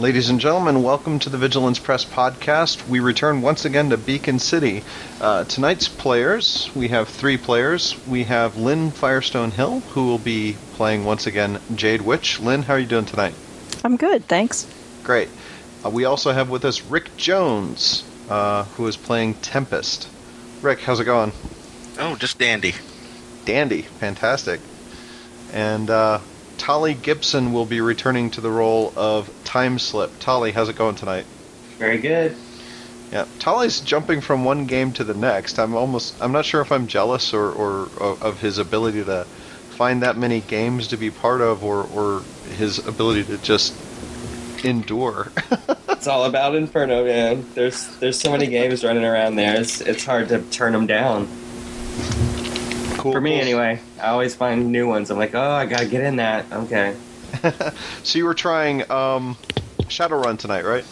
Ladies and gentlemen, welcome to the Vigilance Press podcast. We return once again to Beacon City. Uh, tonight's players, we have three players. We have Lynn Firestone Hill, who will be playing once again Jade Witch. Lynn, how are you doing tonight? I'm good, thanks. Great. Uh, we also have with us Rick Jones, uh, who is playing Tempest. Rick, how's it going? Oh, just dandy. Dandy, fantastic. And uh, Tolly Gibson will be returning to the role of Time Slip. Tolly, how's it going tonight? Very good. Yeah, Tolly's jumping from one game to the next. I'm almost, I'm not sure if I'm jealous or, or of his ability to find that many games to be part of, or, or his ability to just endure. it's all about Inferno, man. There's there's so many games running around there. It's it's hard to turn them down. Cool. For me, anyway. I always find new ones. I'm like, oh, I gotta get in that. Okay. so you were trying um, Shadowrun tonight, right?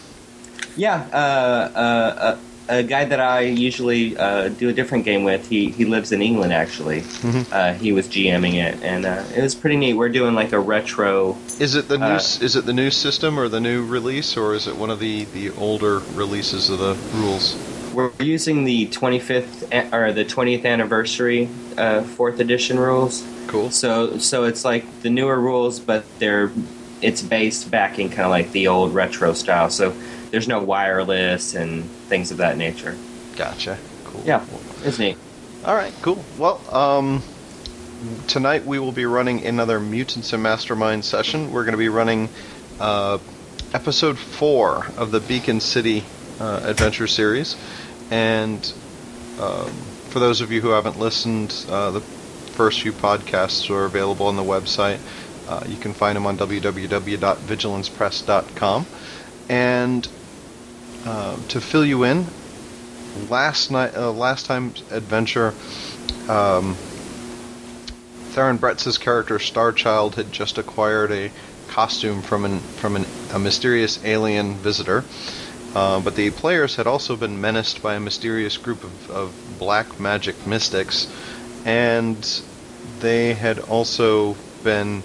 Yeah. Uh, uh, a guy that I usually uh, do a different game with. He he lives in England actually. Mm-hmm. Uh, he was GMing it, and uh, it was pretty neat. We're doing like a retro. Is it the new? Uh, is it the new system or the new release, or is it one of the the older releases of the rules? We're using the 25th or the 20th anniversary uh, fourth edition rules. Cool. So so it's like the newer rules, but they're it's based back in kind of like the old retro style. So there's no wireless and things of that nature. Gotcha. Cool. Yeah, it's neat. All right, cool. Well, um, tonight we will be running another Mutants and Mastermind session. We're going to be running uh, episode four of the Beacon City uh, adventure series, and um, for those of you who haven't listened, uh, the first few podcasts are available on the website. Uh, you can find them on www.vigilancepress.com. And uh, to fill you in, last night, uh, last time's adventure, um, Theron Bretz's character Starchild had just acquired a costume from an from an, a mysterious alien visitor. Uh, but the players had also been menaced by a mysterious group of, of black magic mystics, and they had also been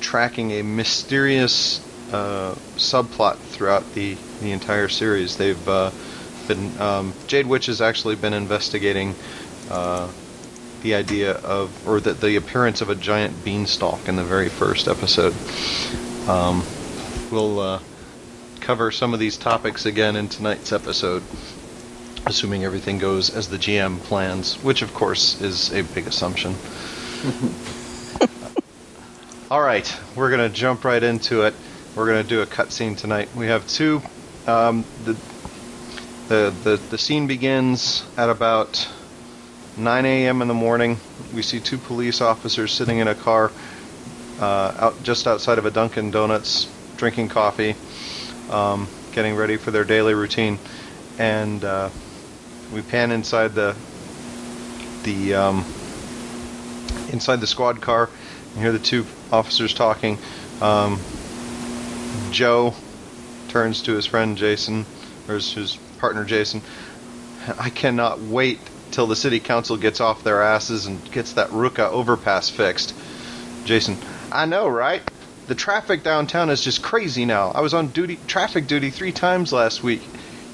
tracking a mysterious uh, subplot throughout the, the entire series. They've uh, been um, Jade Witch has actually been investigating uh, the idea of or the, the appearance of a giant beanstalk in the very first episode. Um, we'll uh, cover some of these topics again in tonight's episode, assuming everything goes as the GM plans, which of course is a big assumption. All right, we're gonna jump right into it. We're going to do a cutscene tonight. We have two. Um, the, the the the scene begins at about 9 a.m. in the morning. We see two police officers sitting in a car uh, out just outside of a Dunkin' Donuts, drinking coffee, um, getting ready for their daily routine, and uh, we pan inside the the um, inside the squad car and hear the two officers talking. Um, Joe turns to his friend Jason, or his, his partner Jason. I cannot wait till the city council gets off their asses and gets that Ruka overpass fixed. Jason, I know, right? The traffic downtown is just crazy now. I was on duty, traffic duty three times last week.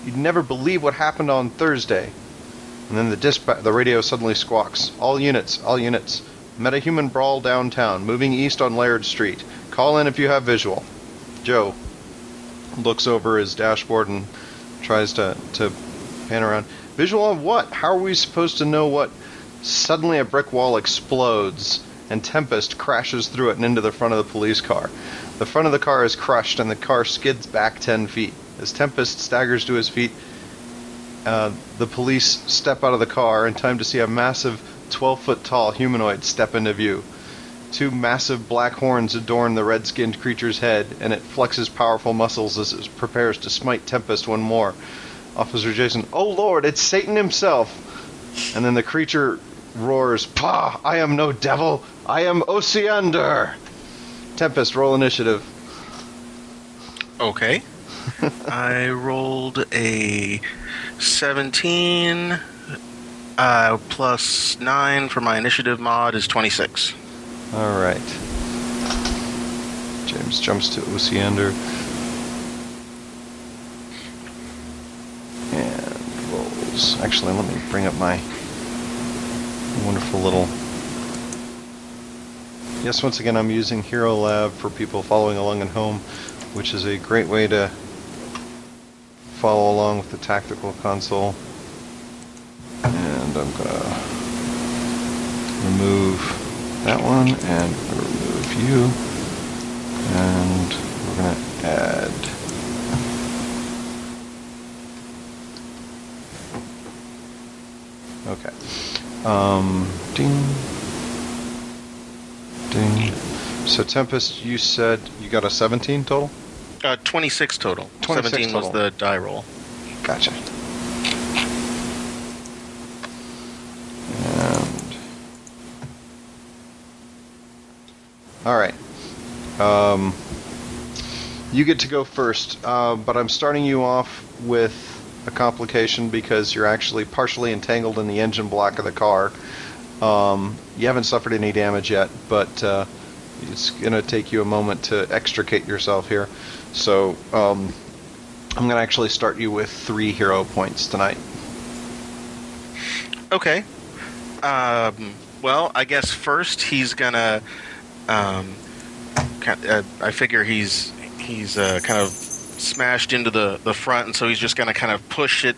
You'd never believe what happened on Thursday. And then the the radio suddenly squawks. All units, all units. Metahuman brawl downtown, moving east on Laird Street. Call in if you have visual. Joe looks over his dashboard and tries to, to pan around. Visual of what? How are we supposed to know what? Suddenly, a brick wall explodes, and Tempest crashes through it and into the front of the police car. The front of the car is crushed, and the car skids back 10 feet. As Tempest staggers to his feet, uh, the police step out of the car in time to see a massive 12 foot tall humanoid step into view. Two massive black horns adorn the red skinned creature's head, and it flexes powerful muscles as it prepares to smite Tempest one more. Officer Jason, Oh Lord, it's Satan himself! And then the creature roars, Pah! I am no devil! I am Osiander! Tempest, roll initiative. Okay. I rolled a 17 uh, plus 9 for my initiative mod is 26. Alright. James jumps to Osiander. And rolls. Actually, let me bring up my wonderful little. Yes, once again, I'm using Hero Lab for people following along at home, which is a great way to follow along with the tactical console. And I'm gonna remove that one, and remove you, and we're gonna add. Okay. Um, ding. Ding. So Tempest, you said you got a 17 total? Uh, 26 total. 26 17 was the die roll. Gotcha. And all right, um, you get to go first, uh, but I'm starting you off with a complication because you're actually partially entangled in the engine block of the car. Um, you haven't suffered any damage yet, but uh, it's going to take you a moment to extricate yourself here. So um, I'm going to actually start you with three hero points tonight. Okay. Um, well, I guess first he's gonna. Um, uh, I figure he's he's uh, kind of smashed into the, the front, and so he's just gonna kind of push it,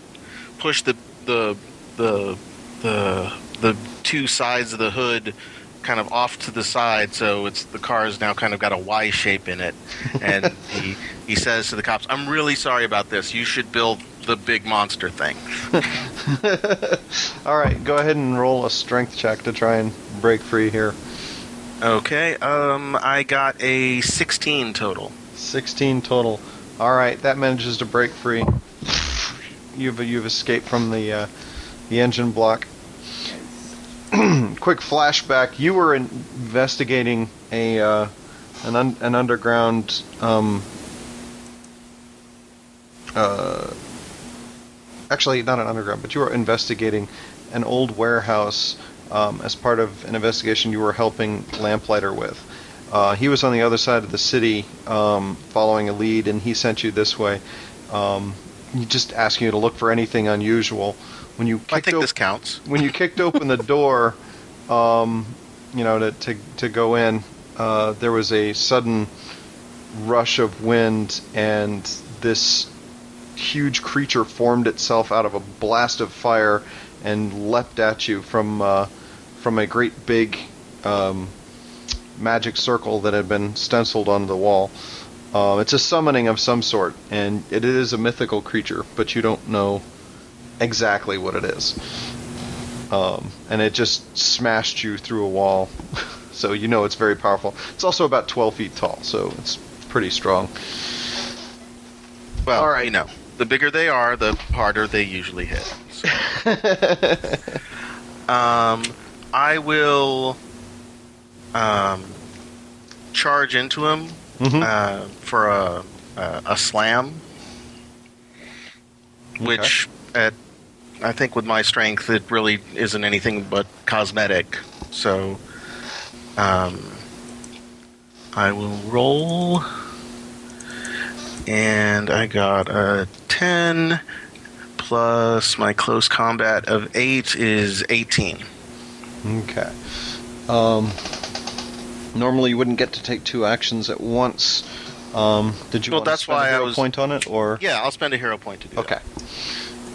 push the the the the the two sides of the hood kind of off to the side, so it's the car car's now kind of got a Y shape in it, and he he says to the cops, "I'm really sorry about this. You should build the big monster thing." All right, go ahead and roll a strength check to try and break free here. Okay, um, I got a 16 total. 16 total. All right, that manages to break free. You've you've escaped from the uh, the engine block. Quick flashback: you were investigating a uh, an un- an underground um, uh, actually not an underground, but you were investigating an old warehouse um, as part of an investigation you were helping Lamplighter with. Uh, he was on the other side of the city um, following a lead, and he sent you this way. Um, just asking you to look for anything unusual. When you I think op- this counts. when you kicked open the door, um, you know, to, to, to go in, uh, there was a sudden rush of wind, and this huge creature formed itself out of a blast of fire and leapt at you from uh, from a great big um, magic circle that had been stenciled on the wall. Uh, it's a summoning of some sort, and it is a mythical creature, but you don't know exactly what it is. Um, and it just smashed you through a wall, so you know it's very powerful. It's also about 12 feet tall, so it's pretty strong. Well, All right. you know, the bigger they are, the harder they usually hit. So, um, I will um, charge into him Mhm. uh, for a, a a slam, which at I think with my strength it really isn't anything but cosmetic. So, um, I will roll, and I got a ten plus my close combat of eight is eighteen. Okay. Um, normally you wouldn't get to take two actions at once. Um, did you Well, want to that's spend why a I hero was- point on it, or Yeah, I'll spend a hero point to do it. okay?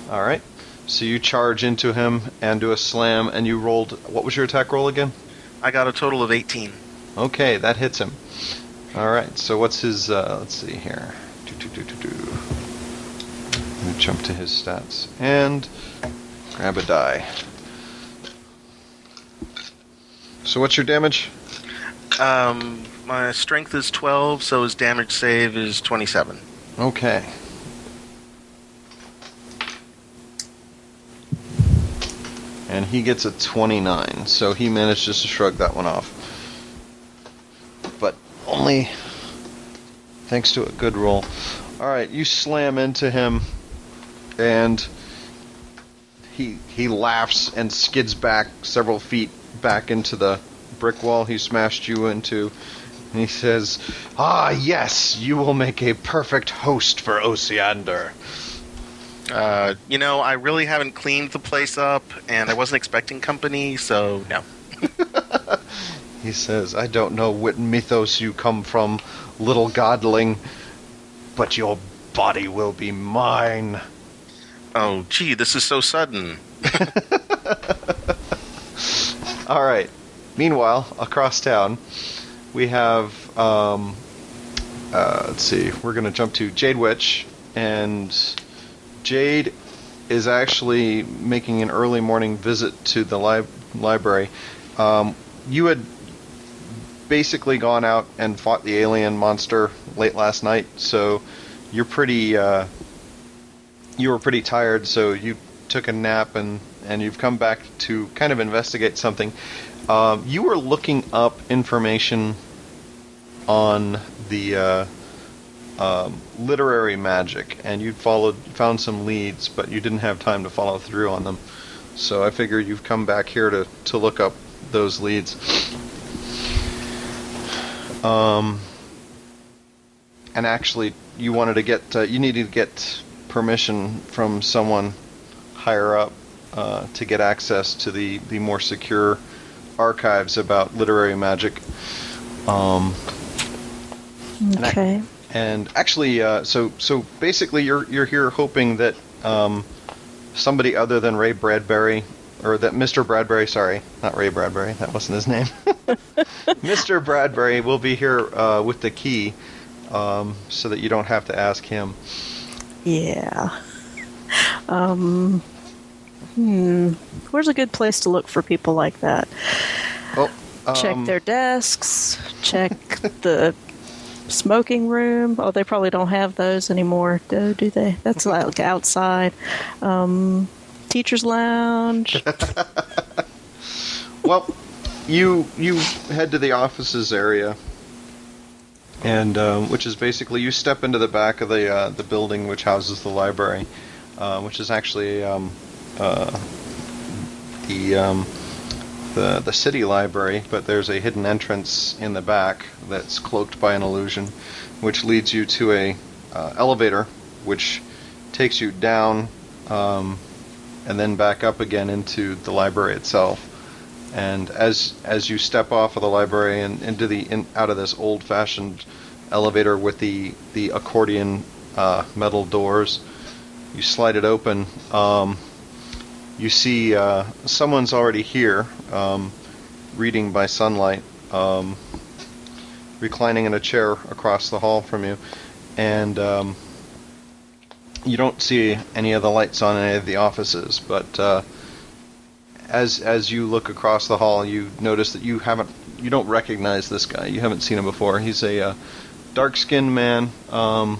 All right. So you charge into him and do a slam, and you rolled. What was your attack roll again? I got a total of eighteen. Okay, that hits him. All right. So what's his? Uh, let's see here. Do, do, do, do, do. Let me jump to his stats and grab a die. So what's your damage? Um, my strength is twelve, so his damage save is twenty-seven. Okay. And he gets a 29, so he manages to shrug that one off. But only thanks to a good roll. Alright, you slam into him, and he, he laughs and skids back several feet back into the brick wall he smashed you into. And he says, Ah, yes, you will make a perfect host for Osiander. Uh, you know, I really haven't cleaned the place up, and I wasn't expecting company, so no. He says, I don't know what mythos you come from, little godling, but your body will be mine. Oh, gee, this is so sudden. All right. Meanwhile, across town, we have. Um, uh, let's see. We're going to jump to Jade Witch, and Jade is actually making an early morning visit to the li- library. Um, you had basically gone out and fought the alien monster late last night, so you're pretty. Uh, you were pretty tired, so you took a nap and and you've come back to kind of investigate something. Um, you were looking up information on the uh, um, literary magic, and you followed found some leads, but you didn't have time to follow through on them. So I figure you've come back here to to look up those leads. Um, and actually, you wanted to get uh, you needed to get permission from someone higher up uh, to get access to the the more secure archives about literary magic. Um, And I- Okay. and actually, uh, so so basically, you're you're here hoping that um, somebody other than Ray Bradbury, or that Mr. Bradbury, sorry, not Ray Bradbury, that wasn't his name. Mr. Bradbury will be here uh, with the key, um, so that you don't have to ask him. Yeah. Um. Hmm. Where's a good place to look for people like that? Oh, check um, their desks. Check the smoking room. Oh, they probably don't have those anymore, do, do they? That's like outside. Um, teachers' lounge. Well, you you head to the offices area, and um, which is basically you step into the back of the uh, the building which houses the library, uh, which is actually um, uh, the um, the the city library, but there's a hidden entrance in the back that's cloaked by an illusion, which leads you to a uh, elevator, which takes you down um, and then back up again into the library itself. And as as you step off of the library and into the in, out of this old-fashioned elevator with the the accordion uh, metal doors, you slide it open. Um, you see uh, someone's already here, um, reading by sunlight, um, reclining in a chair across the hall from you, and um, you don't see any of the lights on any of the offices, but. Uh, as as you look across the hall, you notice that you haven't you don't recognize this guy. You haven't seen him before. He's a uh, dark-skinned man. Um,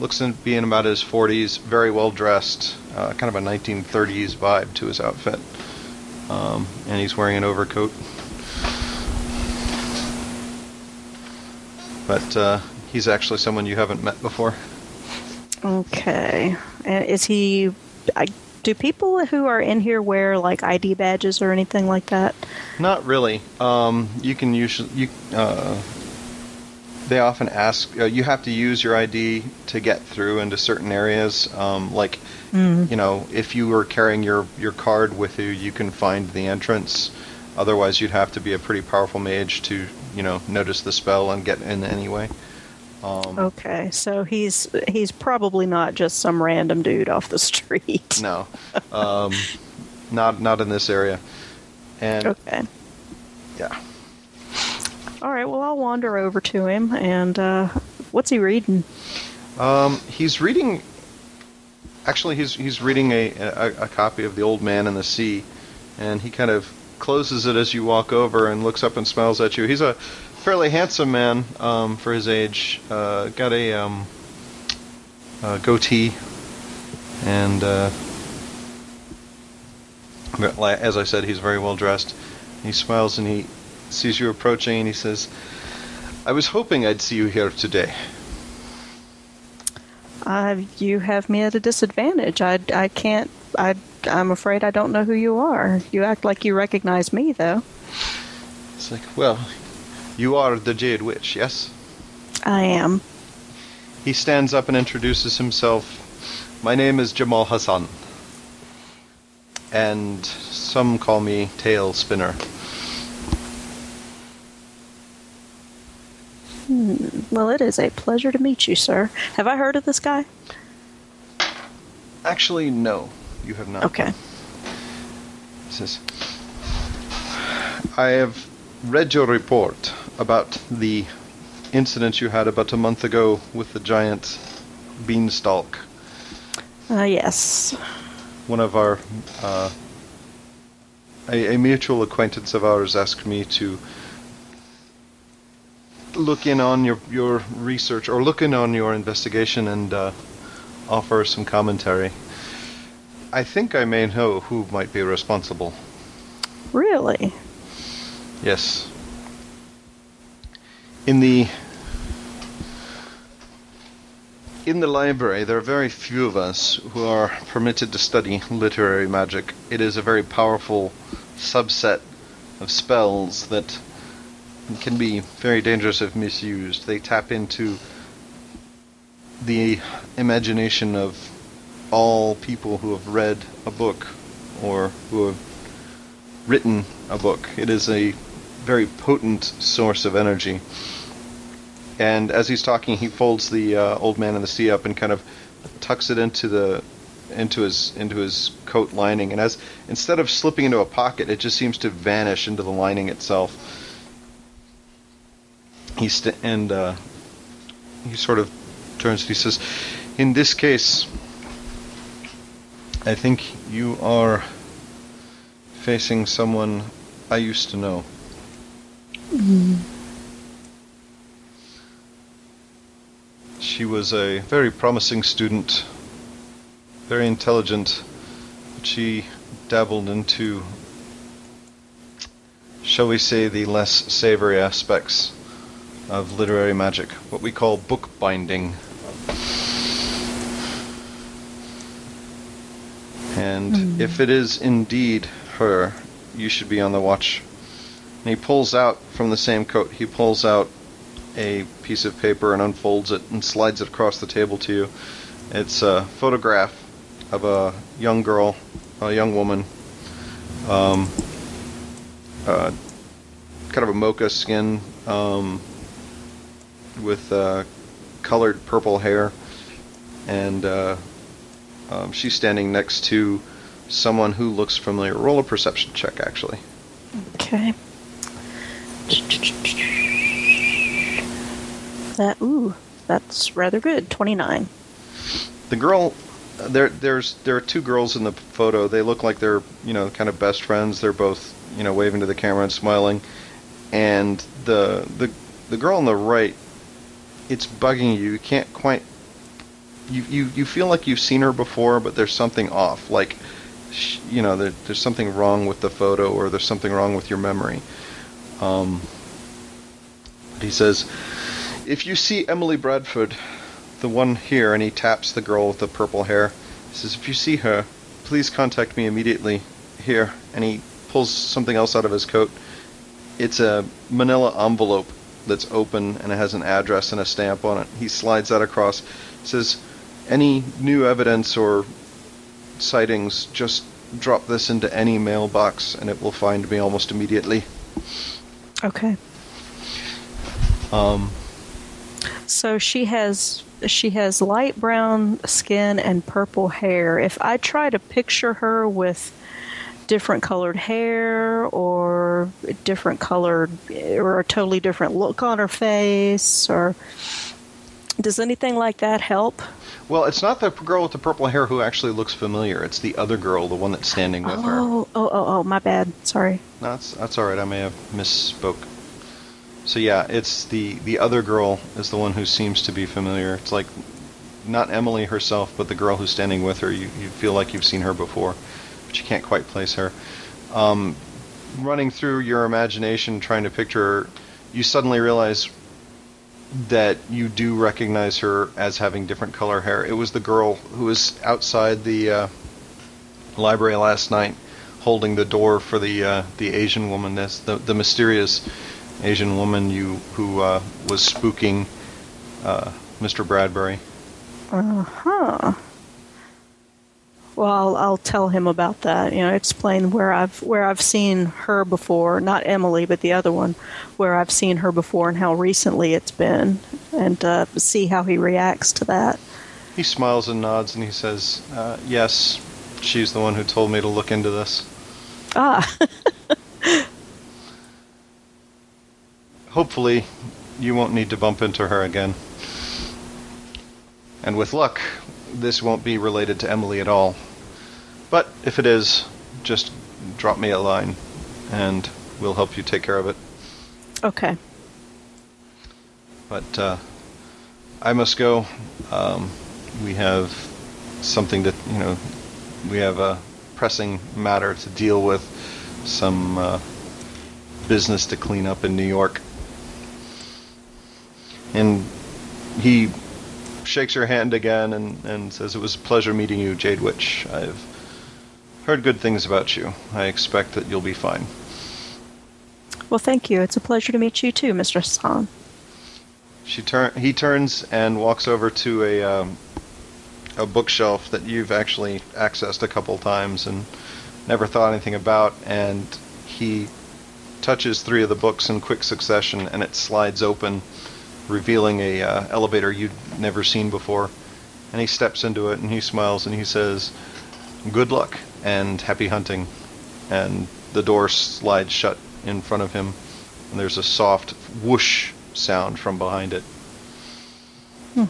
looks to be in about his 40s. Very well dressed. Uh, kind of a 1930s vibe to his outfit. Um, and he's wearing an overcoat. But uh, he's actually someone you haven't met before. Okay. Is he? I, do people who are in here wear like ID badges or anything like that? Not really. Um, you can usually you. Uh, they often ask uh, you have to use your ID to get through into certain areas. Um, like, you know, if you were carrying your your card with you, you can find the entrance. Otherwise, you'd have to be a pretty powerful mage to you know notice the spell and get in anyway. Um, Okay, so he's he's probably not just some random dude off the street. No, um, not not in this area. And Okay. yeah, All right. Well, I'll wander over to him and uh, what's he reading? Um, he's reading. Actually, he's he's reading a, a a copy of The Old Man and the Sea, and he kind of closes it as you walk over and looks up and smiles at you. He's a fairly handsome man um, for his age. Uh, got a, um, a goatee, and uh, as I said, he's very well dressed. He smiles and he sees you approaching, and he says, "I was hoping I'd see you here today." Uh, you have me at a disadvantage. I, I can't. I I'm afraid I don't know who you are. You act like you recognize me, though. It's like, well, you are the Jade Witch, yes? I am. He stands up and introduces himself. My name is Jamal Hassan. And some call me Tail Spinner. Well, it is a pleasure to meet you, sir. Have I heard of this guy? Actually, no, you have not. Okay. Says, I have read your report about the incident you had about a month ago with the giant beanstalk. Uh, yes. One of our, uh, a, a mutual acquaintance of ours asked me to look in on your, your research or look in on your investigation and uh, offer some commentary. I think I may know who might be responsible. Really? Yes. In the in the library, there are very few of us who are permitted to study literary magic. It is a very powerful subset of spells that can be very dangerous if misused. They tap into the imagination of all people who have read a book or who have written a book. It is a very potent source of energy. And as he's talking, he folds the uh, old man in the sea up and kind of tucks it into the into his into his coat lining. And as instead of slipping into a pocket, it just seems to vanish into the lining itself. He st- and uh, he sort of turns. and He says, "In this case, I think you are facing someone I used to know." She was a very promising student, very intelligent, but she dabbled into, shall we say, the less savory aspects of literary magic, what we call bookbinding. And if it is indeed her, you should be on the watch. And he pulls out from the same coat, he pulls out a piece of paper and unfolds it and slides it across the table to you. It's a photograph of a young girl, a young woman, um, uh, kind of a mocha skin, um, with uh, colored purple hair, and uh, um, she's standing next to someone who looks familiar. Roll a perception check, actually. Okay. That ooh, that's rather good. Twenty nine. The girl, there, there's there are two girls in the photo. They look like they're you know kind of best friends. They're both you know waving to the camera and smiling, and the the the girl on the right, it's bugging you. You can't quite. You, you, you feel like you've seen her before, but there's something off. Like, you know, there, there's something wrong with the photo, or there's something wrong with your memory. Um, he says, if you see Emily Bradford, the one here, and he taps the girl with the purple hair, he says, if you see her, please contact me immediately here. And he pulls something else out of his coat. It's a manila envelope that's open and it has an address and a stamp on it. He slides that across. Says, any new evidence or sightings, just drop this into any mailbox and it will find me almost immediately. Okay. Um, So she has she has light brown skin and purple hair. If I try to picture her with different colored hair or different colored or a totally different look on her face or does anything like that help? well, it's not the girl with the purple hair who actually looks familiar. It's the other girl, the one that's standing with her. Oh, oh, oh, oh, my bad. Sorry. No, that's that's all right. I may have misspoke. So yeah, it's the the other girl is the one who seems to be familiar. It's like not Emily herself, but the girl who's standing with her. You you feel like you've seen her before, but you can't quite place her. Um, running through your imagination, trying to picture her, you suddenly realize that you do recognize her as having different color hair. It was the girl who was outside the uh, library last night, holding the door for the uh, the Asian woman. That's the the mysterious Asian woman you who uh, was spooking uh, Mr. Bradbury. Uh huh. Well, I'll, I'll tell him about that. You know, explain where I've where I've seen her before, not Emily, but the other one, where I've seen her before and how recently it's been, and uh, see how he reacts to that. He smiles and nods and he says, uh, Yes, she's the one who told me to look into this. Ah, Hopefully, you won't need to bump into her again. And with luck, this won't be related to Emily at all. But if it is, just drop me a line and we'll help you take care of it. okay. But uh, I must go. Um, we have something that, you know, we have a pressing matter to deal with, some uh, business to clean up in New York. And he shakes her hand again and, and says, It was a pleasure meeting you, Jade Witch. I've heard good things about you. I expect that you'll be fine. Well, thank you. It's a pleasure to meet you too, Mr. Hassan. She turn he turns and walks over to a um, a bookshelf that you've actually accessed a couple times and never thought anything about, and he touches three of the books in quick succession, and it slides open, revealing a uh, elevator you'd never seen before. And he steps into it and he smiles and he says, "Good luck and happy hunting." And the door slides shut in front of him, and there's a soft whoosh sound from behind it. Hmm.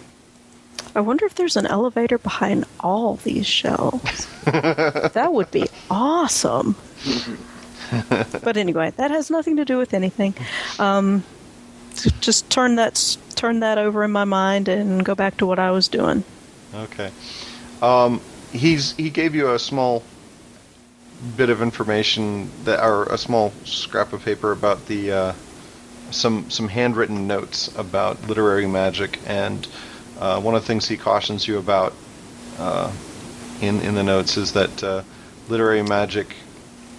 I wonder if there's an elevator behind all these shelves. that would be awesome. but anyway, that has nothing to do with anything. Um, just turn that turn that over in my mind and go back to what I was doing. Okay. Um, he's he gave you a small bit of information that, or a small scrap of paper about the uh, some some handwritten notes about literary magic, and uh, one of the things he cautions you about uh, in in the notes is that uh, literary magic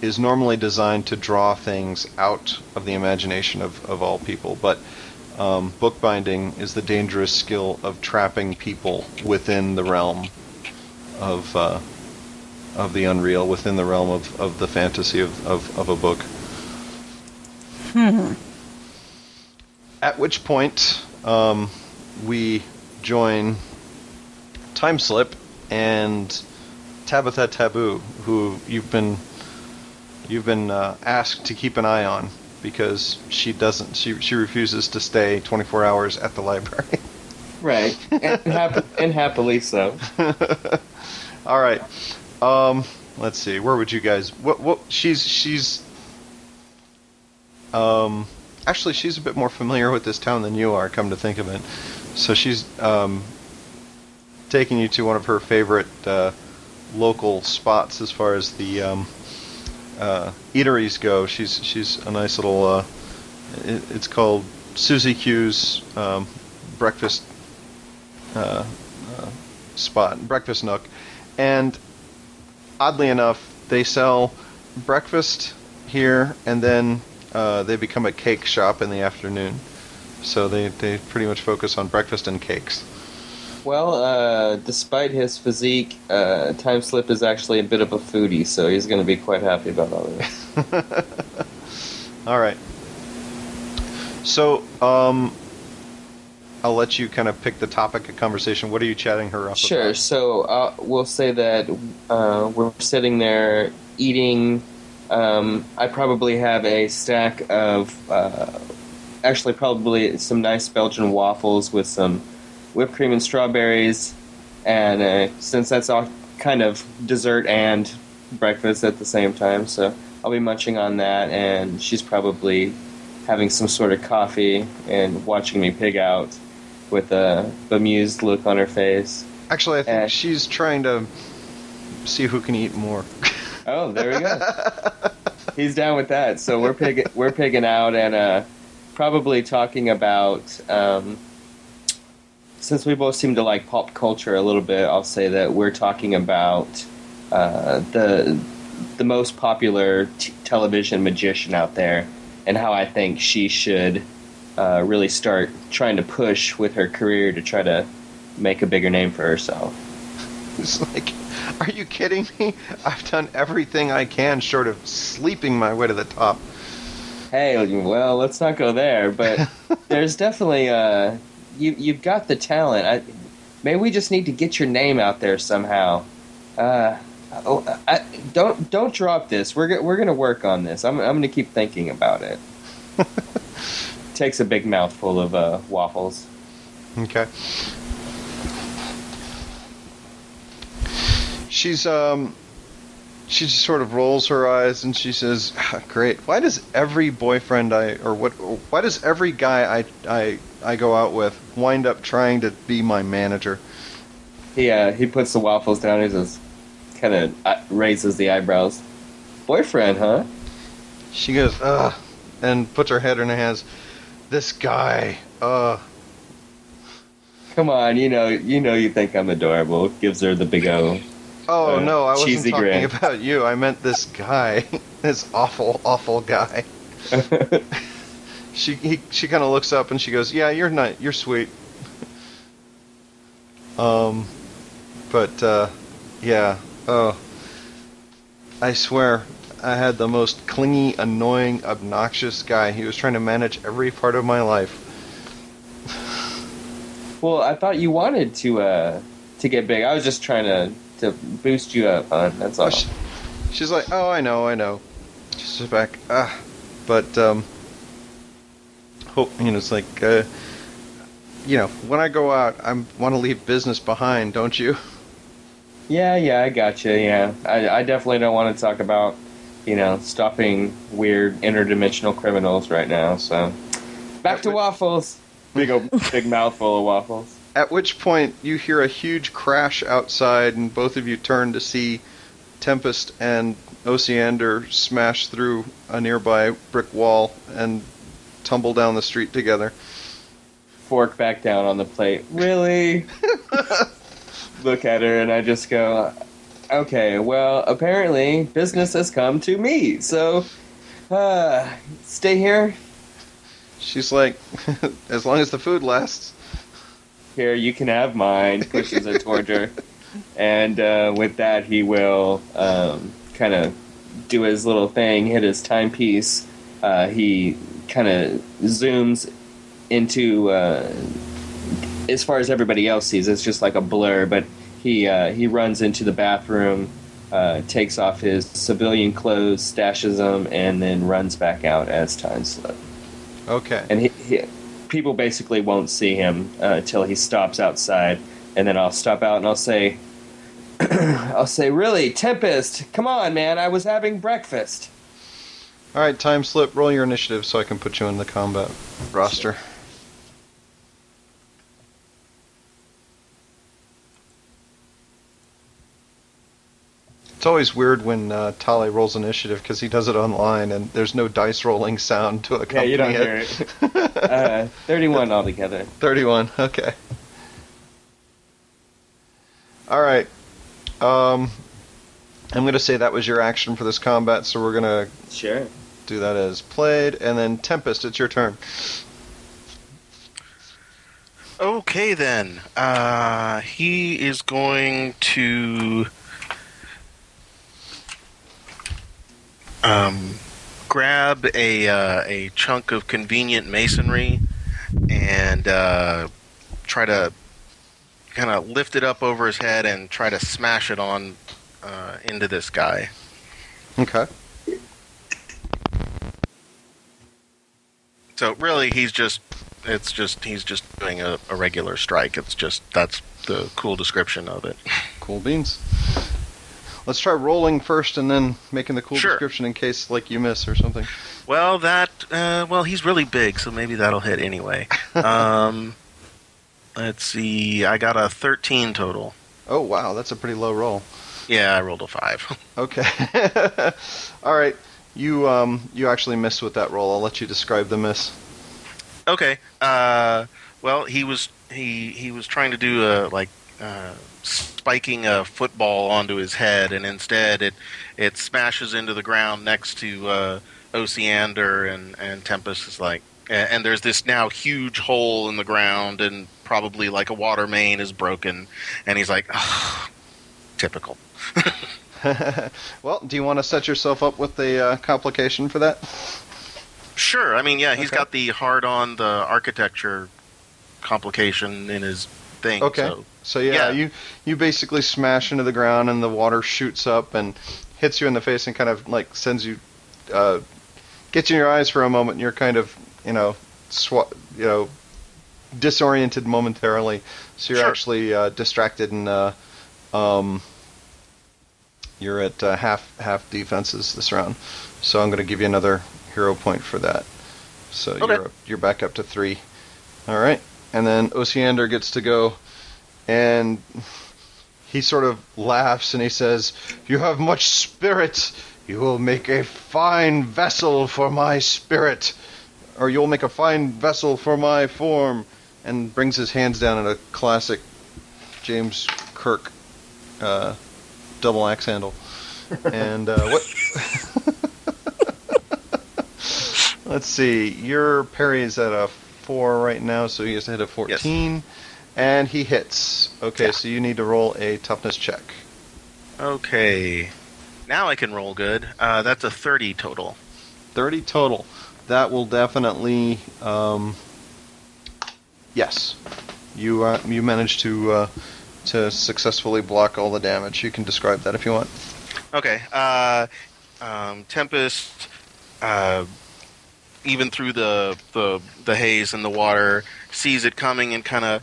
is normally designed to draw things out of the imagination of, of all people, but um, bookbinding is the dangerous skill of trapping people within the realm of uh, of the unreal, within the realm of, of the fantasy of, of, of a book. Hmm. At which point um, we join Time Slip and Tabitha Taboo, who you've been you've been uh, asked to keep an eye on because she doesn't she she refuses to stay 24 hours at the library. Right, and, hap- and happily so. All right. Um, let's see. Where would you guys? What? What? She's she's. Um, actually, she's a bit more familiar with this town than you are. Come to think of it, so she's um, taking you to one of her favorite uh, local spots as far as the um, uh, eateries go. She's she's a nice little. Uh, it, it's called Susie Q's um, breakfast uh, uh, spot, breakfast nook, and oddly enough, they sell breakfast here, and then uh, they become a cake shop in the afternoon. So they, they pretty much focus on breakfast and cakes. Well, uh, despite his physique, uh, Time Slip is actually a bit of a foodie, so he's going to be quite happy about all of this. All right. So um, I'll let you kind of pick the topic of conversation. What are you chatting her up about? Sure. about? So uh, we'll say that uh, we're sitting there eating. Um, I probably have a stack of, uh, actually, probably some nice Belgian waffles with some whipped cream and strawberries. And uh, since that's all kind of dessert and breakfast at the same time, so I'll be munching on that. And she's probably having some sort of coffee and watching me pig out with a bemused look on her face. Actually, I think Uh, she's trying to see who can eat more. Oh, there we go. He's down with that. So we're pig- we're pigging out and uh, probably talking about. Um, since we both seem to like pop culture a little bit, I'll say that we're talking about uh, the the most popular t- television magician out there, and how I think she should uh, really start trying to push with her career to try to make a bigger name for herself. It's like, are you kidding me? I've done everything I can short of sleeping my way to the top. Hey, well, let's not go there, but there's definitely uh, you you've got the talent. I, maybe we just need to get your name out there somehow. Uh, oh, I, don't don't drop this. We're we're gonna work on this. I'm I'm gonna keep thinking about it. Takes a big mouthful of uh, waffles. Okay. She's um she just sort of rolls her eyes and she says, "Ah, "Great. Why does every boyfriend I or what why does every guy I I I go out with wind up trying to be my manager?" He uh, he puts the waffles down. He says, kind of uh, raises the eyebrows. Boyfriend, huh? She goes, "Ugh," and puts her head in her hands. This guy, uh, Come on, you know you know you think I'm adorable. Gives her the big O. oh Uh, no, I wasn't talking grin. about you. I meant this guy, this awful, awful guy. She he, she kind of looks up and she goes, "Yeah, you're not. You're sweet." um, but uh, yeah. Oh, I swear, I had the most clingy, annoying, obnoxious guy. He was trying to manage every part of my life. Well, I thought you wanted to uh, to get big. I was just trying to to boost you up, hon. That's all. Oh, she, she's like, "Oh, I know, I know." She's back. Ah, but um, hope you know. It's like, uh, you know, when I go out, I want to leave business behind, don't you? Yeah, yeah, I gotcha. Yeah, I, I definitely don't want to talk about you know stopping weird interdimensional criminals right now. So back to waffles. Big old, big mouthful of waffles. At which point you hear a huge crash outside, and both of you turn to see Tempest and Osiander smash through a nearby brick wall and tumble down the street together. Fork back down on the plate. Really? Look at her, and I just go, okay. Well, apparently business has come to me. So, uh, stay here. She's like, as long as the food lasts. Here, you can have mine. Pushes it towards her, and uh, with that, he will um, kind of do his little thing, hit his timepiece. Uh, he kind of zooms into, uh, as far as everybody else sees, it's just like a blur. But he uh, he runs into the bathroom, uh, takes off his civilian clothes, stashes them, and then runs back out as time slip Okay. and he, he, people basically won't see him uh, until he stops outside, and then I'll stop out and I'll say, I'll say, really, Tempest, come on, man, I was having breakfast. All right, time slip. Roll your initiative so I can put you in the combat roster. It's always weird when uh, Tale rolls initiative because he does it online and there's no dice rolling sound to accompany Yeah, accompany you don't it. hear it. uh, Thirty-one altogether. 31. Okay. All right. Um, I'm going to say that was your action for this combat, so we're going to Sure. do that as played. And then Tempest, it's your turn. Okay, then. Uh, he is going to um, grab a uh, a chunk of convenient masonry and uh, try to kind of lift it up over his head and try to smash it on uh, into this guy. Okay. So really, he's just it's just he's just doing a, a regular strike. It's just that's the cool description of it. Cool beans. Let's try rolling first and then making the cool Sure. description in case like you miss or something. Well, that uh, well, he's really big, so maybe that'll hit anyway. um, let's see, I got a thirteen total. Oh wow, that's a pretty low roll. Yeah, I rolled a five. Okay. All right. You um you actually missed with that roll. I'll let you describe the miss. okay. Uh, well, he was he he was trying to do a like uh, spiking a football onto his head, and instead it it smashes into the ground next to uh, Osiander, and and Tempest is like, and, there's this now huge hole in the ground, and probably like a water main is broken, and he's like, "Ugh, typical. well, do you want to set yourself up with the uh, complication for that? Sure. I mean, yeah, he's Okay. got the hard on the architecture complication in his thing. Okay. So. So yeah, Yeah. you you basically smash into the ground and the water shoots up and hits you in the face and kind of like sends you, uh, gets you in your eyes for a moment. and You're kind of you know swa- you know disoriented momentarily. So you're Sure. actually uh, distracted and uh, um, you're at uh, half half defenses this round. So I'm going to give you another hero point for that. So Okay. you're you're back up to three. All right, and then Osiander gets to go, and he sort of laughs and he says, "You have much spirit. You will make a fine vessel for my spirit, or you'll make a fine vessel for my form." And brings his hands down in a classic James Kirk uh, double axe handle. and uh, what? Let's see. Your parry is at a four right now, so he has to hit a fourteen, and he hits. Okay, Yeah. so you need to roll a toughness check. Okay. Now I can roll good. Uh, that's a 30 total. Thirty total. That will definitely. Um, yes, you uh, you managed to uh, to successfully block all the damage. You can describe that if you want. Okay. Uh, um, Tempest, uh, even through the, the the haze and the water, sees it coming and kind of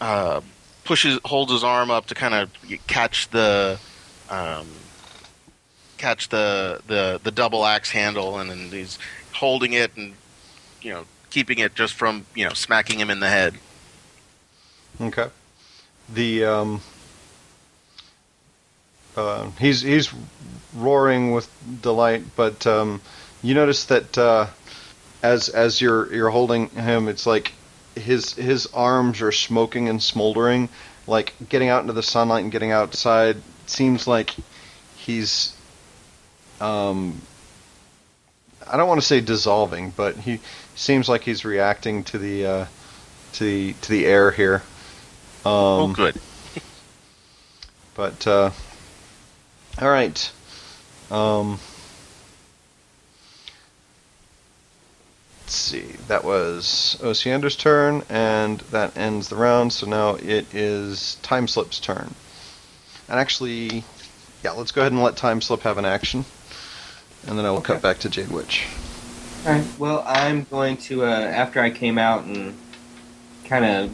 uh, pushes, holds his arm up to kind of catch the um, catch the, the the double axe handle, and then he's holding it and you know keeping it just from you know smacking him in the head. Okay. The um, uh, he's he's roaring with delight, but um, you notice that uh, as as you're you're holding him, it's like his his arms are smoking and smoldering. Like getting out into the sunlight and getting outside seems like he's um, I don't want to say dissolving, but he seems like he's reacting to the uh, to the to the air here. Um, oh, good. But uh, all right. Um, let's see. That was Osiander's turn, and that ends the round. So now it is Time Slip's turn. And actually, yeah, let's go ahead and let Time Slip have an action, and then I will cut back to Jade Witch. All right. Well, I'm going to uh, after I came out and kind of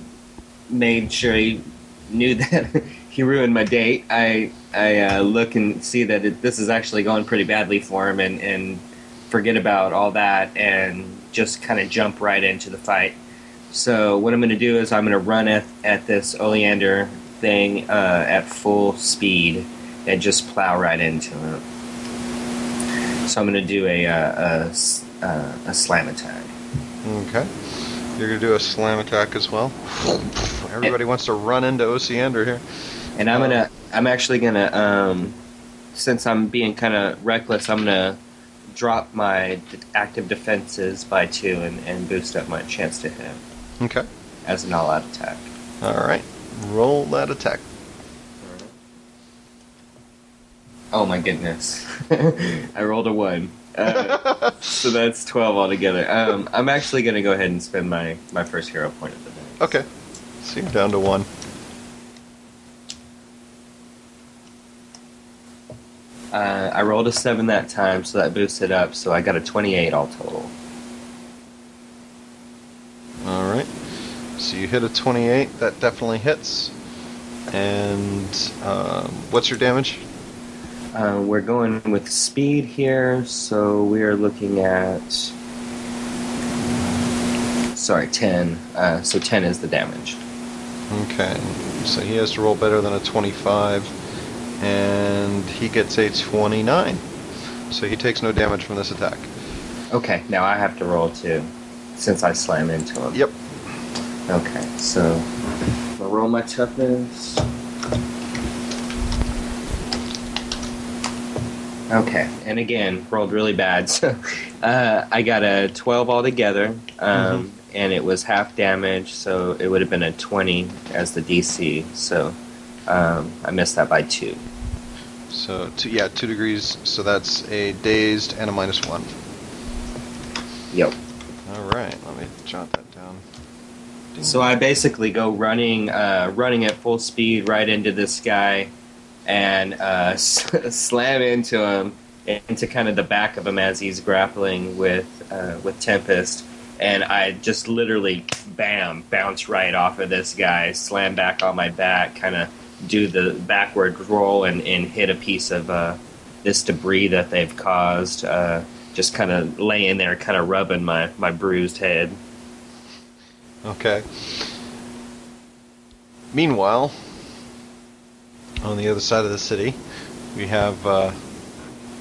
made sure he knew that he ruined my date. I I uh, look and see that it, this is actually going pretty badly for him, and and forget about all that and just kind of jump right into the fight. So what I'm going to do is I'm going to run at at this Osiander thing uh, at full speed and just plow right into it. So I'm going to do a, uh, a, s- uh, a slam attack. Okay. You're gonna do a slam attack as well. Everybody wants to run into Osiander here. And I'm gonna, I'm actually gonna, um, since I'm being kind of reckless, I'm gonna drop my d- active defenses by two and, and boost up my chance to hit Okay. as an all-out attack. All right. Roll that attack. Oh my goodness! I rolled a one, uh, so that's twelve altogether. Um, I'm actually gonna go ahead and spend my my first hero point of the day. Okay. So you're down to one. Uh, I rolled a seven that time, so that boosted up. So I got a twenty-eight all total. All right. So you hit a 28. That definitely hits. And um, what's your damage? Uh, we're going with speed here, so we are looking at. Sorry, 10. Uh, so 10 is the damage. Okay. So he has to roll better than a 25. And he gets a 29. So he takes no damage from this attack. Okay, now I have to roll too, since I slam into him. Yep. Okay, so I'll roll my toughness. Okay, and again, rolled really bad. So uh, I got a 12 altogether, um, and it was half damage, so it would have been a 20 as the DC. So Um, I missed that by two. So two, yeah, two degrees. So that's a dazed and a minus one. Yep. All right, let me jot that down. Ding. So I basically go running, uh, running at full speed right into this guy, and uh, slam into him, into kind of the back of him as he's grappling with uh, with Tempest, and I just literally, bam, bounce right off of this guy, slam back on my back, kind of do the backward roll and, and hit a piece of uh, this debris that they've caused. Uh, just kind of laying there, kind of rubbing my, my bruised head. Okay. Meanwhile, on the other side of the city, we have uh,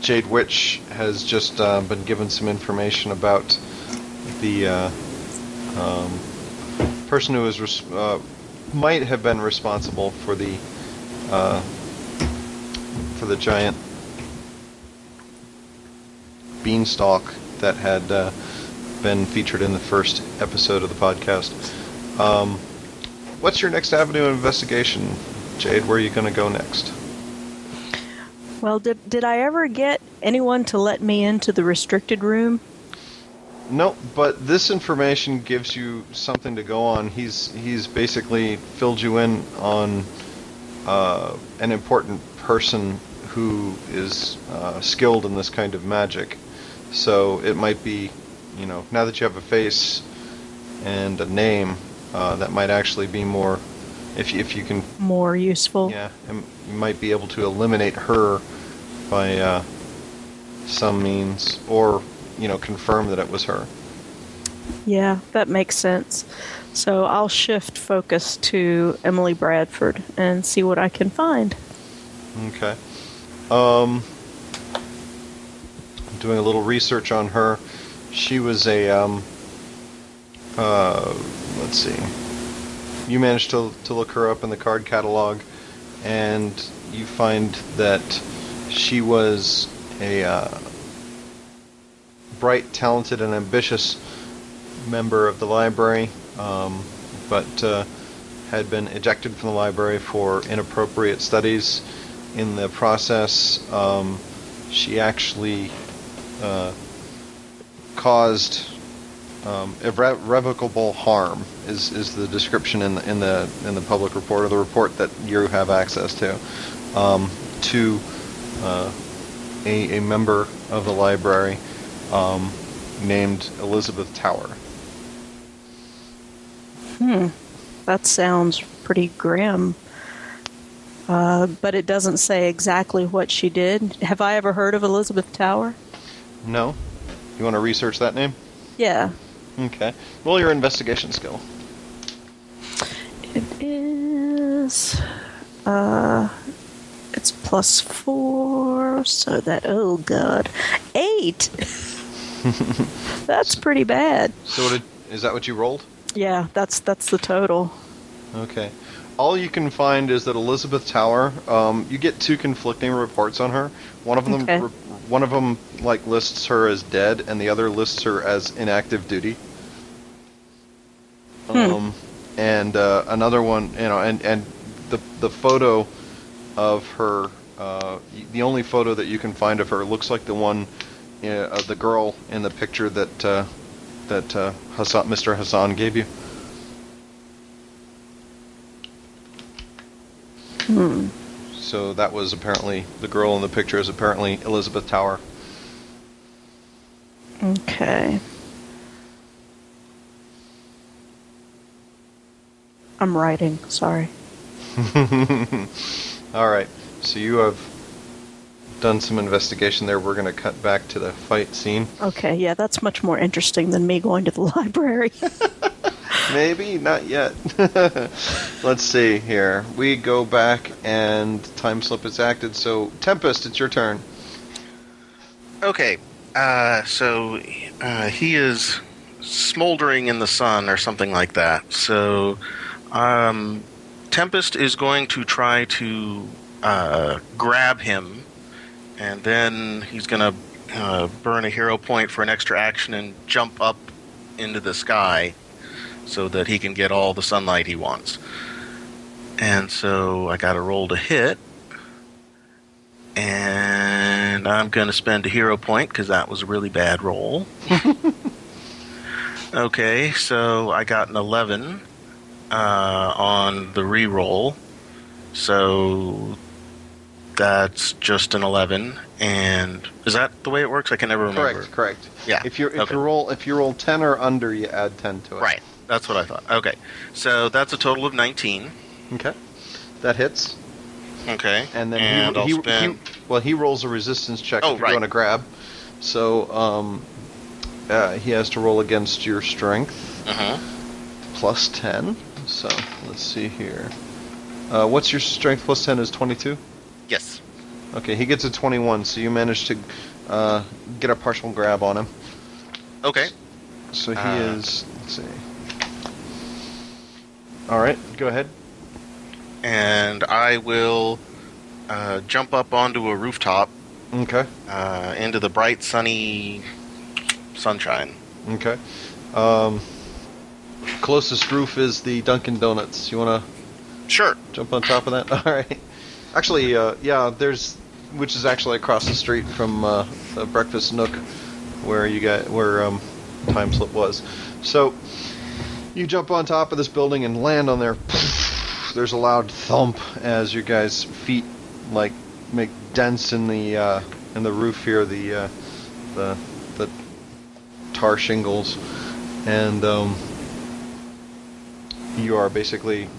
Jade Witch has just uh, been given some information about the uh, um, person who is res- uh, might have been responsible for the uh, for the giant beanstalk that had uh, been featured in the first episode of the podcast. Um, what's your next avenue of investigation, Jade? Where are you going to go next? Well, did did I ever get anyone to let me into the restricted room? No, but this information gives you something to go on. He's he's basically filled you in on uh, an important person who is uh, skilled in this kind of magic. So it might be, you know, now that you have a face and a name, uh, that might actually be more. If if you can, More useful. yeah, you might be able to eliminate her by uh, some means, or you know, confirm that it was her. Yeah, that makes sense. So I'll shift focus to Emily Bradford and see what I can find. Okay. Um, doing a little research on her. She was a um, uh, let's see. You managed to to look her up in the card catalog, and you find that she was a uh, bright, talented, and ambitious member of the library, um, but uh, had been ejected from the library for inappropriate studies. In the process, um, she actually uh, caused um, irrevocable harm. Is, is the description in the in the in the public report or the report that you have access to um, to uh, a, a member of the library um, named Elizabeth Tower. Hmm. That sounds pretty grim. Uh, but it doesn't say exactly what she did. Have I ever heard of Elizabeth Tower? No, you want to research that name? Yeah. Okay. Roll your investigation skill. It is. Uh, it's plus four, so that. Oh, God. Eight! that's pretty bad. So, did, is that what you rolled? Yeah, that's that's the total. Okay. All you can find is that Elizabeth Tower. Um, you get two conflicting reports on her. One of them, Okay. re- one of them, like lists her as dead, and the other lists her as inactive duty. Um, and uh, another one, you know, and and the the photo of her, uh, the only photo that you can find of her looks like the one uh, of the girl in the picture that uh, that uh, Hassan, Mr. Hassan gave you. Hmm. So that was apparently the girl in the picture is apparently Elizabeth Tower. Okay. I'm writing, sorry. All right. So you have done some investigation there. We're going to cut back to the fight scene. Okay, yeah, that's much more interesting than me going to the library. Maybe not yet. Let's see here. We go back and time slip is acted. So Tempest, it's your turn. Okay, uh, so uh, he is smoldering in the sun or something like that. So um, Tempest is going to try to uh, grab him, and then he's going to uh, burn a hero point for an extra action and jump up into the sky so that he can get all the sunlight he wants. And so I got a roll to hit. And I'm going to spend a hero point because that was a really bad roll. okay, so I got an 11 uh, on the re-roll. So that's just an 11. And is that the way it works? I can never remember. Correct, correct. Yeah, If you if okay. you roll if you roll ten or under, you add ten to it. Right. That's what I thought. Okay. So that's a total of 19. Okay. That hits, Okay. and then and he, he, he well he rolls a resistance check Oh, if you're right. going to grab. So um, uh, he has to roll against your strength uh plus ten. So let's see here. Uh, what's your strength plus ten is twenty two. Yes. Okay, he gets a twenty one. So you manage to uh, get a partial grab on him. Okay. So he Uh. is. Let's see. All right, go ahead. And I will uh, jump up onto a rooftop Okay. uh, into the bright, sunny sunshine. Okay. Um, closest roof is the Dunkin' Donuts. You want to? Sure. jump on top of that? All right. Actually, uh, yeah, there's, which is actually across the street from uh, the Breakfast Nook, where you got where um, Time Slip was. So you jump on top of this building and land on there. There's a loud thump as your guys' feet like make dents in the uh, in the roof here, the uh, the the tar shingles, and um, you are basically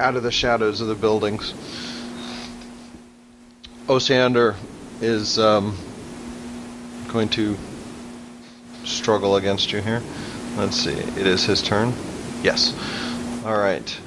out of the shadows of the buildings. Osiander is um, going to struggle against you here. Let's see. It is his turn. Yes. All right.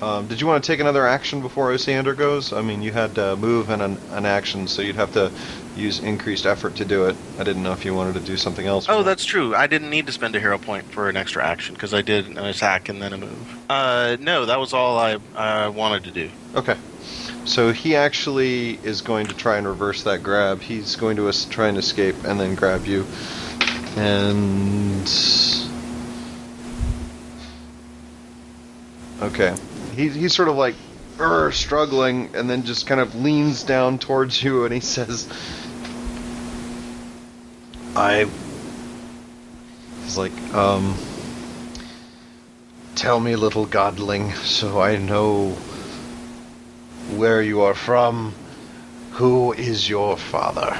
Um, did you want to take another action before Osiander goes? I mean, you had uh, move and an, an action, so you'd have to use increased effort to do it. I didn't know if you wanted to do something else. Oh, that's true. I didn't need to spend a hero point for an extra action because I did an attack and then a move. Uh, no, that was all I uh, wanted to do. Okay. So he actually is going to try and reverse that grab. He's going to try and escape and then grab you. And. Okay. He, he's sort of like struggling and then just kind of leans down towards you and he says, I. He's like, um. Tell me, little godling, so I know where you are from. Who is your father?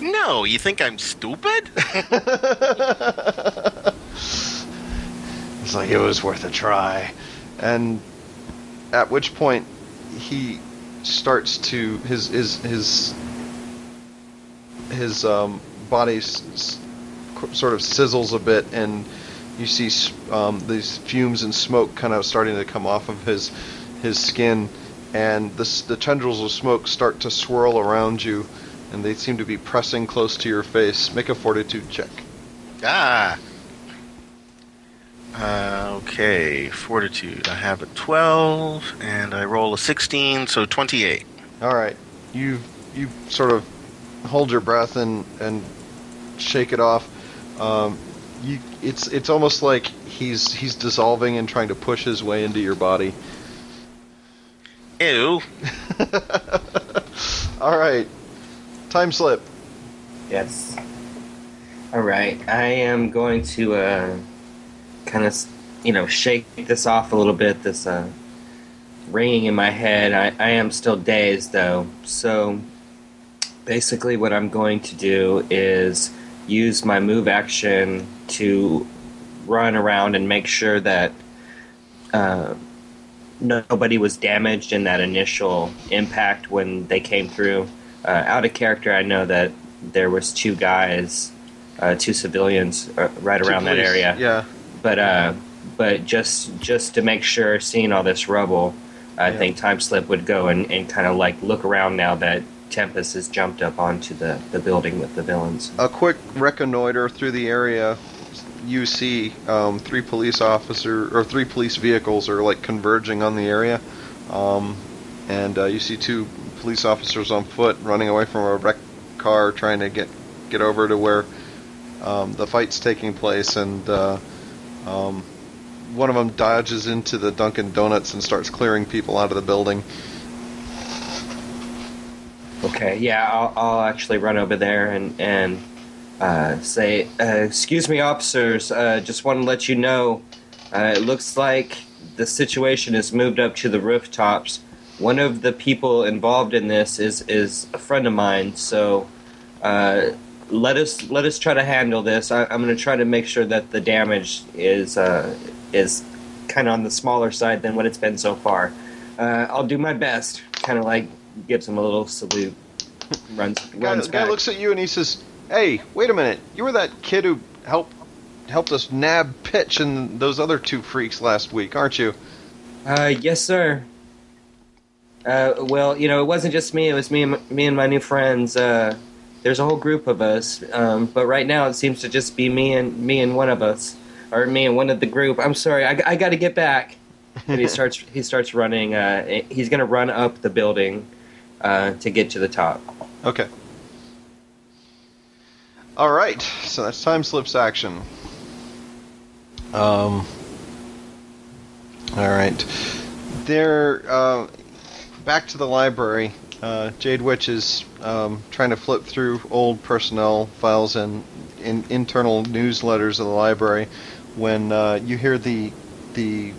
No, you think I'm stupid? It's like it was worth a try. And at which point he starts to his his his his um, body s- s- sort of sizzles a bit, and you see um, these fumes and smoke kind of starting to come off of his his skin, and the the tendrils of smoke start to swirl around you, and they seem to be pressing close to your face. Make a fortitude check. ah. Uh, okay, fortitude. I have a 12, and I roll a 16, so 28. All right, you you sort of hold your breath and and shake it off. Um, you it's it's almost like he's he's dissolving and trying to push his way into your body. Ew. All right, time slip. Yes. All right. I am going to uh, kind of, you know, shake this off a little bit. This uh, ringing in my head. I, I am still dazed though. So basically, what I'm going to do is use my move action to run around and make sure that uh, nobody was damaged in that initial impact when they came through. Uh, out of character, I know that there was two guys, uh, two civilians uh, right Two around that area. Yeah. But uh, but just just to make sure, seeing all this rubble, I Yeah. think Time Slip would go and, and kind of like look around now that Tempest has jumped up onto the, the building with the villains. A quick reconnoiter through the area. You see um, three police officer or three police vehicles are like converging on the area, um, and uh, you see two police officers on foot running away from a wrecked car, trying to get get over to where um, the fight's taking place. And uh, Um, one of them dodges into the Dunkin' Donuts and starts clearing people out of the building. Okay, yeah, I'll, I'll actually run over there and and uh, say, uh, "Excuse me, officers. Uh, just want to let you know, uh, it looks like the situation has moved up to the rooftops. One of the people involved in this is is a friend of mine, so uh, let us let us try to handle this. I, I'm going to try to make sure that the damage is uh, is kind of on the smaller side than what it's been so far. Uh, I'll do my best." Kind of like gives him a little salute. Runs Guy, runs guy back. looks at you and he says, "Hey, wait a minute! You were that kid who helped helped us nab Pitch and those other two freaks last week, aren't you?" Uh, yes, sir. Uh, well, you know, it wasn't just me. It was me and me and my new friends. Uh, there's a whole group of us, um, but right now it seems to just be me and me and one of us, or me and one of the group. I'm sorry, I, I got to get back. And he starts he starts running. Uh, he's gonna run up the building uh, to get to the top. Okay. All right, so that's time slips action. Um. All right, there. Uh, back to the library. Uh, Jade Witch is um, trying to flip through old personnel files and in, internal newsletters of the library when uh, you hear the the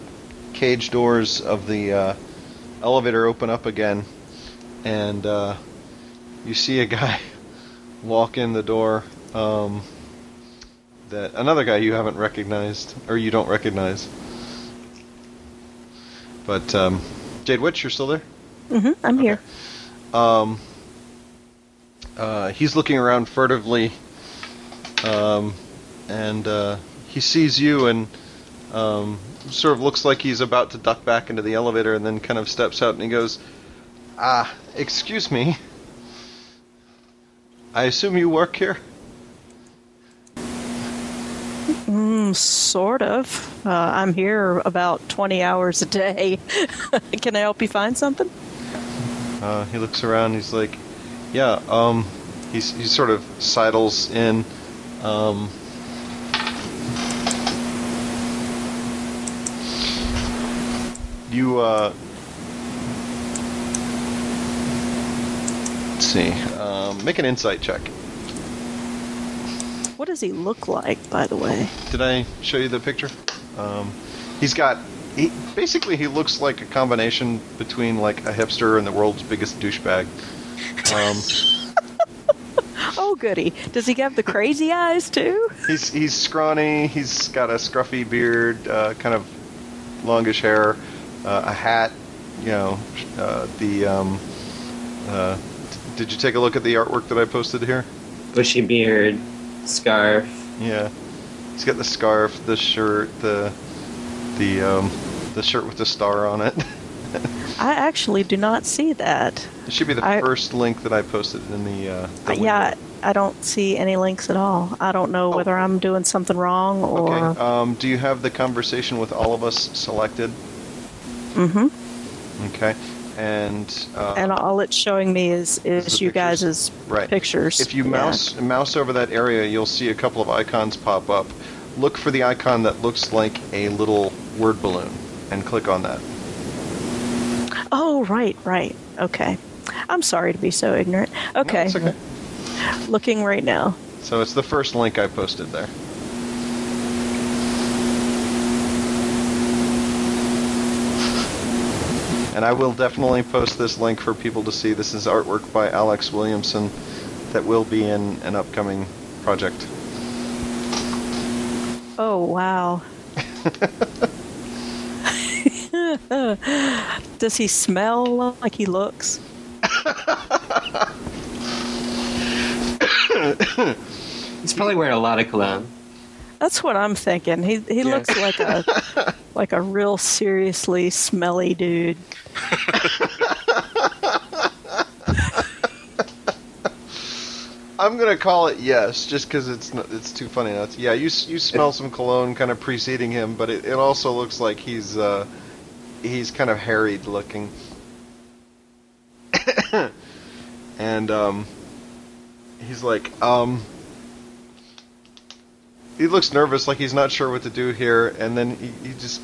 cage doors of the uh, elevator open up again, and uh, you see a guy walk in the door. Um, that another guy you haven't recognized or you don't recognize. But um, Jade Witch, you're still there. Mm-hmm. I'm here. Um, uh, he's looking around furtively, um, and uh, he sees you and um, sort of looks like he's about to duck back into the elevator, and then kind of steps out and he goes, "Ah, excuse me. I assume you work here." Sort of. Uh, I'm here about 20 hours a day. Can I help you find something? Uh, he looks around. He's like, "Yeah." Um, he sort of sidles in. Um, you uh, let's see. Um, make an insight check. What does he look like, by the way? Did I show you the picture? Um, he's got. He, basically, he looks like a combination between like a hipster and the world's biggest douchebag. Um, Oh, goody. Does he have the crazy eyes, too? He's he's scrawny. He's got a scruffy beard, uh, kind of longish hair, uh, a hat. You know, uh, the. Um, uh, d- did you take a look at the artwork that I posted here? Bushy beard, scarf. Yeah, he's got the scarf, the shirt, the the um, the shirt with the star on it. I actually do not see that. it should be the I- first link that I posted in the. Uh, the Uh, yeah, window. I don't see any links at all. I don't know Oh. whether I'm doing something wrong or. Okay. Um, do you have the conversation with all of us selected? Mm hmm Okay. And. Uh, And all it's showing me is is you pictures. guys' Right. pictures. If you Yeah. mouse mouse over that area, you'll see a couple of icons pop up. Look for the icon that looks like a little word balloon, and click on that. Oh, right, right. Okay. I'm sorry to be so ignorant. Okay. it's okay. Looking right now. So it's the first link I posted there. And I will definitely post this link for people to see. This is artwork by Alex Williamson that will be in an upcoming project. Oh, wow. Does he smell like he looks? He's probably wearing a lot of cologne. That's what I'm thinking. He he Yeah. looks like a like a real seriously smelly dude. I'm gonna call it yes, just because it's it's too funny. Yeah, you you smell some cologne kind of preceding him, but it, it also looks like he's uh, he's kind of harried looking, and um, he's like, um, he looks nervous, like he's not sure what to do here, and then he, he just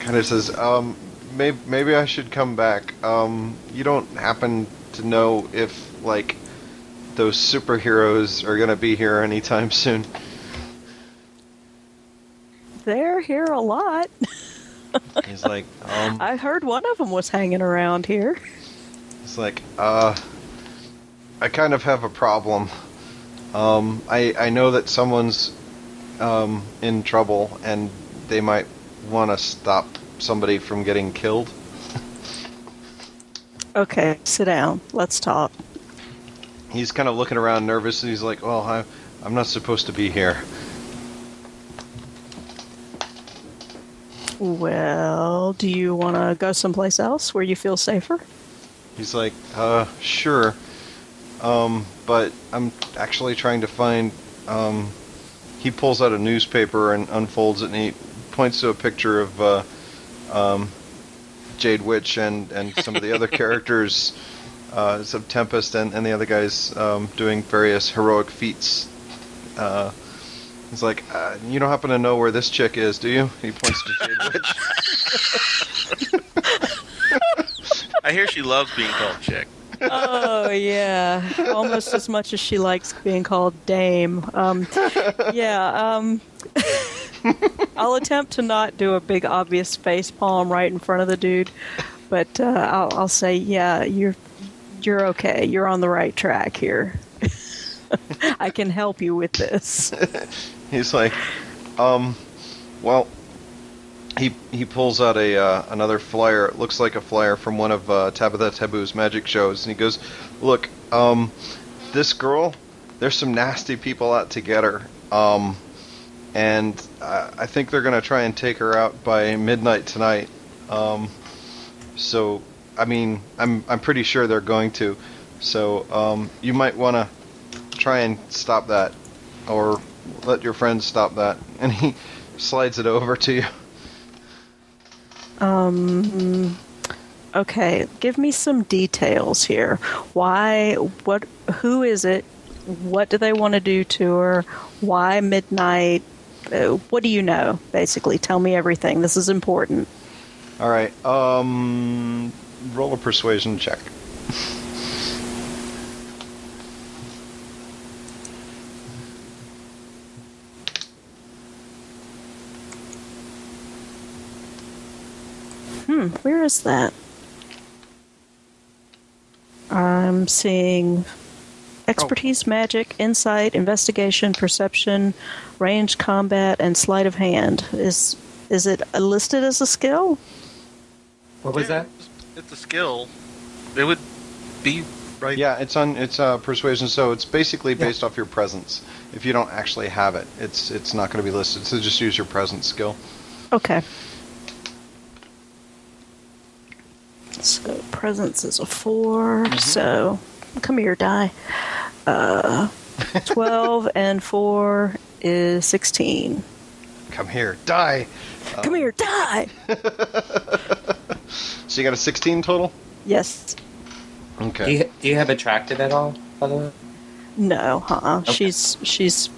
kind of says, um, maybe, maybe I should come back. Um, you don't happen to know if, like, those superheroes are gonna be here anytime soon. They're here a lot. He's like, um, I heard one of them was hanging around here. It's like, uh, I kind of have a problem. Um, I I know that someone's um, in trouble, and they might want to stop somebody from getting killed. Okay, sit down. Let's talk. He's kind of looking around, nervous, and he's like, "Well, I, I'm not supposed to be here." Well, do you want to go someplace else where you feel safer? He's like, "Uh, sure." Um, but I'm actually trying to find. Um, he pulls out a newspaper and unfolds it, and he points to a picture of uh, um, Jade Witch and and some of the other characters. Uh, it's of Tempest and, and the other guys um, doing various heroic feats. Uh, he's like, uh, you don't happen to know where this chick is, do you? He points to Jade Witch. I hear she loves being called chick. Oh yeah, almost as much as she likes being called Dame. Um, yeah, um, I'll attempt to not do a big obvious face palm right in front of the dude, but uh, I'll, I'll say, yeah, you're you're okay. You're on the right track here. I can help you with this. He's like, um, well, he he pulls out a uh, another flyer. It looks like a flyer from one of uh, Tabitha Taboo's magic shows, and he goes, "Look, um, this girl, there's some nasty people out to get her, um, and I, I think they're gonna try and take her out by midnight tonight. Um, so, I mean, I'm I'm pretty sure they're going to. So, um, you might want to try and stop that, or let your friends stop that." And he slides it over to you. Um, okay, give me some details here. Why? What? Who is it? What do they want to do to her? Why midnight? Uh, what do you know? Basically, tell me everything. This is important. All right. Um, roll a persuasion check. Hmm, where is that? I'm seeing expertise, magic, insight, investigation, perception, range combat, and sleight of hand. Is is it listed as a skill? What was Yeah, that? It's a skill. It would be right. Yeah, it's on it's uh, persuasion, so it's basically based off your presence. If you don't actually have it, it's it's not going to be listed. So just use your presence skill. Okay. So presence is a 4 So come here, die. Uh, twelve and four is sixteen. Come here, die. Come here, die. So you got a 16 total. Yes. Okay. Do you, do you have attracted at all, by the way? No. Uh. uh Okay. She's she's.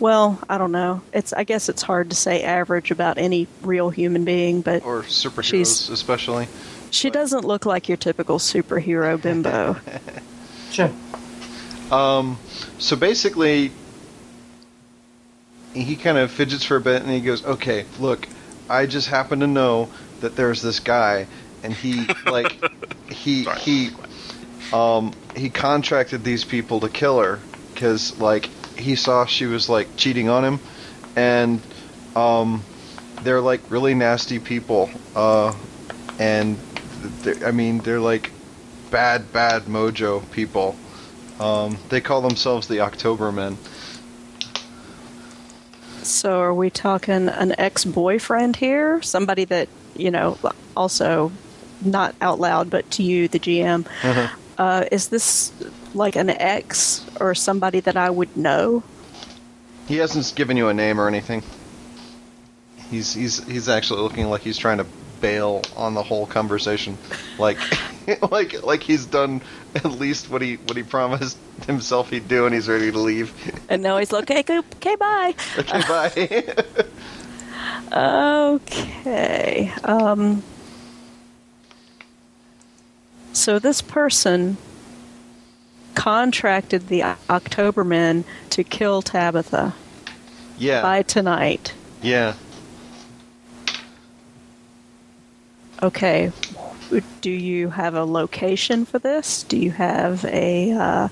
Well, I don't know. It's I guess it's hard to say average about any real human being, but or superheroes, especially. she doesn't look like your typical superhero bimbo. Sure. Um, so basically, he kind of fidgets for a bit and he goes, "Okay, look, I just happen to know that there's this guy, and he like he Sorry. he um he contracted these people to kill her because like he saw she was like cheating on him, and um they're like really nasty people, uh, and I mean they're like bad bad mojo people." Um, they call themselves the Oktobermen. So are we talking an ex-boyfriend here? Somebody that, you know, also not out loud, but to you, the GM. Uh, is this like an ex or somebody that I would know? He hasn't given you a name or anything. He's he's he's actually looking like he's trying to bail on the whole conversation. Like like like he's done at least what he what he promised himself he'd do, and he's ready to leave. And now he's like, okay, okay, bye. Okay, bye. Okay. Um, so this person contracted the Oktobermen to kill Tabitha yeah, by tonight. yeah. Okay. Do you have a location for this? Do you have a uh,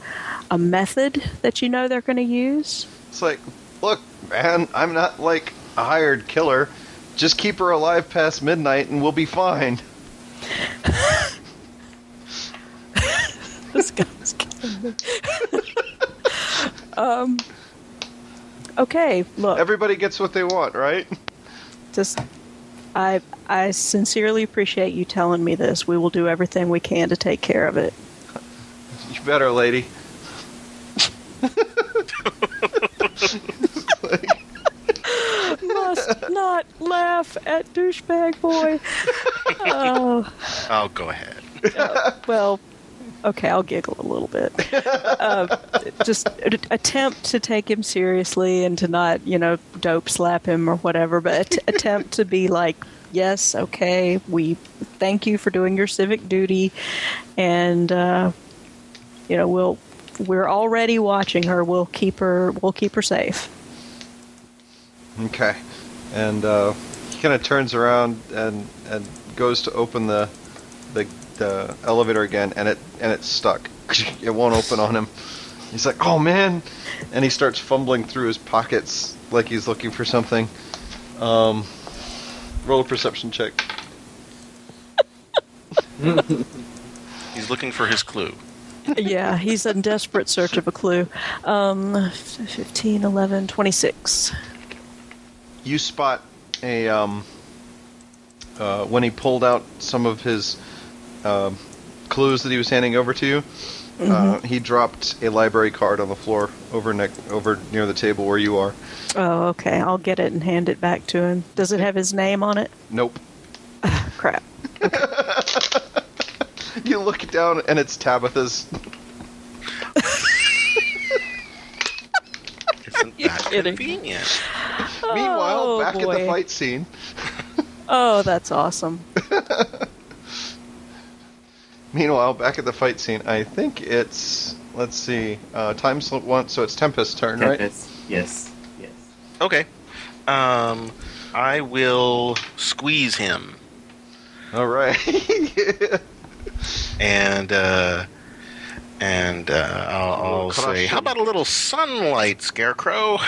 a method that you know they're going to use? It's like, look, man, I'm not like a hired killer. Just keep her alive past midnight, and we'll be fine. this guy's killing me. um. Okay. Look. Everybody gets what they want, right? just I I sincerely appreciate you telling me this. We will do everything we can to take care of it. You better, lady. Must not laugh at douchebag boy. Oh, Oh, go ahead. well, okay, I'll giggle a little bit. Uh, just attempt to take him seriously and to not, you know, dope slap him or whatever, but attempt to be like, yes, okay, we thank you for doing your civic duty, and uh, you know, we'll we're already watching her. We'll keep her. We'll keep her safe. Okay. And uh, he kind of turns around and and goes to open the, the the elevator again, and it and it's stuck. It won't open on him. He's like, "Oh man!" And he starts fumbling through his pockets like he's looking for something. Um, roll a perception check. He's looking for his clue. yeah, he's in desperate search of a clue. Um, 15, 11, 26. You spot a um, uh, when he pulled out some of his um, clues that he was handing over to you. Uh, he dropped a library card on the floor over neck over near the table where you are. Oh, okay. I'll get it and hand it back to him. Does it have his name on it? Nope. Crap. You look down and it's Tabitha's. Isn't that kidding. convenient? Meanwhile, Oh, back at boy. the fight scene, Oh, that's awesome. Meanwhile, back at the fight scene, I think it's let's see, uh, time slip one, so it's Tempest's turn, right? Tempest. Yes. Yes. Okay. Um, I will squeeze him, All right. and uh, and uh, I'll, I'll crush say, "How about a little sunlight, Scarecrow?"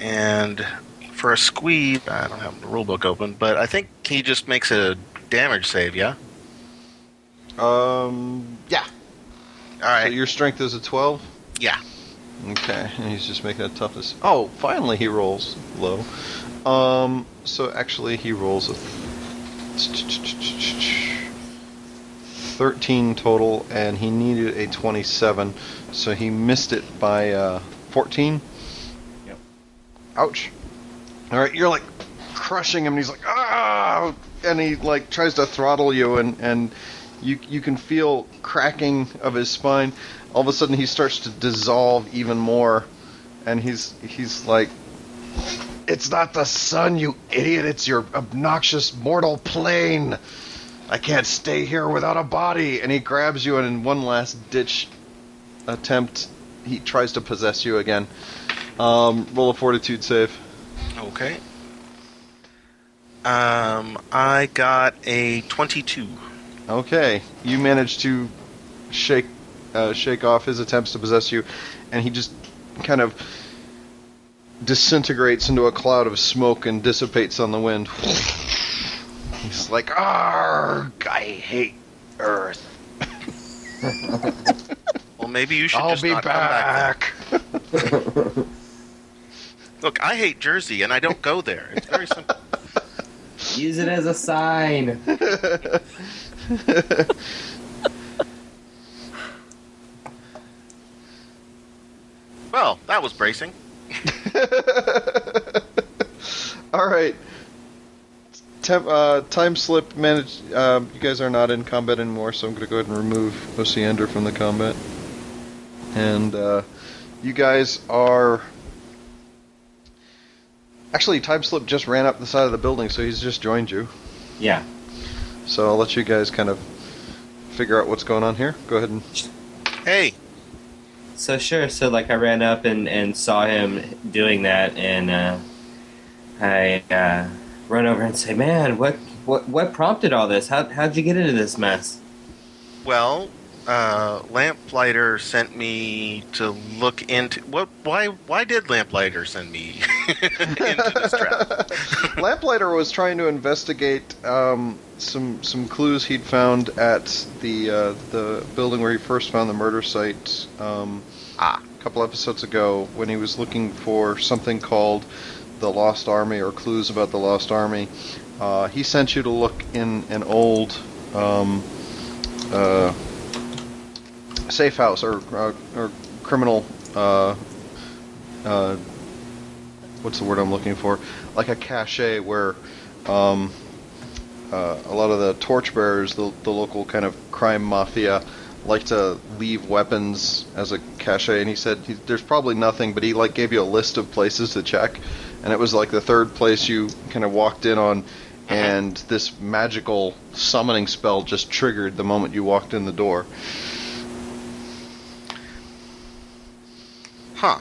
And for a squeeze, I don't have the rule book open, but I think he just makes a damage save. Yeah. um, yeah. All right. So your strength is a twelve. yeah. Okay, and he's just making a toughness. Oh, finally he rolls low. Um, so actually he rolls a thirteen total, and he needed a twenty-seven, so he missed it by uh, fourteen. Yep. Ouch! All right, you're like crushing him, and he's like ah, and he like tries to throttle you, and and you you can feel cracking of his spine. All of a sudden, he starts to dissolve even more, and he's he's like, "It's not the sun, you idiot! It's your obnoxious mortal plane. I can't stay here without a body." And he grabs you, and in one last ditch attempt, he tries to possess you again. Um, roll a fortitude save. Okay. Um, I got a twenty-two. Okay, you manage to shake uh, shake off his attempts to possess you, and he just kind of disintegrates into a cloud of smoke and dissipates on the wind. He's like, "Arg, I hate Earth. Well, maybe you should I'll just be not come back. back." Look, I hate Jersey, and I don't go there. It's very simple. Use it as a sign. Well, that was bracing. All right, Temp, uh, time slip manage. Uh, you guys are not in combat anymore, so I'm going to go ahead and remove Osiander from the combat. And uh, you guys are. Actually, time slip just ran up the side of the building, so he's just joined you. Yeah. So I'll let you guys kind of figure out what's going on here. Go ahead and. Hey, So sure. So like I ran up and, and saw him doing that, and uh, I uh, run over and say, "Man, what what what prompted all this? How how'd you get into this mess?" well, uh, Lamplighter sent me to look into what. Why? Why did Lamplighter send me into this trap? Lamplighter was trying to investigate um, some some clues he'd found at the uh, the building where he first found the murder site um, Ah, a couple episodes ago when he was looking for something called the Lost Army or clues about the Lost Army. Uh, he sent you to look in an old um, uh, safe house or uh, or criminal. Uh, uh, what's the word I'm looking for? Like a cache where um, uh, a lot of the torchbearers, the, the local kind of crime mafia, like to leave weapons as a cache. And he said he, there's probably nothing, but he like gave you a list of places to check, and it was like the third place you kind of walked in on. And this magical summoning spell just triggered the moment you walked in the door. Huh.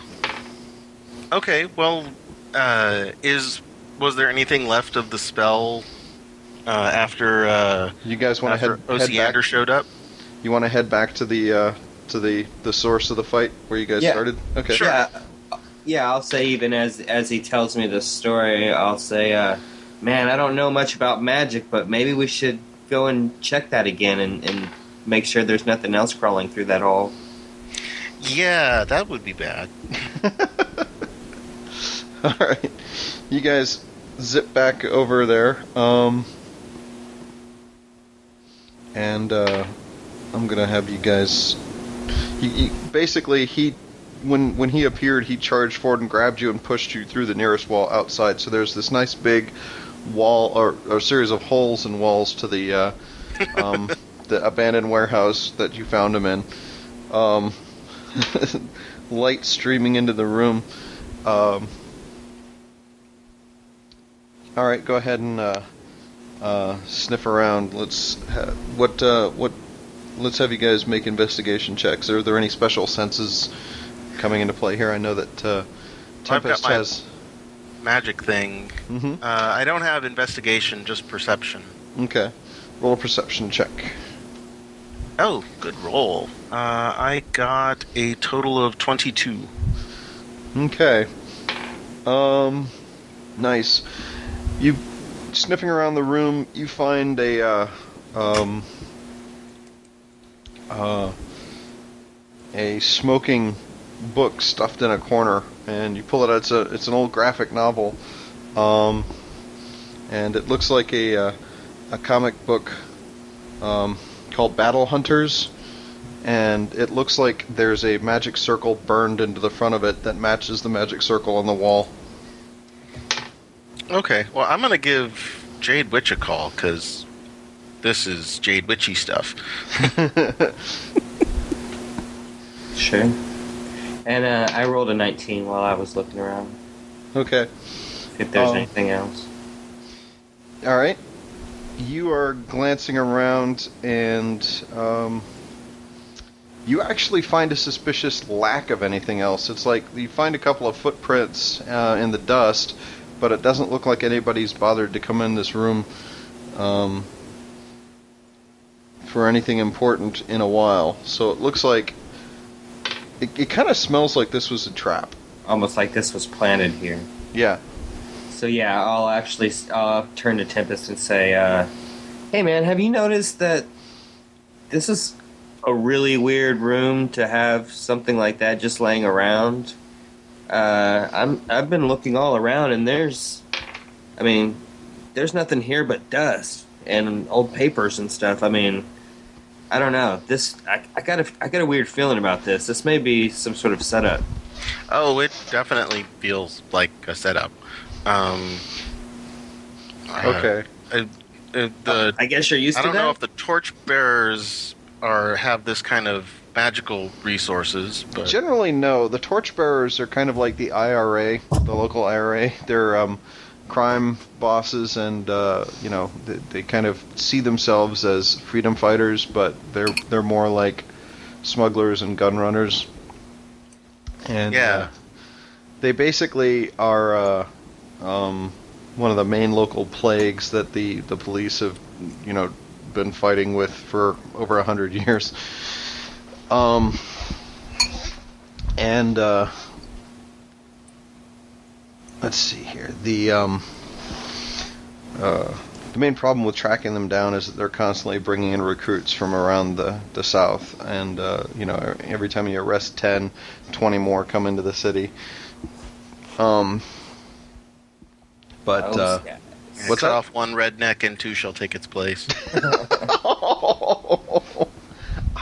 Okay. Well, uh, is was there anything left of the spell uh, after uh, You guys want to head, head back? Osiander showed up? You want to head back to the uh, to the the source of the fight where you guys Yeah. started? Okay. Sure. Yeah, yeah. I'll say even as as he tells me the story, I'll say, uh, "Man, I don't know much about magic, but maybe we should go and check that again and, and make sure there's nothing else crawling through that hole." Yeah, that would be bad. All right, you guys zip back over there, um, and uh, I'm gonna have you guys. He, he, basically, he when when he appeared, he charged forward and grabbed you and pushed you through the nearest wall outside. So there's this nice big wall or, or series of holes and walls to the uh, um, the abandoned warehouse that you found him in. Um, light streaming into the room. Um, all right, go ahead and uh, uh, sniff around. Let's ha- what uh, what. Let's have you guys make investigation checks. Are there any special senses coming into play here? I know that uh, Tempest has. Magic thing. hmm Uh, I don't have investigation, just perception. Okay, roll a perception check. Oh, good roll. Uh, I got a total of twenty-two. Okay. Um, nice. You sniffing around the room, you find a uh, um, uh, a smoking book stuffed in a corner, and you pull it out. It's a it's an old graphic novel, um, and it looks like a uh, a comic book um, called Battle Hunters. And it looks like there's a magic circle burned into the front of it that matches the magic circle on the wall. Okay, well, I'm gonna give Jade Witch a call because this is Jade Witchy stuff. Sure. And uh, I rolled a 19 while I was looking around. Okay. If there's Um, anything else. All right. You are glancing around, and um, you actually find a suspicious lack of anything else. It's like you find a couple of footprints uh, in the dust, but it doesn't look like anybody's bothered to come in this room um, for anything important in a while. So it looks like it, it kind of smells like this was a trap. Almost like this was planted here. Yeah. So yeah, I'll actually I'll turn to Tempest and say, uh, "Hey man, have you noticed that this is a really weird room to have something like that just laying around? Uh, I'm I've been looking all around and there's, I mean, there's nothing here but dust and old papers and stuff. I mean." I don't know. This I, I got a I got a weird feeling about this. This may be some sort of setup. Oh, it definitely feels like a setup. Um, Okay. uh, uh, the I guess you're used I to that. I don't know if the torchbearers are have this kind of magical resources, but Generally, no. The torchbearers are kind of like the IRA, the local IRA. They're um, crime bosses, and uh, you know they, they kind of see themselves as freedom fighters, but they're they're more like smugglers and gun runners. And Yeah. uh, they basically are uh, um, one of the main local plagues that the the police have you know been fighting with for over a hundred years. Um, and uh, let's see here. The um, uh, the main problem with tracking them down is that they're constantly bringing in recruits from around the the south, and uh, you know every time you arrest 10, 20 more come into the city. Um, but Oh, uh, yeah. Yeah, What's cut that? off one redneck and two shall take its place.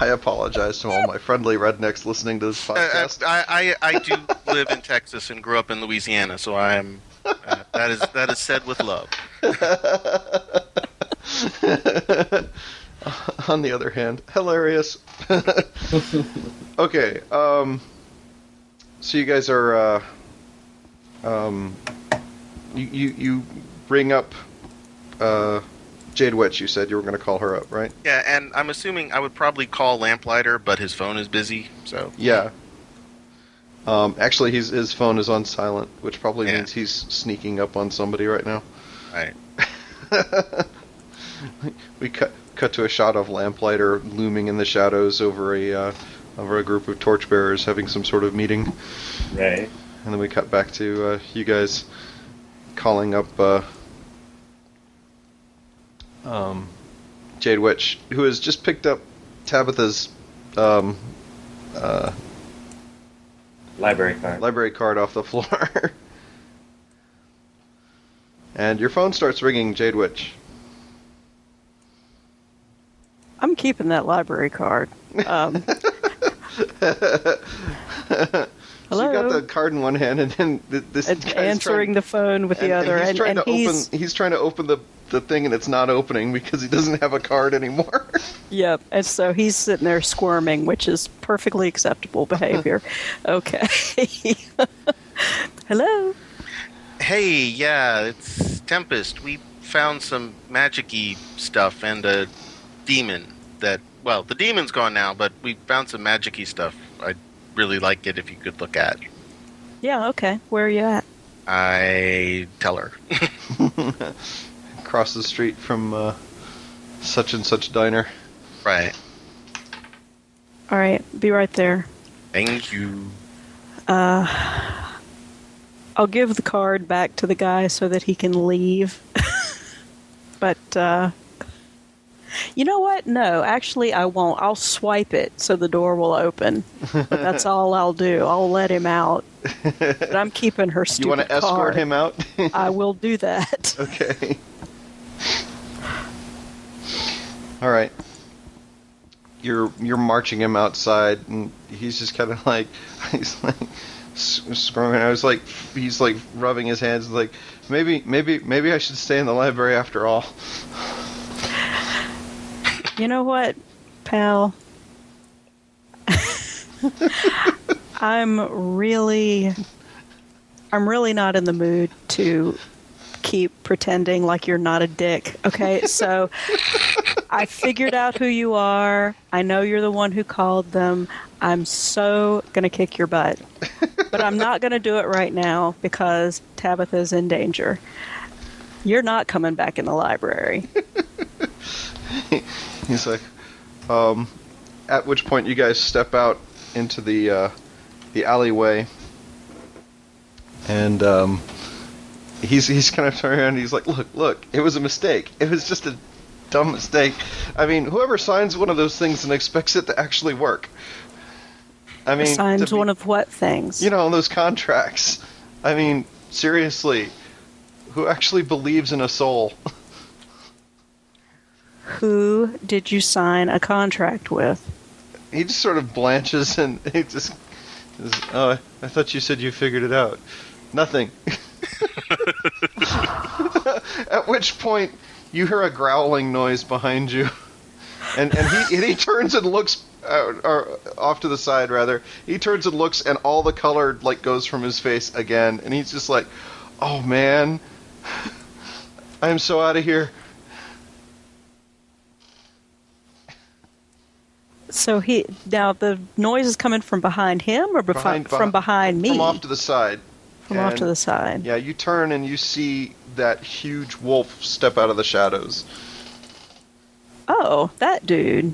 I apologize to all my friendly rednecks listening to this Uh, podcast. I, I I do live in Texas and grew up in Louisiana, so I am uh, that is that is said with love. On the other hand, hilarious. okay, um, so you guys are, uh, um, you, you you bring up uh, Jade Witch. You said you were going to call her up, right? Yeah, and I'm assuming I would probably call Lamplighter, but his phone is busy, so Yeah. Um, actually, he's, his phone is on silent, which probably Yeah. means he's sneaking up on somebody right now. right. we cut cut to a shot of lamplighter looming in the shadows over a uh, over a group of torchbearers having some sort of meeting, Right. and then we cut back to uh, you guys calling up uh, um, Jade Witch, who has just picked up Tabitha's um, uh, Library card. library card off the floor. and your phone starts ringing, Jade Witch. I'm keeping that library card. Um, So you got the card in one hand, and then th- this and guy's answering trying, the phone with the and, other, and he's trying and to he's open. He's trying to open the the thing, and it's not opening because he doesn't have a card anymore. yep, and so he's sitting there squirming, which is perfectly acceptable behavior. okay. Hello. Hey, yeah, it's Tempest. We found some magic-y stuff and a demon that well, the demon's gone now, but we found some magic-y stuff. I'd really like it if you could look at. Yeah. Okay. Where are you at? I tell her. Across the street from uh, such and such diner. right. All right. Be right there. Thank you. Uh, I'll give the card back to the guy so that he can leave. but uh, you know what? No, actually, I won't. I'll swipe it so the door will open. But that's all I'll do. I'll let him out. But I'm keeping her stupid You want to escort him out? I will do that. okay. All right. You're you're marching him outside, and he's just kind of like he's like s- screwing. I was like he's like rubbing his hands, like maybe maybe maybe I should stay in the library after all. You know what, pal? I'm really I'm really not in the mood to keep pretending like you're not a dick. Okay? So I figured out who you are. I know you're the one who called them. I'm so going to kick your butt. But I'm not going to do it right now because Tabitha's in danger. You're not coming back in the library. He's like, um, at which point you guys step out into the uh, the alleyway, and um, he's he's kind of turning around. And he's like, look, look, it was a mistake. It was just a dumb mistake. I mean, whoever signs one of those things and expects it to actually work. I mean, Signs be- one of what things? you know those contracts. I mean, seriously, who actually believes in a soul? Who did you sign a contract with? he just sort of blanches and he just says, oh i thought you said you figured it out. Nothing. At which point you hear a growling noise behind you, and and he and he turns and looks. Uh, or off to the side rather. He turns and looks and all the color like goes from his face again. And he's just like oh man. I am so out of here So he now the noise is coming from behind him or befi- Behind- from behind me? from off to the side From off to the side. Yeah, you turn and you see that huge wolf step out of the shadows. Oh, that dude.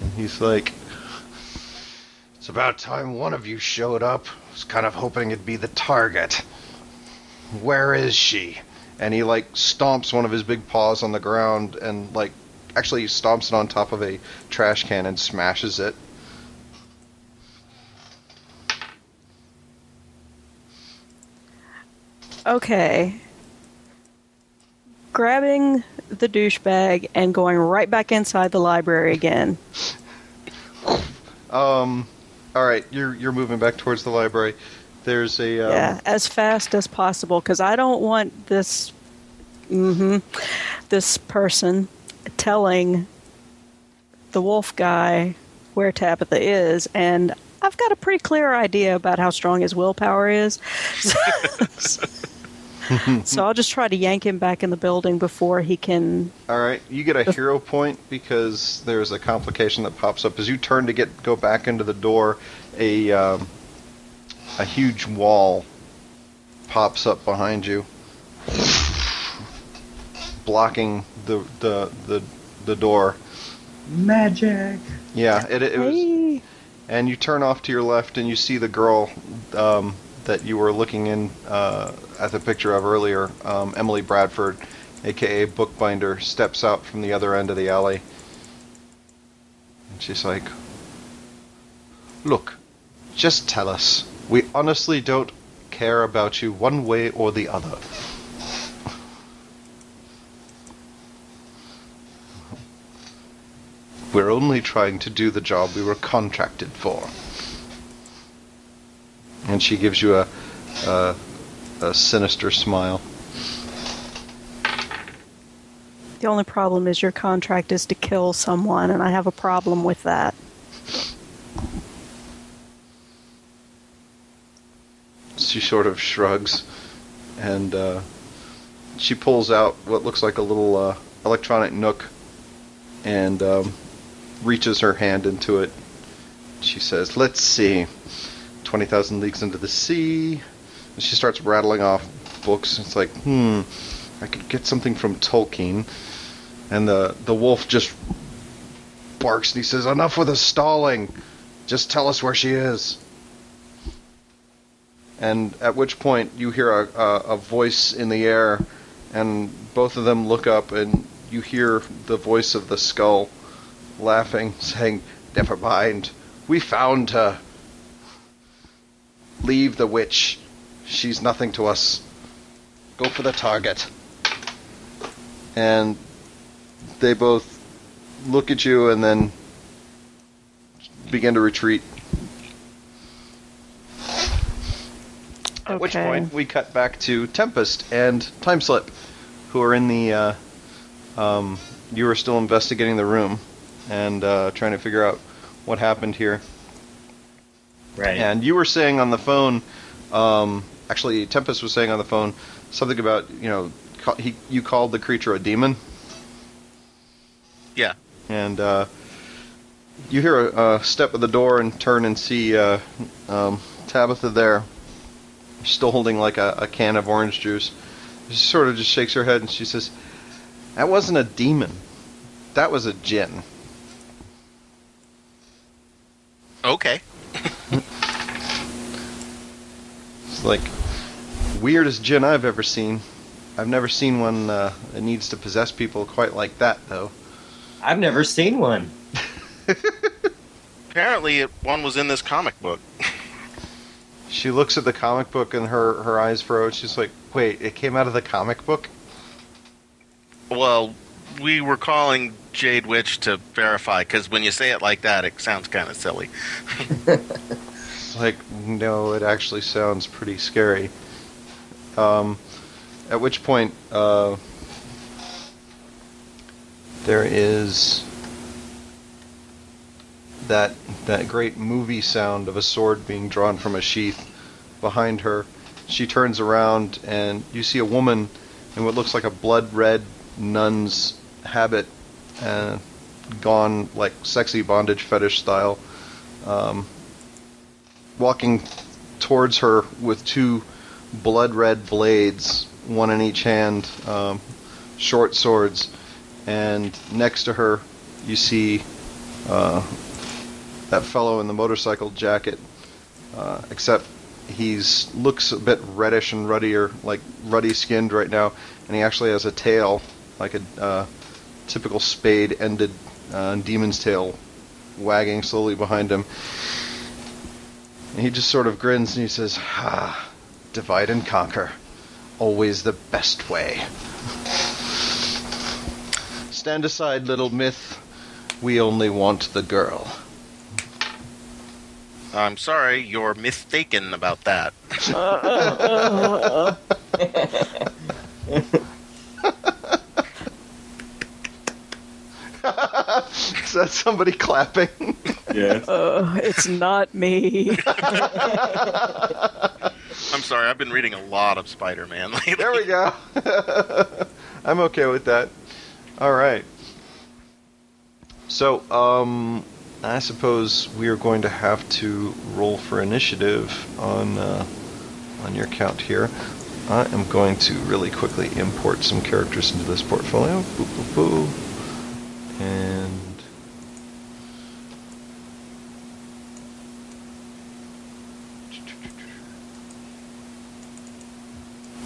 And he's like, It's about time one of you showed up. I was kind of hoping it'd be the target. Where is she? And he like stomps one of his big paws on the ground and like actually stomps it on top of a trash can and smashes it. Okay. Grabbing the douchebag and going right back inside the library again. Um all right, you're you're moving back towards the library. There's a um, yeah, as fast as possible because I don't want this Mm-hmm, this person telling the wolf guy where Tabitha is and I've got a pretty clear idea about how strong his willpower is. so I'll just try to yank him back in the building before he can All right, you get a hero point because there's a complication that pops up as you turn to get go back into the door. A um, a huge wall pops up behind you, blocking the the the, the door. Magic. Yeah, it, it was. Hey. And you turn off to your left, and you see the girl um, that you were looking in uh, at the picture of earlier, um, Emily Bradford, aka Bookbinder, steps out from the other end of the alley. And she's like, Look, just tell us. We honestly don't care about you one way or the other. We're only trying to do the job we were contracted for. And she gives you a, a, a sinister smile. The only problem is your contract is to kill someone, and I have a problem with that. She sort of shrugs, and uh, she pulls out what looks like a little uh, electronic nook, and um, reaches her hand into it. She says, "Let's see, twenty thousand leagues into the sea." And she starts rattling off books. It's like, hmm, I could get something from Tolkien. And the the wolf just barks and he says, "Enough with the stalling. Just tell us where she is." and at which point you hear a, a, a voice in the air, and both of them look up, and you hear the voice of the skull laughing, saying, Never mind, we found her. Leave the witch. She's nothing to us. Go for the target. And they both look at you and then begin to retreat. At which point we cut back to Tempest and Timeslip, who are in the. Uh, um, you are still investigating the room and uh, trying to figure out what happened here. Right. And you were saying on the phone, um, actually, Tempest was saying on the phone something about you know he you called the creature a demon, Yeah. and uh, you hear a, a step at the door and turn and see uh, um, Tabitha there, still holding like a, a can of orange juice. She sort of just shakes her head and she says, "That wasn't a demon. That was a djinn." Okay. It's like weirdest gin I've ever seen. I've never seen one uh, that needs to possess people quite like that, though. I've never seen one. Apparently, it, one was in this comic book. She looks at the comic book and her, her eyes furrow. She's like, "Wait, it came out of the comic book?" Well, we were calling Jade Witch to verify because when you say it like that, it sounds kind of silly. Like, no, it actually sounds pretty scary. Um, at which point, uh, there is that that great movie sound of a sword being drawn from a sheath behind her. She turns around and you see a woman in what looks like a blood red nun's habit, uh, gone like sexy bondage fetish style, um, walking towards her with two blood red blades, one in each hand, um, short swords, and next to her you see uh, that fellow in the motorcycle jacket, uh, except he's looks a bit reddish and ruddier, like ruddy skinned right now, and he actually has a tail, like a uh, typical spade-ended uh, demon's tail, wagging slowly behind him. And he just sort of grins and he says, "Ah, divide and conquer, always the best way." Stand aside, little myth. We only want the girl. I'm sorry, you're mistaken about that. Is that somebody clapping? Yes. Uh, it's not me. I'm sorry, I've been reading a lot of Spider-Man lately. there we go. I'm okay with that. All right. So, um, I suppose we are going to have to roll for initiative on uh, on your count here. I am going to really quickly import some characters into this portfolio. Boo, boo, boo. And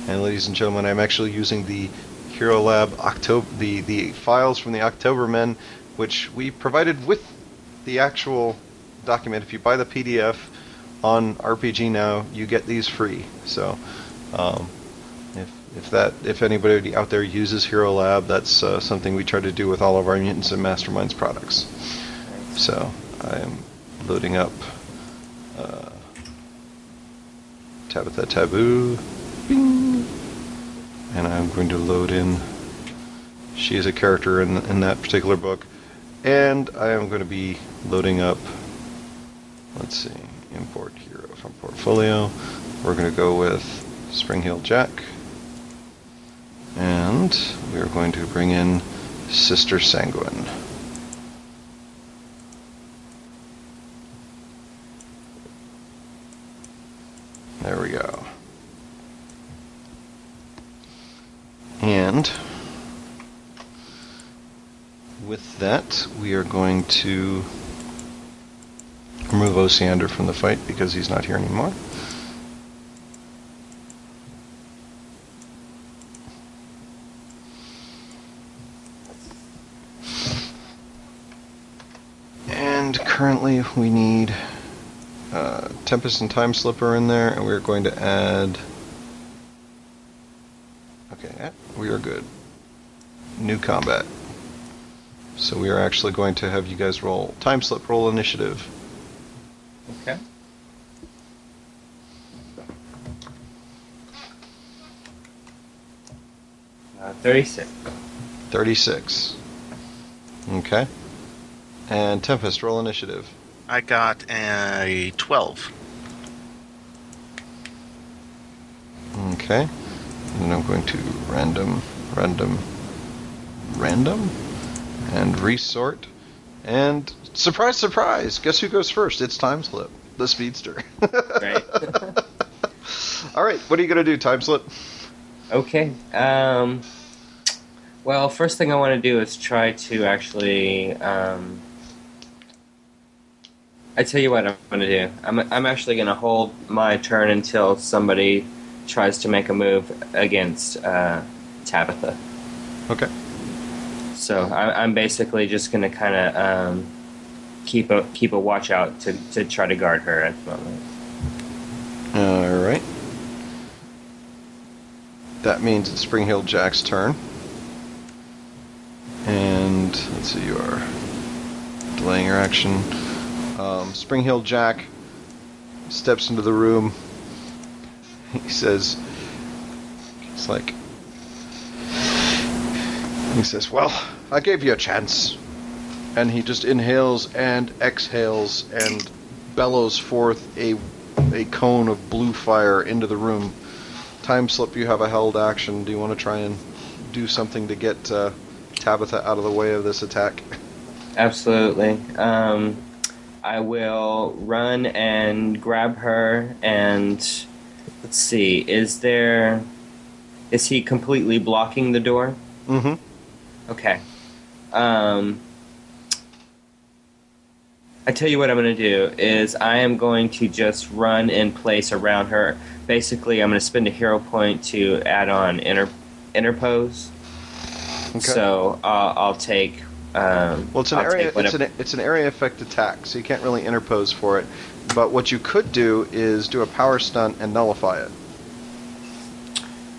And ladies and gentlemen, I'm actually using the Hero Lab October the the files from the Oktobermen, which we provided with the actual document. If you buy the PDF on RPG Now, you get these free. So, um, if if that if anybody out there uses Hero Lab, that's uh, something we try to do with all of our Mutants and Masterminds products. So I am loading up uh, Tabitha Taboo. Bing. And I'm going to load in. She is a character in in that particular book, and I am going to be loading up. Let's see, import hero from portfolio. We're going to go with Spring Heel Jack, and we are going to bring in Sister Sanguine. There we go. And with that, we are going to remove Osiander from the fight because he's not here anymore. And currently we need uh, Tempest and Time Slipper in there, and we're going to add. Okay, we are good. New combat. So we are actually going to have you guys roll time slip roll initiative. Okay. Uh, 36. 36. Okay. And Tempest roll initiative. I got a 12. Okay. And I'm going to random, random, random, and resort. And surprise, surprise! Guess who goes first? It's Time Slip, the speedster. Right. All right, what are you going to do, Time Slip? Okay. Um, well, first thing I want to do is try to actually. Um, I tell you what I'm going to do. I'm, I'm actually going to hold my turn until somebody tries to make a move against uh, Tabitha. Okay. So I, I'm basically just going to kind of um, keep a keep a watch out to, to try to guard her at the moment. All right. That means it's Spring Heel Jack's turn. And let's see, you are delaying your action. Um, Spring Hill Jack steps into the room. He says, "It's like He says, Well, I gave you a chance. And he just inhales and exhales and bellows forth a, a cone of blue fire into the room. Time slip, you have a held action. Do you want to try and do something to get uh, Tabitha out of the way of this attack? Absolutely. Um, I will run and grab her and let's see. Is there? Is he completely blocking the door? Mm-hmm. Okay. Um, I tell you what I'm going to do is I am going to just run in place around her. Basically, I'm going to spend a hero point to add on inter- interpose. Okay. So uh, I'll take. Um, Well, it's an I'll area. It's an it's an area effect attack, so you can't really interpose for it. But what you could do is do a power stunt and nullify it.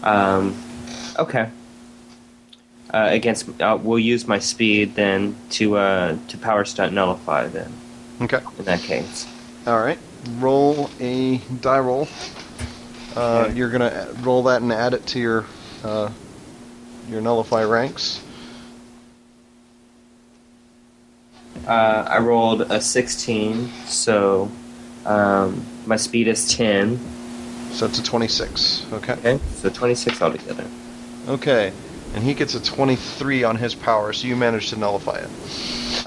Um, okay. Uh, against, uh, we'll use my speed then to uh, to power stunt nullify then. Okay. In that case, All right. Roll a die roll. Uh, Okay. You're gonna roll that and add it to your uh, your nullify ranks. uh, I rolled a 16, so um, my speed is 10. So it's a 26. Okay. Okay, so 26 altogether. Okay. And he gets a 23 on his power, so you manage to nullify it.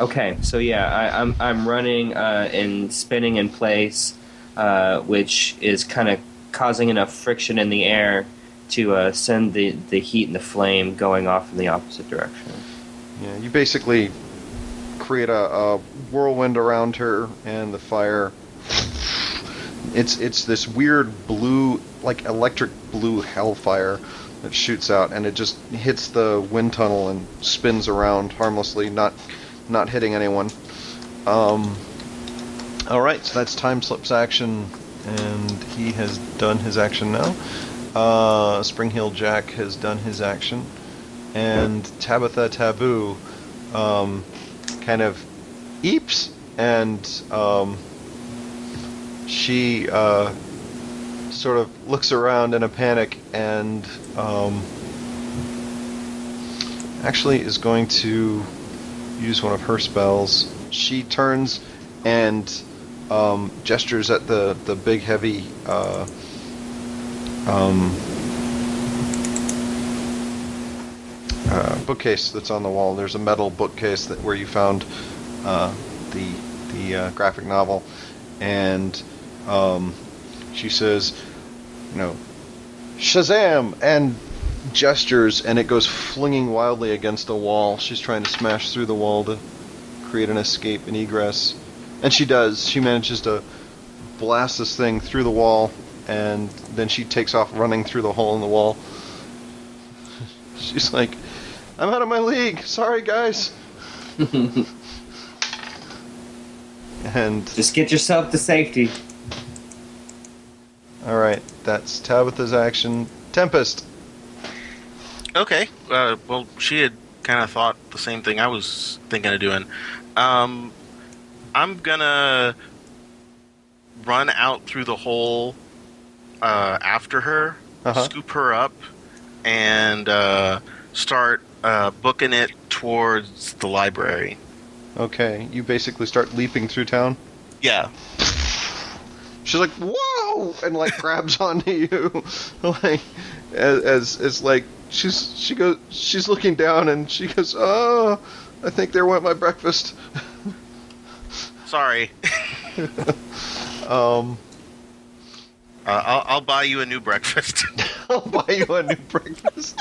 Okay, so yeah, I, I'm I'm running uh, and spinning in place, uh, which is kind of causing enough friction in the air to uh, send the, the heat and the flame going off in the opposite direction. Yeah. You basically create a, a whirlwind around her, and the fire. It's it's this weird blue, like electric blue hellfire that shoots out, and it just hits the wind tunnel and spins around harmlessly, not not hitting anyone. Um, all right, so that's time slips action, and he has done his action now. Uh, Spring Heel Jack has done his action, and Tabitha Taboo um, kind of eeps, and um, she uh, sort of looks around in a panic and um, actually is going to use one of her spells. She turns and um, gestures at the, the big heavy uh, um, uh, bookcase that's on the wall. There's a metal bookcase that where you found uh, the the uh, graphic novel, and um, she says, you know, Shazam! and gestures, and it goes flinging wildly against a wall. She's trying to smash through the wall to create an escape and egress, and she does. She manages to blast this thing through the wall, and then she takes off running through the hole in the wall. She's like, I'm out of my league. Sorry, guys. and Just get yourself to safety. All right, that's Tabitha's action. Tempest. Okay. Uh, well, she had kind of thought the same thing I was thinking of doing. Um, I'm gonna run out through the hole uh, after her, Uh-huh. scoop her up, and uh, start uh, booking it towards the library. Okay, you basically start leaping through town. Yeah. She's like, And like grabs onto you, like as, as as like she's she goes she's looking down and she goes, "Oh, I think there went my breakfast." Sorry. Um, Uh, I'll, I'll buy you a new breakfast. I'll buy you a new breakfast.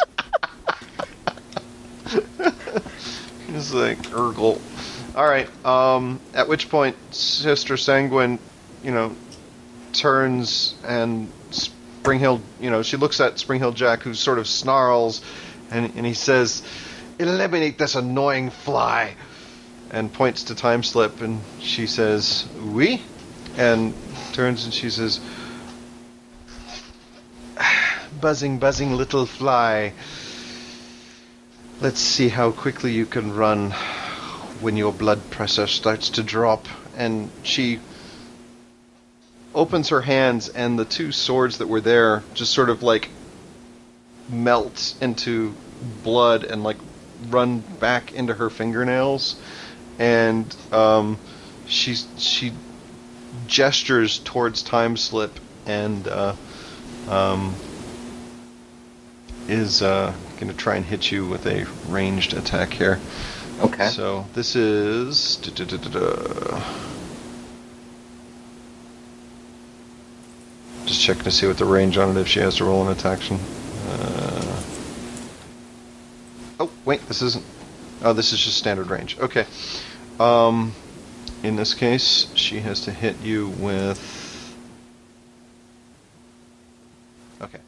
He's like, Urgle. Alright, um, at which point Sister Sanguine, you know, turns and Spring Heel, you know, she looks at Spring Heel Jack, who sort of snarls, and, and he says, Eliminate this annoying fly! And points to Time Slip, and she says, Oui? And turns and she says, buzzing, buzzing little fly. Let's see how quickly you can run when your blood pressure starts to drop. And she opens her hands, and the two swords that were there just sort of like melt into blood and like run back into her fingernails, and um, she she gestures towards time slip and uh, um, is uh, going to try and hit you with a ranged attack here. Okay. So this is. Just checking to see what the range on it if she has to roll an attack. Uh, oh wait, this isn't. Oh, this is just standard range. Okay. Um, in this case, she has to hit you with. Okay.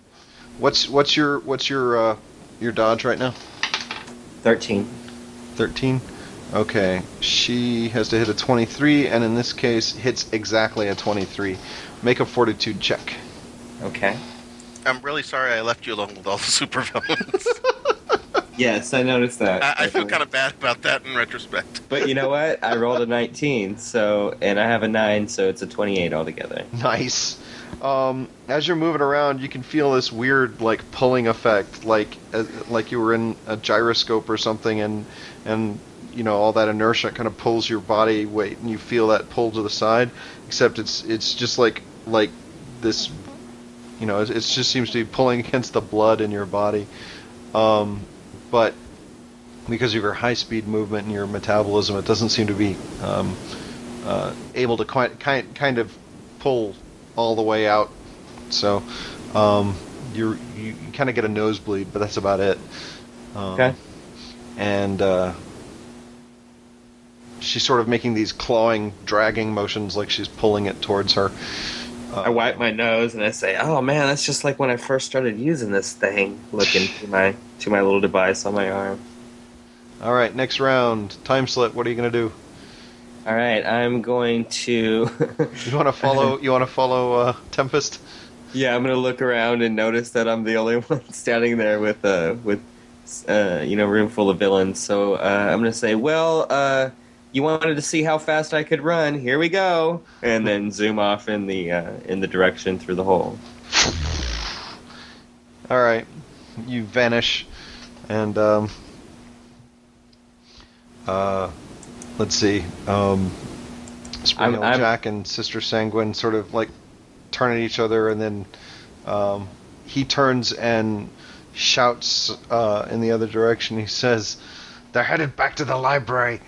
What's what's your what's your uh, your dodge right now? Thirteen. 13. Okay, she has to hit a 23, and in this case, hits exactly a 23. Make a fortitude check. Okay. I'm really sorry I left you alone with all the supervillains. Yes, I noticed that. I, I feel kind of bad about that in retrospect. But you know what? I rolled a 19, so and I have a nine, so it's a 28 altogether. Nice. Um, as you're moving around, you can feel this weird, like pulling effect, like uh, like you were in a gyroscope or something, and and you know all that inertia kind of pulls your body weight, and you feel that pull to the side. Except it's it's just like like this, you know, it, it just seems to be pulling against the blood in your body. Um, but because of your high speed movement and your metabolism, it doesn't seem to be um, uh, able to kind kind kind of pull all the way out. So um, you're, you you kind of get a nosebleed, but that's about it. Um, Okay. And uh, she's sort of making these clawing, dragging motions, like she's pulling it towards her. Uh, I wipe my nose and I say, "Oh man, that's just like when I first started using this thing." Looking to my to my little device on my arm. All right, next round. Time slip. What are you gonna do? All right, I'm going to. You want to follow? You want to follow uh, Tempest? yeah, I'm gonna look around and notice that I'm the only one standing there with uh with uh you know room full of villains. So uh, I'm gonna say, well, uh, you wanted to see how fast I could run. Here we go, and then zoom off in the uh, in the direction through the hole. All right, you vanish, and um, uh, let's see. Um, Spring I'm- I'm- Jack and Sister Sanguine sort of like turn at each other, and then um, he turns and shouts uh, in the other direction. He says, "They're headed back to the library."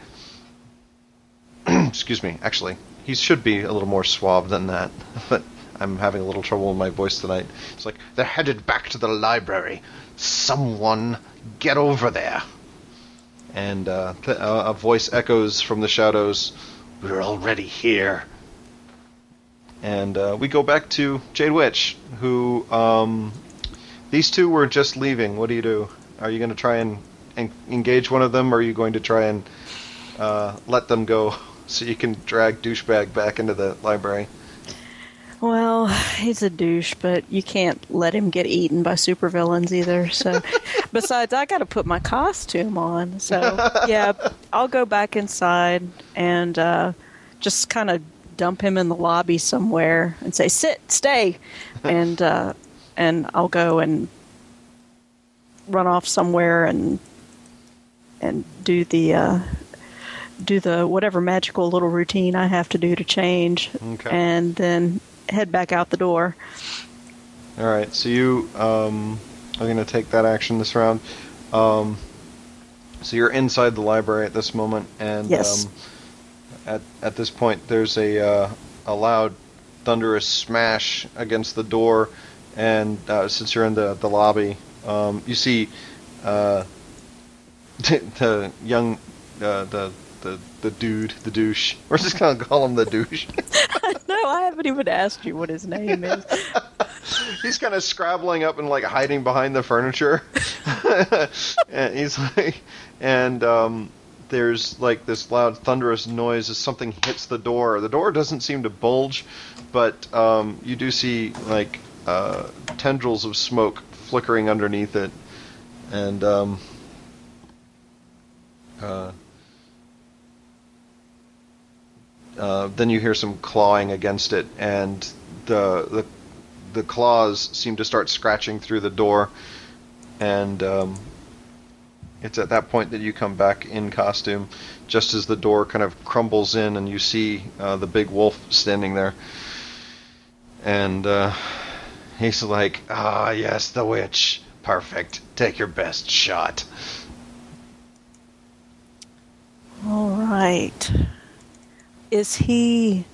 Excuse me. Actually, he should be a little more suave than that, but I'm having a little trouble with my voice tonight. It's like they're headed back to the library. Someone get over there. And uh, uh, a voice echoes from the shadows. We're already here. And uh, we go back to Jade Witch, who um, these two were just leaving. What do you do? Are you going to try and, en- engage one of them, or are you going to try and uh, let them go so you can drag douchebag back into the library? Well, he's a douche, but you can't let him get eaten by supervillains either. So, besides, I got to put my costume on. So, yeah, I'll go back inside and uh, just kind of dump him in the lobby somewhere and say, "Sit, stay," and uh, and I'll go and run off somewhere and and do the. Uh, do the whatever magical little routine I have to do to change, Okay. and then head back out the door. All right, so you um, are going to take that action this round. Um, so you're inside the library at this moment, and Yes. um, at at this point, there's a uh, a loud, thunderous smash against the door, and uh, since you're in the the lobby, um, you see uh, the young uh, the the the dude, the douche. We're just gonna call him the douche. No, I haven't even asked you what his name is. he's kind of scrabbling up and like hiding behind the furniture. and he's like, and um, there's like this loud thunderous noise as something hits the door. The door doesn't seem to bulge, but um, you do see like uh, tendrils of smoke flickering underneath it, and um, uh, uh, then you hear some clawing against it, and the the the claws seem to start scratching through the door, and um, it's at that point that you come back in costume, just as the door kind of crumbles in and you see uh, the big wolf standing there. And uh, he's like, "Ah, yes, the witch. Perfect. Take your best shot." All right. Is he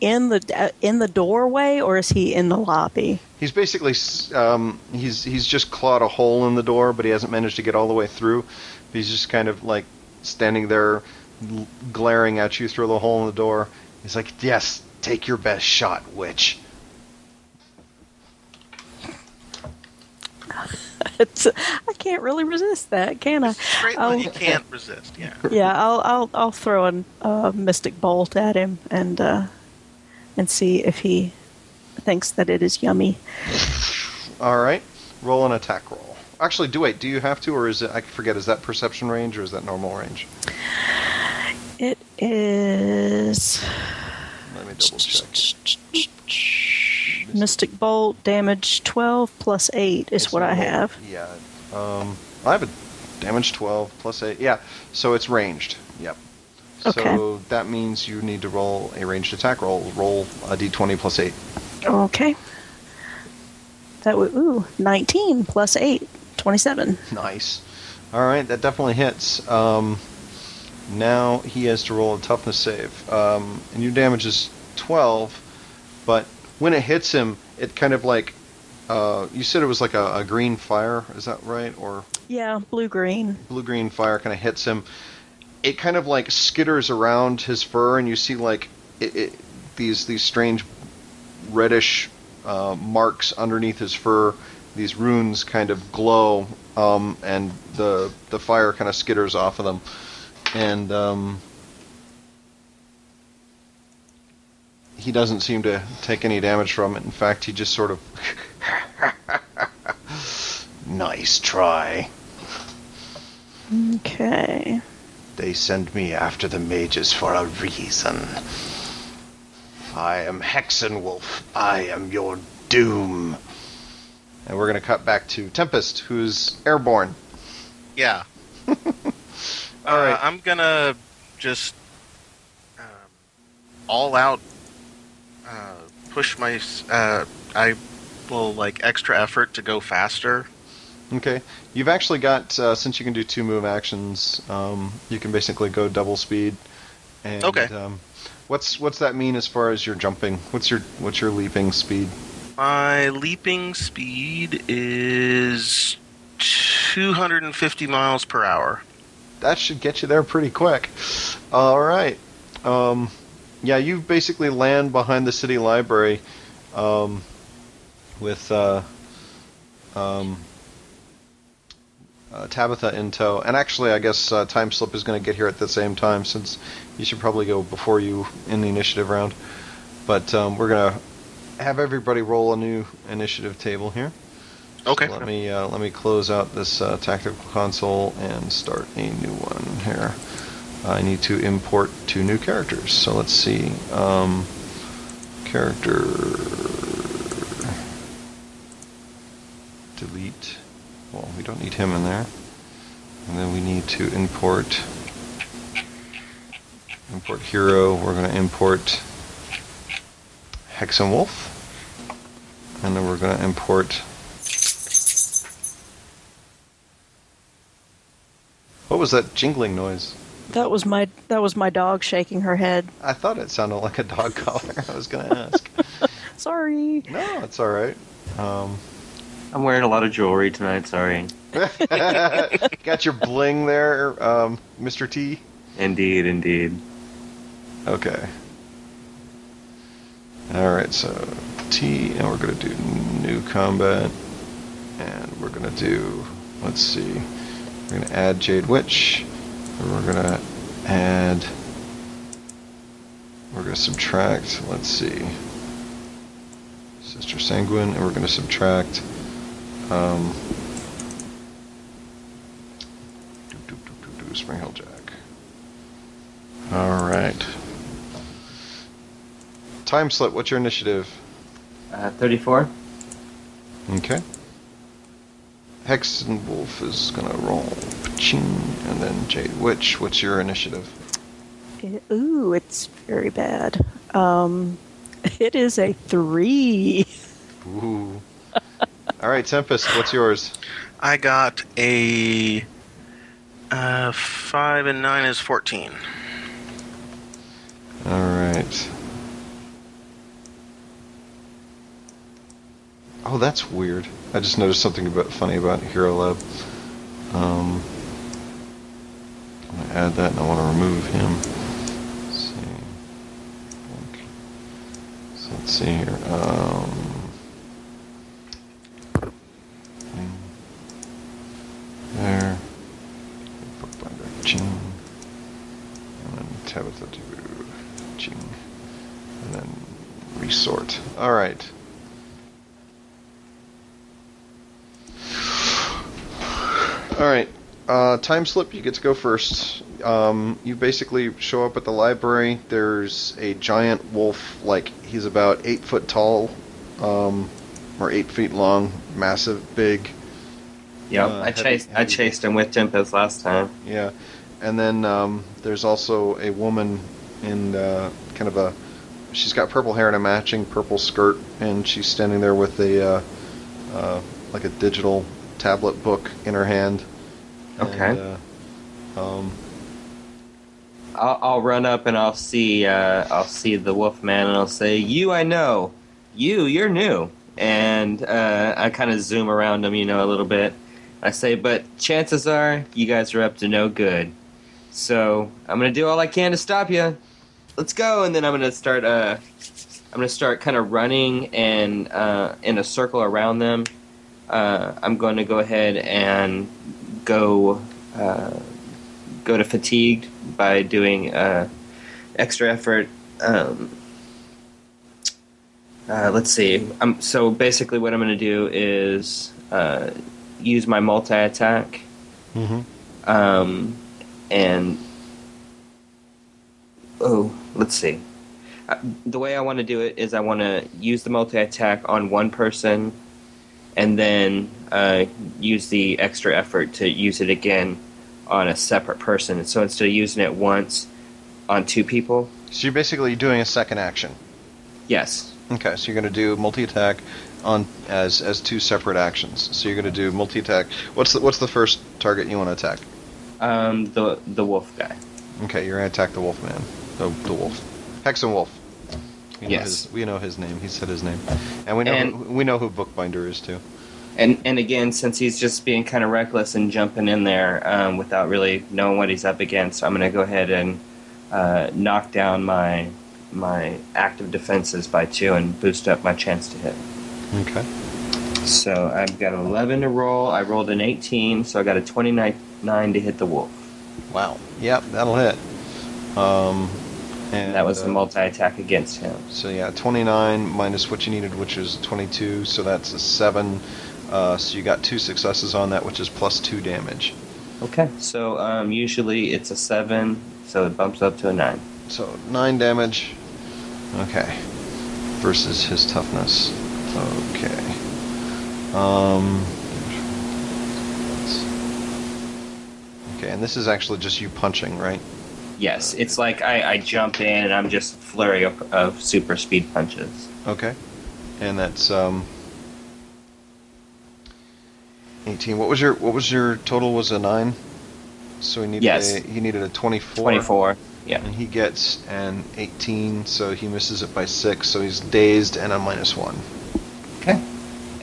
in the uh, in the doorway or is he in the lobby? He's basically um, he's he's just clawed a hole in the door, but he hasn't managed to get all the way through. He's just kind of like standing there, glaring at you through the hole in the door. He's like, "Yes, take your best shot, witch." It's, I can't really resist that, can I? Straight Oh. line, you can't resist. Yeah. Yeah, I'll I'll I'll throw a uh, mystic bolt at him and uh, and see if he thinks that it is yummy. All right, roll an attack roll. Actually, do wait. Do you have to, or is it? I forget. Is that perception range or is that normal range? It is Let me double check. mystic bolt damage twelve plus eight is It's what I have. Yeah. Um, I have a damage 12 plus 8. Yeah, so it's ranged. Yep. Okay. So that means you need to roll a ranged attack roll. Roll a d20 plus 8. Okay. That would ooh nineteen plus eight. 27. Nice. All right, that definitely hits. Um, now he has to roll a toughness save. Um, and your damage is 12, but when it hits him, it kind of like. Uh, you said it was like a, a green fire, is that right? Or Yeah, blue green. blue green fire kind of hits him. It kind of like skitters around his fur, and you see like it, it, these these strange reddish uh, marks underneath his fur. These runes kind of glow, um, and the the fire kind of skitters off of them, and um, he doesn't seem to take any damage from it. In fact, he just sort of nice try. Okay. They send me after the mages for a reason. I am Hexenwolf. I am your doom. And we're going to cut back to Tempest, who's airborne. Yeah. All right. Uh, I'm gonna just um, all out uh, push my. Uh, I will like extra effort to go faster. Okay. You've actually got, uh, since you can do two move actions, um, you can basically go double speed. And, Okay. Um, what's what's that mean as far as your jumping? What's your what's your leaping speed? My leaping speed is 250 miles per hour. that should get you there pretty quick. All right. Um, yeah, you basically land behind the city library um, with uh, um, uh, Tabitha in tow. And actually, I guess uh, Time Slip is going to get here at the same time since you should probably go before you in the initiative round. But um, we're going to have everybody roll a new initiative table here. Okay. So let me uh, let me close out this uh, tactical console and start a new one here. I need to import two new characters. So let's see. Um, character delete. Well, we don't need him in there. And then we need to import import hero. We're going to import Hexenwolf. And then we're going to import What was that jingling noise? That was my that was my dog shaking her head. I thought it sounded like a dog collar. I was going to ask. Sorry. no, it's all right. Um, I'm wearing a lot of jewelry tonight. Sorry. got your bling there, um, Mr. T. Indeed, indeed. Okay. All right, so T, and we're going to do new combat, and we're going to do. Let's see. We're going to add Jade Witch. And We're going to add. We're going to subtract. Let's see. Sister Sanguine, and we're going to subtract. Um, Spring Heel Jack. All right. Time slip. What's your initiative? Uh, 34. Okay. Hexenwolf is gonna roll. Ching, and then Jade Witch. What's your initiative? It- ooh, it's very bad. Um, it is a three. Ooh. All right, Tempest. What's yours? I got a uh, five and nine is fourteen. All right. Oh, that's weird. I just noticed something about funny about Hero Lab. Um, I'm gonna add that, and I want to remove him. Let's see. Okay. So let's see here. Um, there. Bookbinder. Ching. And then Tabitha to Ching. And then resort. All All right. Uh, time slip. You get to go first. Um, you basically show up at the library. There's a giant wolf, like he's about eight foot tall, um, or eight feet long, massive, big. Yeah, Uh, I heavy- chased I chased him with Tempest last time. Yeah, and then um, there's also a woman in uh, kind of a. She's got purple hair and a matching purple skirt, and she's standing there with a uh, uh, like a digital tablet book in her hand. Okay. And, uh, um, I'll, I'll run up and I'll see uh, I'll see the wolf man and I'll say, "You, I know. You, you're new." And uh, I kind of zoom around him, you know, a little bit. I say, "But chances are you guys are up to no good. So I'm gonna do all I can to stop you. Let's go." And then I'm gonna start. Uh, I'm gonna start kind of running and uh, in a circle around them. Uh, I'm going to go ahead and go. Uh, go to fatigued by doing uh, extra effort. Um, uh, let's see. Um, so basically, what I'm going to do is uh, use my multi attack, mhm. um, and oh, let's see. Uh, the way I want to do it is I want to use the multi attack on one person, and then uh, use the extra effort to use it again on a separate person. So instead of using it once on two people, So you're basically doing a second action. yes, Okay, so you're going to do multi attack on as as two separate actions. So you're going to do multi attack. What's the what's the first target you want to attack? um, the the wolf guy. Okay, you're gonna attack the wolf man. The, the wolf. Hexenwolf. We know Yes. His, we know his name. He said his name. And we know And- who, we know who Bookbinder is too. And and again, since he's just being kind of reckless and jumping in there um, without really knowing what he's up against, I'm going to go ahead and uh, knock down my my active defenses by two and boost up my chance to hit. Okay. So I've got 11 to roll. I rolled an 18, so I got a 29 nine to hit the wolf. Wow. Yep, that'll hit. Um, and that was the uh, multi attack against him. So yeah, 29 minus what you needed, which is 22. So that's a seven. Uh, so you got two successes on that, which is plus two damage. Okay. So um, usually it's a seven, so it bumps up to a nine. So nine damage. Okay. Versus his toughness. Okay. Um. Okay, and this is actually just you punching, right? Yes, it's like I, I jump in and I'm just flurry of, of super speed punches. Okay. And that's um. 18. What was your what was your total? Was a nine. So he needed Yes. a, he needed a 24. 24. Yeah. And he gets an 18, so he misses it by six. So he's dazed and a minus one. Okay.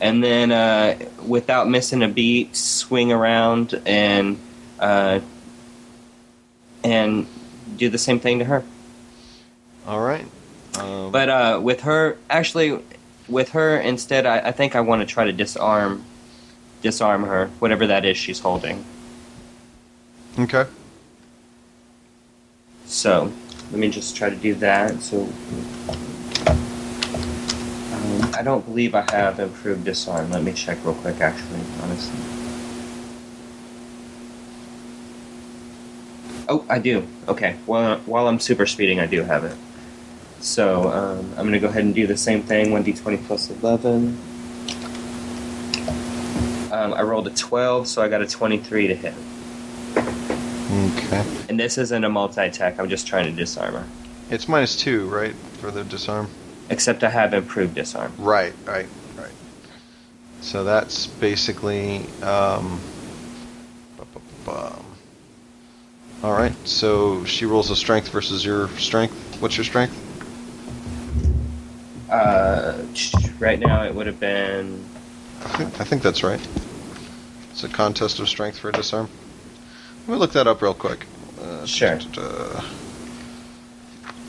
And then uh, without missing a beat, swing around and uh, and do the same thing to her. All right. Um, But uh, with her, actually, with her instead, I, I think I want to try to disarm, disarm her, whatever that is she's holding. okay. So let me just try to do that. So um, I don't believe I have improved disarm. Let me check real quick. Actually, honestly. Oh, I do. Okay. While while I'm super speeding, I do have it. So um, I'm gonna go ahead and do the same thing. One d20 plus 11. Um, I rolled a 12, so I got a 23 to hit. Okay. And this isn't a multi attack, I'm just trying to disarm her. It's minus two, right, for the disarm? Except I have improved disarm. Right, right, right. So that's basically. Um, bu- bu- bu- bum. All right. So she rolls a strength versus your strength. What's your strength? Uh, right now it would have been. I think, I think that's right. It's a contest of strength for a disarm. Let me look that up real quick. Uh, Sure. da-da-da.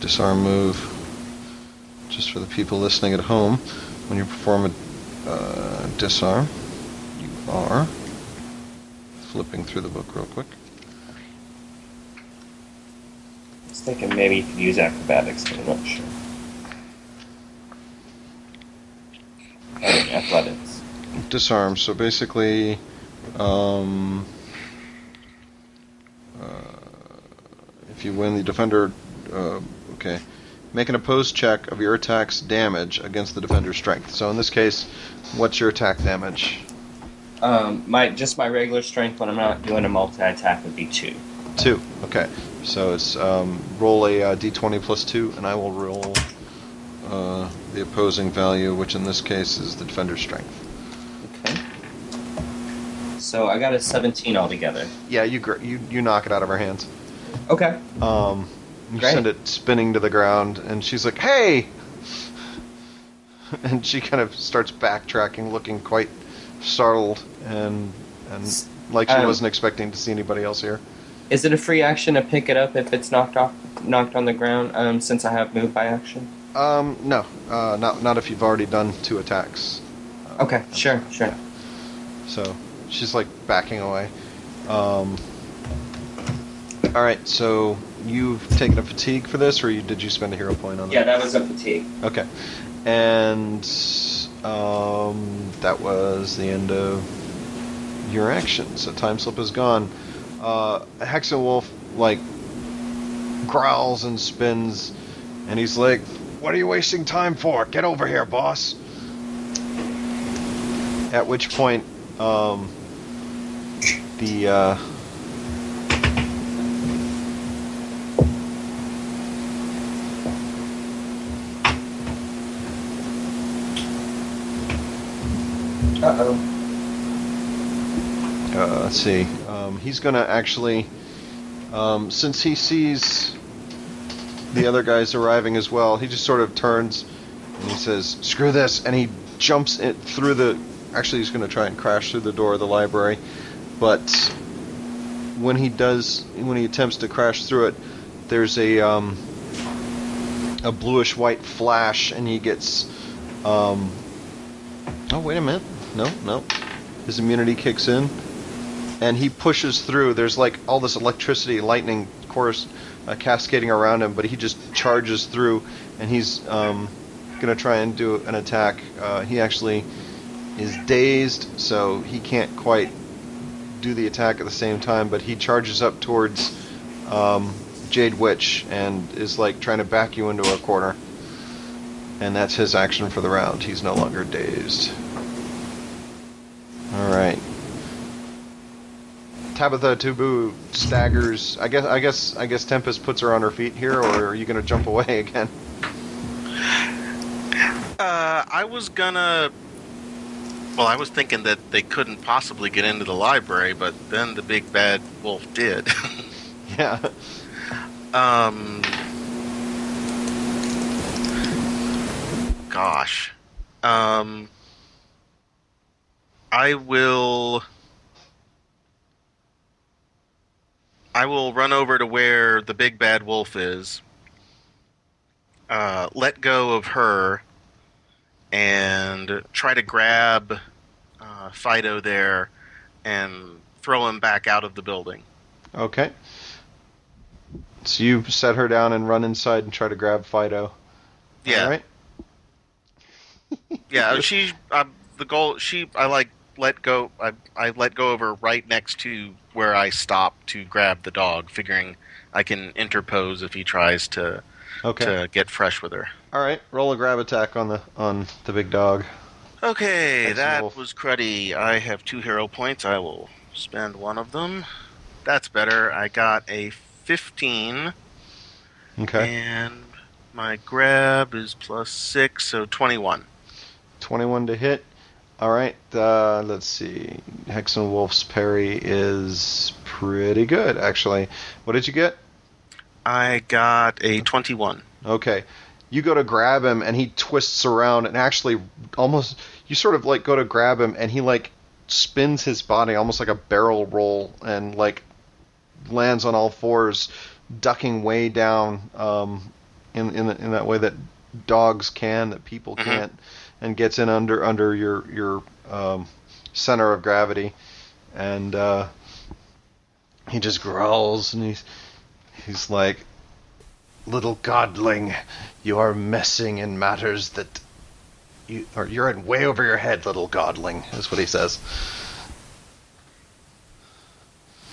Disarm move. Just for the people listening at home, when you perform a uh, disarm, you are flipping through the book real quick. I was thinking maybe you could use acrobatics, but I'm not sure. I mean, athletics. disarm. So basically, um, uh, if you win, the defender. Uh, okay, make an opposed check of your attack's damage against the defender's strength. So in this case, what's your attack damage? Um, my just my regular strength when I'm not doing a multi attack would be two. Two. Okay, so it's um, roll a uh, d20 plus two, and I will roll uh, the opposing value, which in this case is the defender's strength. Okay. So I got a 17 altogether. Yeah, you gr- you you knock it out of her hands. Okay. Um, you Great. send it spinning to the ground, and she's like, "Hey!" And she kind of starts backtracking, looking quite startled, and and like she Um, wasn't expecting to see anybody else here. Is it a free action to pick it up if it's knocked off, knocked on the ground? Um, since I have moved by action. Um, no, uh, not not if you've already done two attacks. Uh, Okay. Sure. Sure. So she's like backing away. Um, all right, so you've taken a fatigue for this, or you, did you spend a hero point on that? Yeah, that? that was a fatigue. Okay. And um, that was the end of your action. So time slip is gone. Uh, Hexenwolf like growls and spins, and he's like, "What are you wasting time for? Get over here, boss!" At which point, um, the uh, Uh oh. uh, let's see. Um, he's gonna actually, um, since he sees the other guys arriving as well, he just sort of turns and he says, "Screw this!" and he jumps it through the. Actually, he's gonna try and crash through the door of the library, but when he does, when he attempts to crash through it, there's a um, a bluish white flash, and he gets. Um, oh wait a minute! No, no. His immunity kicks in, and he pushes through. There's like all this electricity, lightning course uh, cascading around him, but he just charges through, and he's um, gonna try and do an attack. Uh, he actually is dazed, so he can't quite do the attack at the same time. But he charges up towards um, Jade Witch and is like trying to back you into a corner. And that's his action for the round. He's no longer dazed. All right. Tabitha Taboo staggers. I guess. I guess. I guess Tempest puts her on her feet here, or are you going to jump away again? Uh, I was gonna. Well, I was thinking that they couldn't possibly get into the library, but then the big bad wolf did. Yeah. um. Gosh. Um. I will. I will run over to where the big bad wolf is. Uh, let go of her and try to grab uh, Fido there and throw him back out of the building. Okay. So you set her down and run inside and try to grab Fido. Yeah, All right. yeah. She, the goal. She, I like let go. I, I let go of her right next to where I stop to grab the dog, figuring I can interpose if he tries to Okay. to get fresh with her. All right. Roll a grab attack on the on the big dog. Okay, that was cruddy. I have two hero points. I will spend one of them. That's better. I got a 15, Okay. and my grab is plus 6, so 21. 21 to hit. All right. Uh, let's see. Hexenwolf's parry is pretty good, actually. What did you get? I got a 21. Okay. You go to grab him, and he twists around, and actually, almost, you sort of like go to grab him, and he like spins his body almost like a barrel roll, and like lands on all fours, ducking way down um, in in in that way that dogs can, that people Mhm. can't, and gets in under under your your um, center of gravity, and uh, he just growls, and he's he's like, "Little godling, you are messing in matters that." You, or you're in way over your head, little godling, is what he says.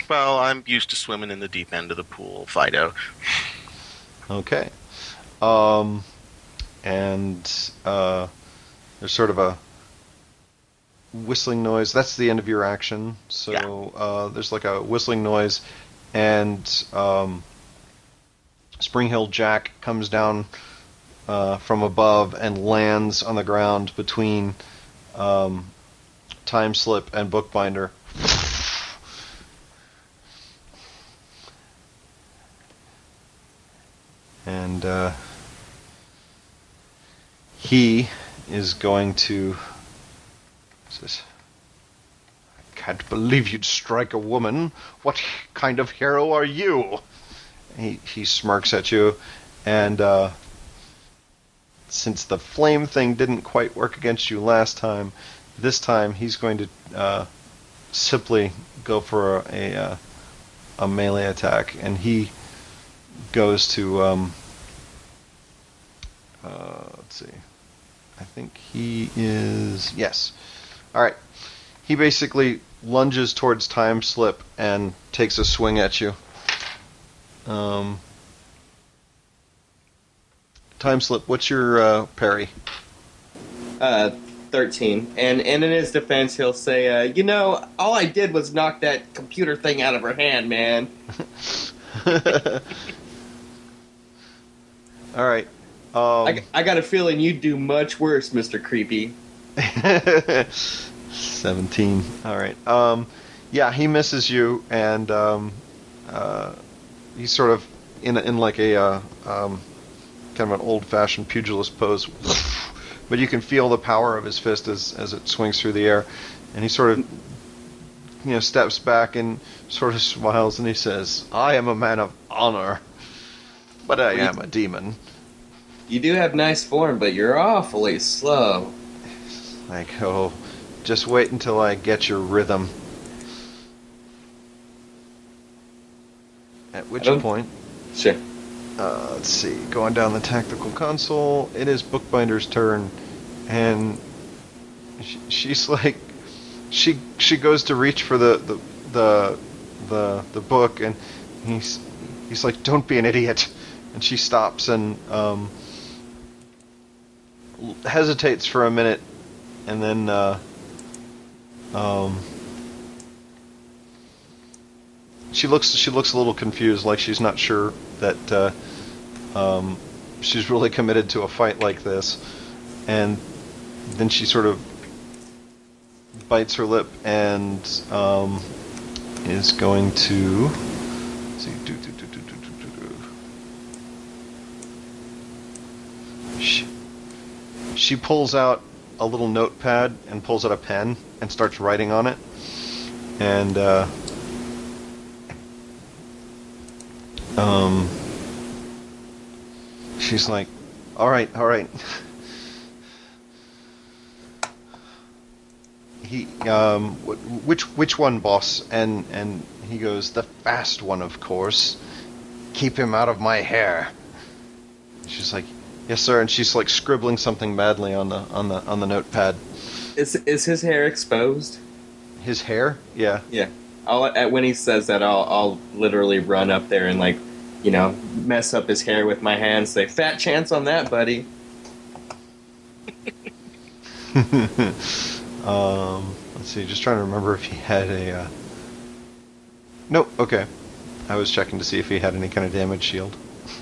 Well, I'm used to swimming in the deep end of the pool, Fido. Okay. Um, and uh, there's sort of a whistling noise. That's the end of your action. So uh, there's like a whistling noise, and um, Spring Heel Jack comes down uh, from above and lands on the ground between um, Time Slip and Bookbinder. and uh, he is going to. Says, I can't believe you'd strike a woman. What kind of hero are you? He he smirks at you, and uh, since the flame thing didn't quite work against you last time, this time he's going to uh, simply go for a a, uh, a melee attack, and he goes to um, uh. I think he is yes. All right. He basically lunges towards Time Slip and takes a swing at you. Um, time Slip, what's your uh, parry? Uh, 13. And, and in his defense, he'll say, uh, You know, all I did was knock that computer thing out of her hand, man. All right. Um, I, I got a feeling you'd do much worse, Mr. Creepy. 17. All right. Um, yeah, he misses you, and um, uh, he's sort of in in like a uh, um, kind of an old-fashioned pugilist pose. But you can feel the power of his fist as as it swings through the air, and he sort of you know steps back and sort of smiles, and he says, "I am a man of honor, but I am a demon." You do have nice form, but you're awfully slow. Like, oh, just wait until I get your rhythm. At which point, Sure. uh, let's see, going down the tactical console, it is Bookbinder's turn, and she, she's like, she she goes to reach for the the the the, the book, and he's he's like, don't be an idiot, and she stops and um, hesitates for a minute, and then uh, um, she looks she looks a little confused, like she's not sure that uh, um, she's really committed to a fight like this, and then she sort of bites her lip and um, is going to see do, do, do, do, do, do, do, do. She pulls out a little notepad and pulls out a pen and starts writing on it. And uh, um, she's like all right all right. He um which which one boss? And and he goes the fast one of course. Keep him out of my hair. She's like yes sir and she's like scribbling something madly on the on the on the notepad Is, is his hair exposed? his hair yeah Yeah. I'll, uh, when he says that, I'll, I'll literally run up there and, like, you know, mess up his hair with my hands. say, Fat chance on that, buddy. um, let's see. Just trying to remember if he had a. Uh... Nope. Okay. I was checking to see if he had any kind of damage shield.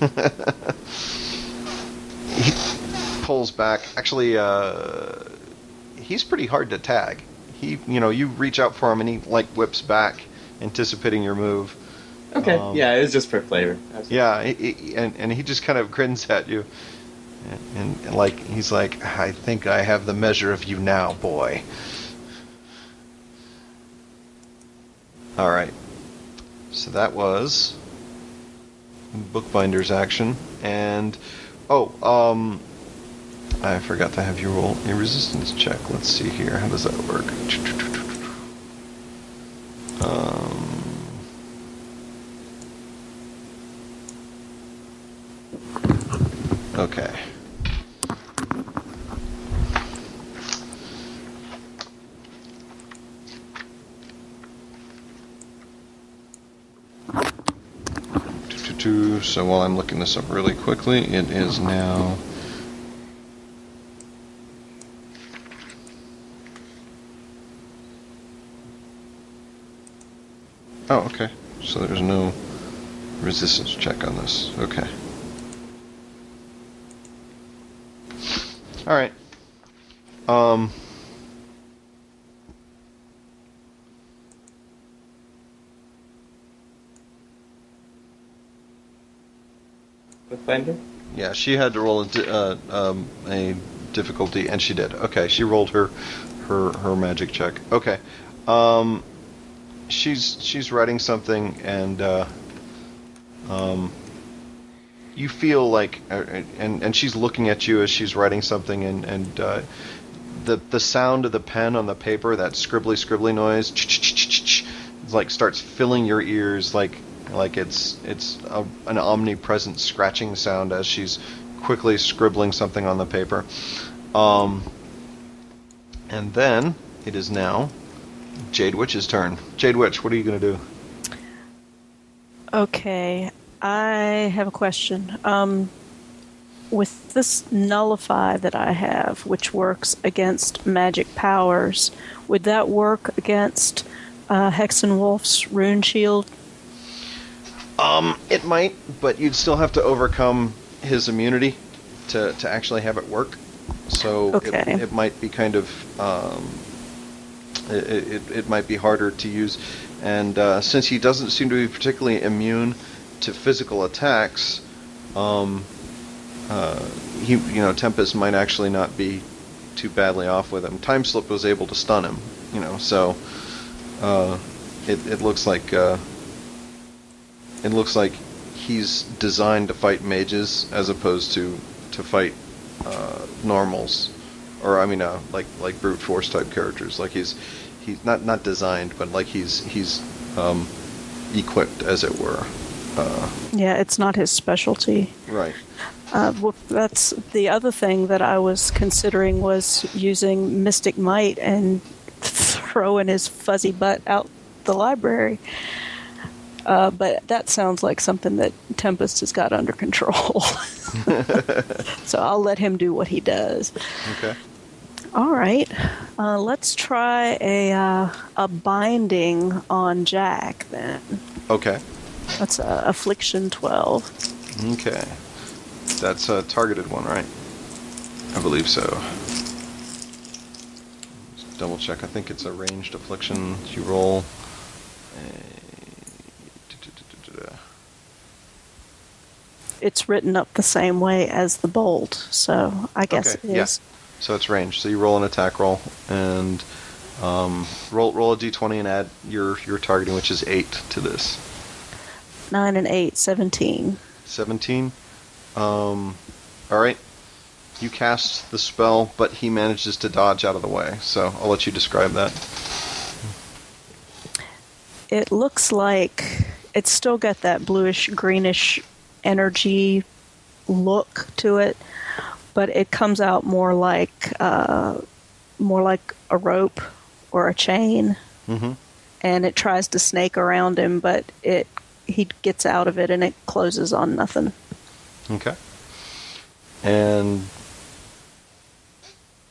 he pulls back. Actually, uh, he's pretty hard to tag. He, you know, you reach out for him and he like whips back, anticipating your move. Okay. Um, yeah, it was just for flavor. Yeah, he, he- and and he just kind of grins at you, and, and like he's like, "I think I have the measure of you now, boy." All right, so that was bookbinder's action, and oh, um, I forgot to have you roll a resistance check. Let's see here. How does that work? Um. Okay. Two-two-two. So while I'm looking this up really quickly, it is now. Oh, okay. So there's no resistance check on this. Okay. All right. Um. Yeah, she had to roll a, uh, um, a difficulty, and she did. Okay, she rolled her her her magic check. Okay, um, she's she's writing something, and uh, um, you feel like, uh, and and she's looking at you as she's writing something, and and uh, the the sound of the pen on the paper, that scribbly scribbly noise, like starts filling your ears, like like it's it's a, an omnipresent scratching sound as she's quickly scribbling something on the paper. Um, and then it is now Jade Witch's turn. Jade Witch, what are you going to do? Okay, I have a question. Um, with this nullify that I have, which works against magic powers, would that work against uh, Hexenwolf's rune shield? Um, it might, but you'd still have to overcome his immunity to, to actually have it work. So Okay. it, it might be kind of um, it, it, it might be harder to use. And uh, since he doesn't seem to be particularly immune to physical attacks, um, uh, he you know Tempest might actually not be too badly off with him. Time Slip was able to stun him, you know, so uh, it it looks like uh, it looks like he's designed to fight mages as opposed to to fight uh, normals, or I mean, uh, like like brute force type characters. Like he's he's not not designed, but like he's he's um, equipped, as it were. Uh, Yeah, it's not his specialty. right. Uh, well, that's the other thing that I was considering was using Mystic Might and throwing his fuzzy butt out the library. Uh, but that sounds like something that Tempest has got under control. so I'll let him do what he does. Okay. All right, uh, let's try a uh, a binding on Jack then. Okay. That's a affliction twelve. Okay. That's a targeted one, right? I believe so. Just double check. I think it's a ranged affliction. You roll. a- It's written up the same way as the bolt, so I guess Okay, it yeah. So it's range. So you roll an attack roll and um, roll roll a d20 and add your your targeting, which is eight to this. Nine and eight, seventeen. 17. Um, all right. You cast the spell, but he manages to dodge out of the way. So I'll let you describe that. It looks like it's still got that bluish greenish energy look to it, but it comes out more like uh, more like a rope or a chain, Mm-hmm. and it tries to snake around him, but it he gets out of it and it closes on nothing. Okay. And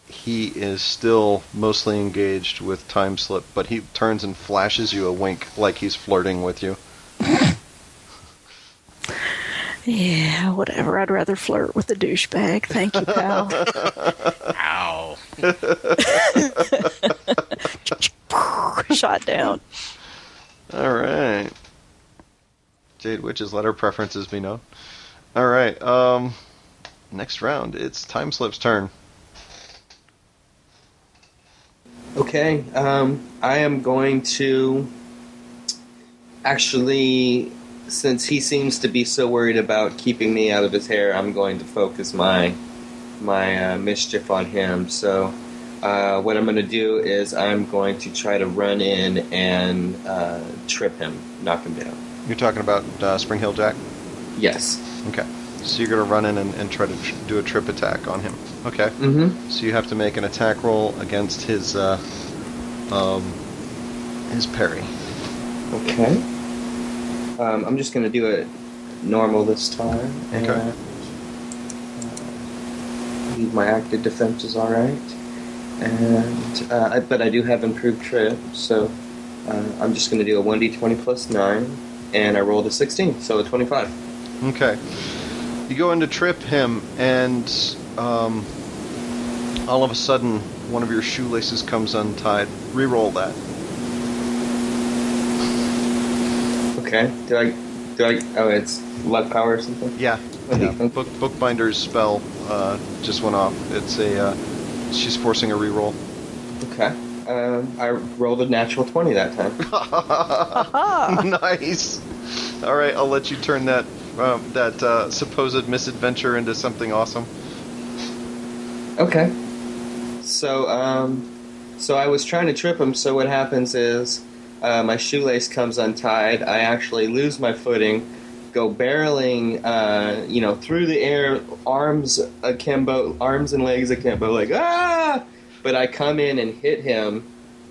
he is still mostly engaged with time slip, but he turns and flashes you a wink like he's flirting with you. Yeah, whatever. I'd rather flirt with a douchebag. Thank you, pal. Ow. Shot down. All right. Jade Witch's letter preferences be known. All right. Um, next round, it's Time Slip's turn. Okay, um, I am going to actually, since he seems to be so worried about keeping me out of his hair, I'm going to focus my my uh, mischief on him. So, uh, what I'm going to do is I'm going to try to run in and uh, trip him, knock him down. You're talking about uh, Spring Heel Jack. Yes. Okay. So you're gonna run in and, and try to tr- do a trip attack on him. Okay. Mm-hmm. So you have to make an attack roll against his uh, um, his parry. Okay. Um, I'm just going to do it normal this time. And, Okay. uh, leave my active defense is all right. And uh, I, but I do have improved trip, so uh, I'm just going to do a 1d20 plus nine, and I rolled a 16, so a 25. Okay. You go in to trip him, and um, all of a sudden, one of your shoelaces comes untied. Reroll that. Okay. Do I? Do I? Oh, it's luck power or something. Yeah. Yeah. Book Bookbinder's spell uh, just went off. It's a uh, she's forcing a reroll. Okay. Um, I rolled a natural 20 that time. Nice. All right, I'll let you turn that um, that uh, supposed misadventure into something awesome. Okay. So, um, so I was trying to trip him. So what happens is, uh, my shoelace comes untied. I actually lose my footing, go barreling, uh, you know, through the air, arms akimbo, arms and legs akimbo, like ah! But I come in and hit him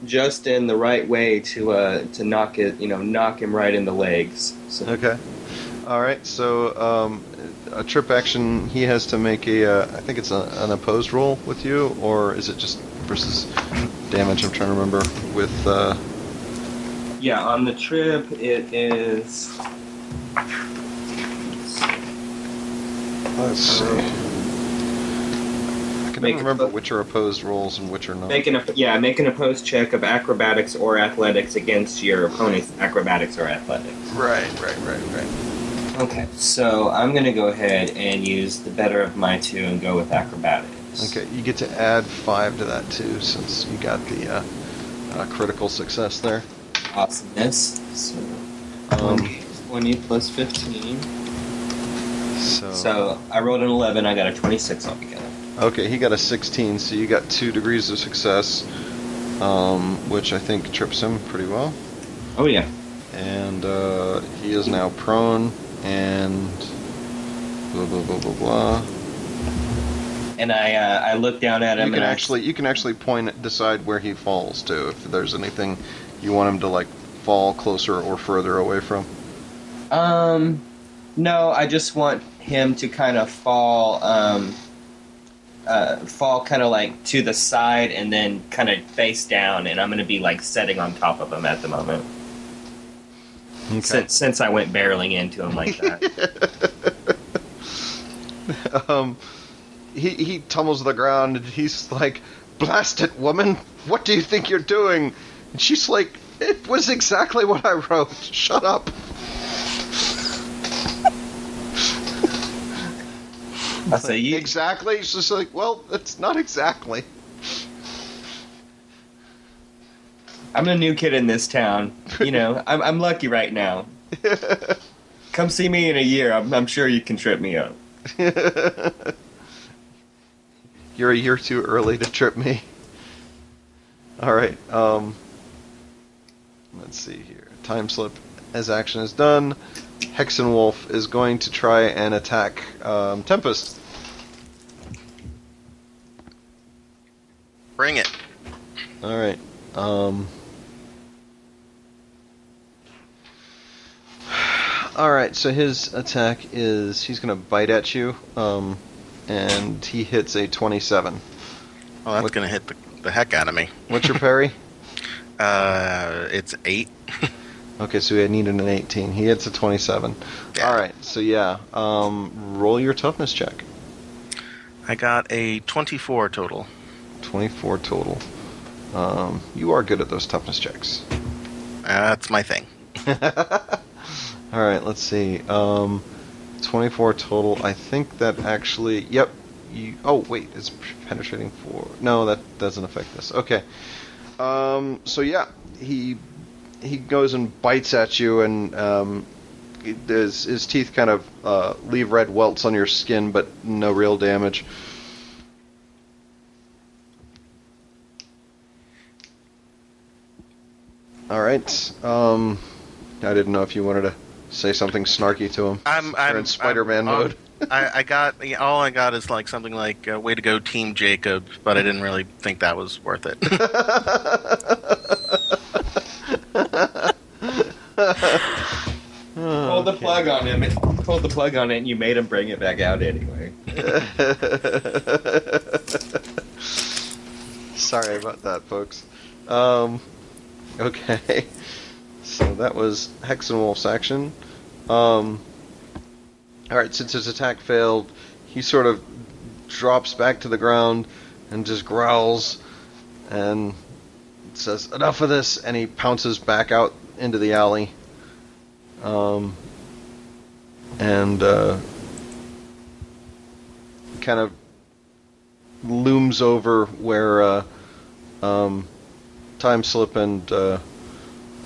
just in the right way to uh, to knock it, you know, knock him right in the legs. So, Okay. All right. So um, a trip action. He has to make a. Uh, I think it's a, an opposed roll with you, or is it just versus damage? I'm trying to remember. With uh, Yeah, on the trip it is. let's see. I can Make remember which are opposed rolls and which are not. Make an yeah, make an opposed check of acrobatics or athletics against your opponent's acrobatics or athletics. Right. Right. Right. Right. Okay, so I'm gonna go ahead and use the better of my two and go with acrobatics. Okay. You get to add five to that too, since you got the uh, uh, critical success there. Awesomeness. So Um, 20 plus 15. so. So I rolled an 11. I got a 26 altogether. Okay, he got a 16, so you got two degrees of success, um, which I think trips him pretty well. Oh yeah. And uh, he is now prone, and blah blah blah blah blah. And I uh, I look down at him You can and I- actually you can actually point decide where he falls to if there's anything you want him to like fall closer or further away from. Um, no, I just want him to kind of fall, um, uh, fall kind of like to the side and then kind of face down, and I'm going to be like setting on top of him at the moment. Okay. Since since I went barreling into him like that. um, he he tumbles to the ground and he's like, "Blast it, woman! What do you think you're doing?" And she's like, "It was exactly what I wrote. Shut up." I say you. exactly. She's just like, "Well, it's not exactly." I'm a new kid in this town. You know, I'm I'm lucky right now. Come see me in a year. I'm, I'm sure you can trip me up. You're a year too early to trip me. All right. Um, let's see here. Time slip as action is done. Hexenwolf is going to try and attack um, Tempest. Bring it. All right. Um, all right. So his attack is he's going to bite at you, um, and he hits a twenty-seven. Oh, that's going to hit the, the heck out of me. What's your parry? Uh, it's eight. Okay, so he needed an 18. He hits a 27. Yeah. All right, so yeah, um, roll your toughness check. I got a 24 total. 24 total. Um, you are good at those toughness checks. That's my thing. All right, let's see. Um, 24 total. I think that actually. Yep. You, oh wait, it's penetrating four. No, that doesn't affect this. Okay. Um, so yeah, he he goes and bites at you, and um, his, his teeth kind of uh, leave red welts on your skin, but no real damage. All right. Um, I didn't know if you wanted to say something snarky to him. I'm, I'm in Spider-Man I'm- mode. I, I got yeah, all I got is like something like uh, "Way to go, Team Jacob," but I didn't really think that was worth it. Pull the plug on him. Pull the plug on it, and you made him bring it back out anyway. Sorry about that, folks. Um, okay. So that was Hexenwolf's action. Um, Alright, since his attack failed, he sort of drops back to the ground and just growls and says, Enough of this! And he pounces back out into the alley. Um, and uh, kind of looms over where uh, um, Time Slip and uh,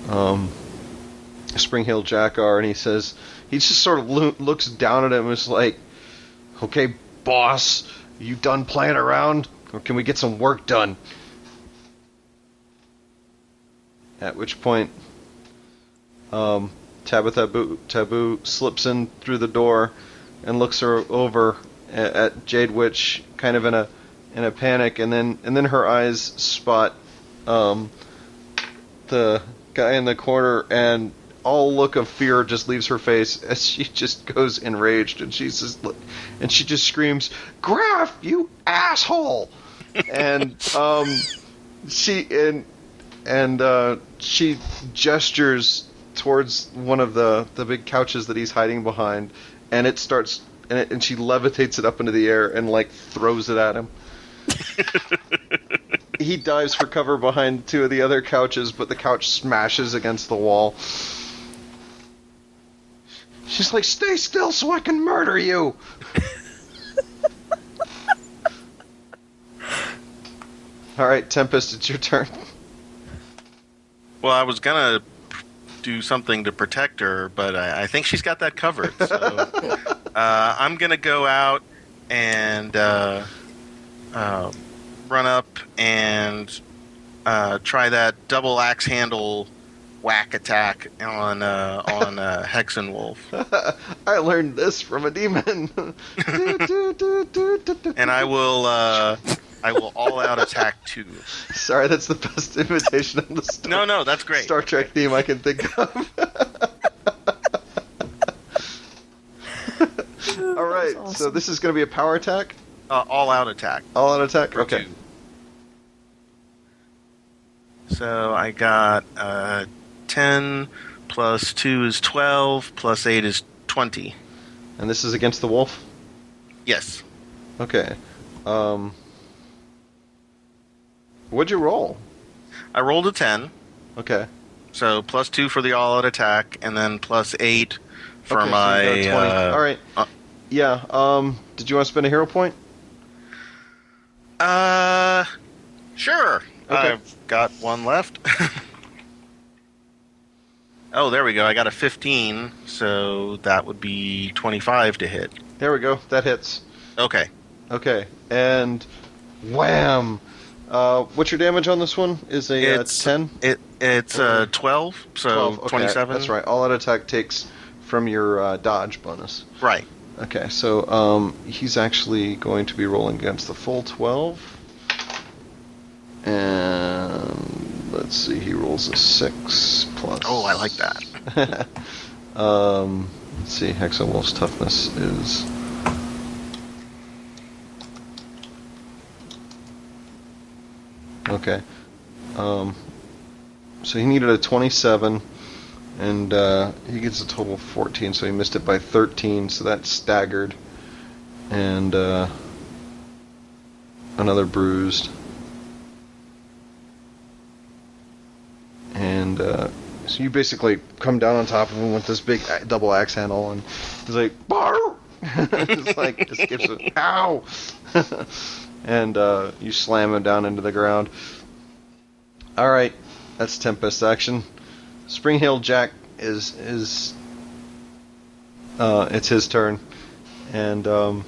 um, Spring Heel Jack are, and he says he just sort of lo- looks down at him and is like, "Okay, boss, you done playing around, or can we get some work done?" At which point, um, Tabitha Boo- Taboo slips in through the door and looks her over at, at Jade Witch, kind of in a in a panic, and then and then her eyes spot um, the guy in the corner, and all look of fear just leaves her face as she just goes enraged, and she's just and she just screams, "Graf, you asshole!" and um, she and and uh, she gestures towards one of the the big couches that he's hiding behind, and it starts and, it, and she levitates it up into the air and like throws it at him. he dives for cover behind two of the other couches, but the couch smashes against the wall. She's like, "Stay still, so I can murder you." All right, Tempest, it's your turn. well, I was gonna do something to protect her, but I, I think she's got that covered. So uh, I'm gonna go out and uh, uh, run up and uh, try that double axe handle whack attack on uh, on uh, Hexenwolf. I learned this from a demon. and I will uh, I will all out attack two. Sorry, that's the best imitation of the Star, No, no, that's great. Star Trek theme I can think of. All right, so this is going to be a power attack. Uh, all out attack. All out attack. Okay. two. So I got uh, ten plus two is twelve plus eight is twenty. And this is against the wolf. Yes. Okay. Um. What'd you roll? I rolled a ten. Okay. So plus two for the all out attack, and then plus eight for okay, so my. you got 20. uh, All right. uh, yeah. Um. Did you want to spend a hero point? Uh, sure. Okay. I've got one left. oh, there we go. I got a 15, so that would be 25 to hit. There we go. That hits. Okay. Okay. And wham. Uh, what's your damage on this one? Is a uh, ten. It it's uh 12, so 12. Okay, 27. That's right. All out attack takes from your uh, dodge bonus. Right. Okay, so um, he's actually going to be rolling against the full 12. And let's see, he rolls a 6 plus. Oh, I like that. um, let's see, Hexenwolf's toughness is. Okay. Um, so he needed a 27, and uh, he gets a total of 14, so he missed it by 13, so that's staggered. And uh, another bruised. And uh, so you basically come down on top of him with this big double axe handle, and he's like, Bar! it's like, just gives it, ow! and uh, you slam him down into the ground. All right, that's Tempest action. Spring Heel Jack is is uh, it's his turn, and um,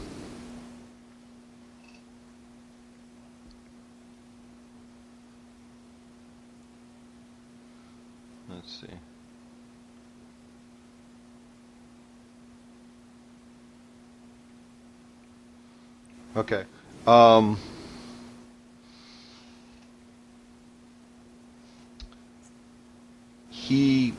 let's see. Okay. Um, he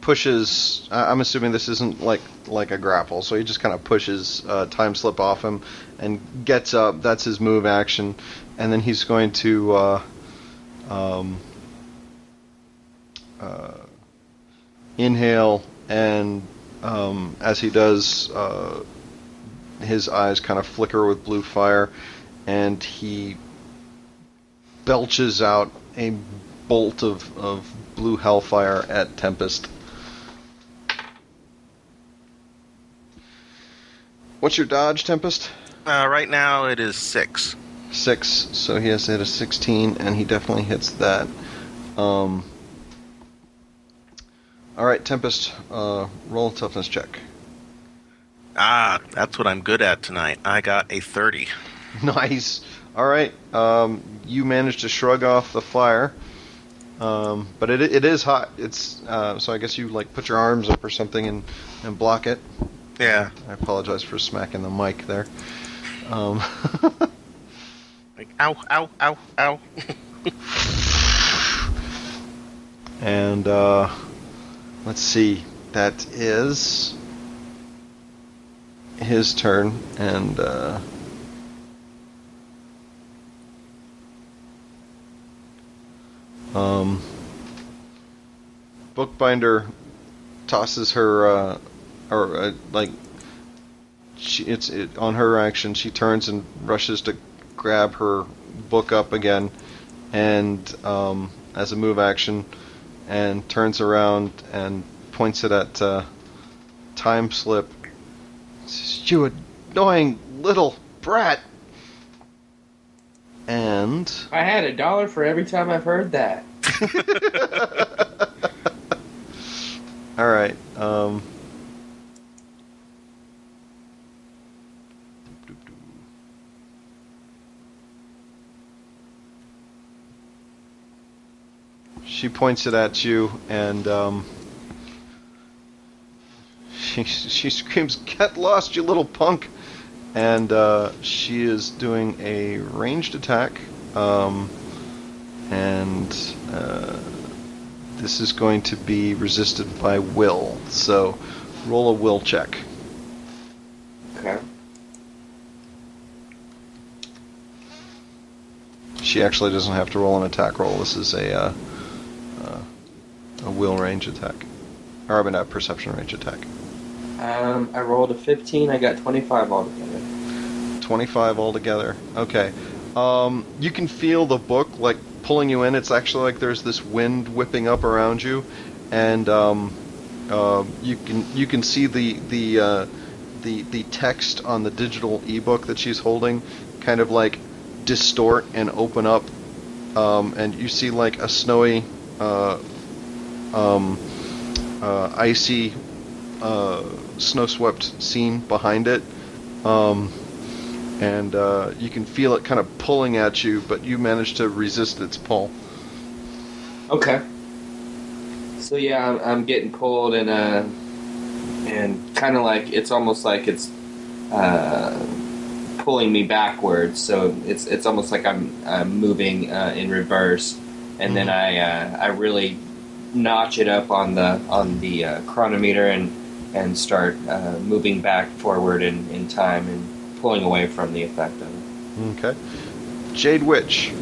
pushes. I'm assuming this isn't like like a grapple, so he just kind of pushes uh, time slip off him and gets up. That's his move action, and then he's going to uh, um, uh, inhale, and um, as he does, uh, his eyes kind of flicker with blue fire, and he belches out a bolt of, of blue hellfire at Tempest. What's your dodge, Tempest? Uh, right now it is six. Six, so he has to hit a 16, and he definitely hits that. Um, all right, Tempest, uh, roll toughness check. Ah, that's what I'm good at tonight. I got a 30. Nice. All right, um, you managed to shrug off the fire, um, but it it is hot. It's uh, so I guess you like put your arms up or something and and block it. Yeah. I apologize for smacking the mic there. Um, Like, ow, ow, ow, ow. and uh, let's see, that is his turn, and uh, um, Bookbinder tosses her, uh, or uh, like she, it's it, on her action. She turns and rushes to grab her book up again, and um, as a move action, and turns around and points it at uh, Time Slip. You annoying little brat! And I had a dollar for every time I've heard that. all right, um, she points it at you, and um, she she screams, "Get lost, you little punk!" And uh, she is doing a ranged attack, um, and uh, this is going to be resisted by will. So, roll a will check. Okay. She actually doesn't have to roll an attack roll. This is a uh, uh, a will range attack, or I mean a perception range attack. Um, I rolled a 15. I got 25 altogether. 25 altogether. Okay. Um, you can feel the book like pulling you in. It's actually like there's this wind whipping up around you, and um, uh, you can you can see the the uh, the the text on the digital ebook that she's holding, kind of like distort and open up, um, and you see like a snowy, uh, um, uh, icy, uh, snow-swept scene behind it. Um, and uh, you can feel it kind of pulling at you, but you manage to resist its pull. Okay. So yeah, I'm, I'm getting pulled and uh, and kind of like it's almost like it's uh, pulling me backwards. So it's it's almost like I'm, I'm moving uh, in reverse, and then I uh, I really notch it up on the on the uh, chronometer and and start uh, moving back forward in, in time and pulling away from the effect of it. Okay. Jade Witch.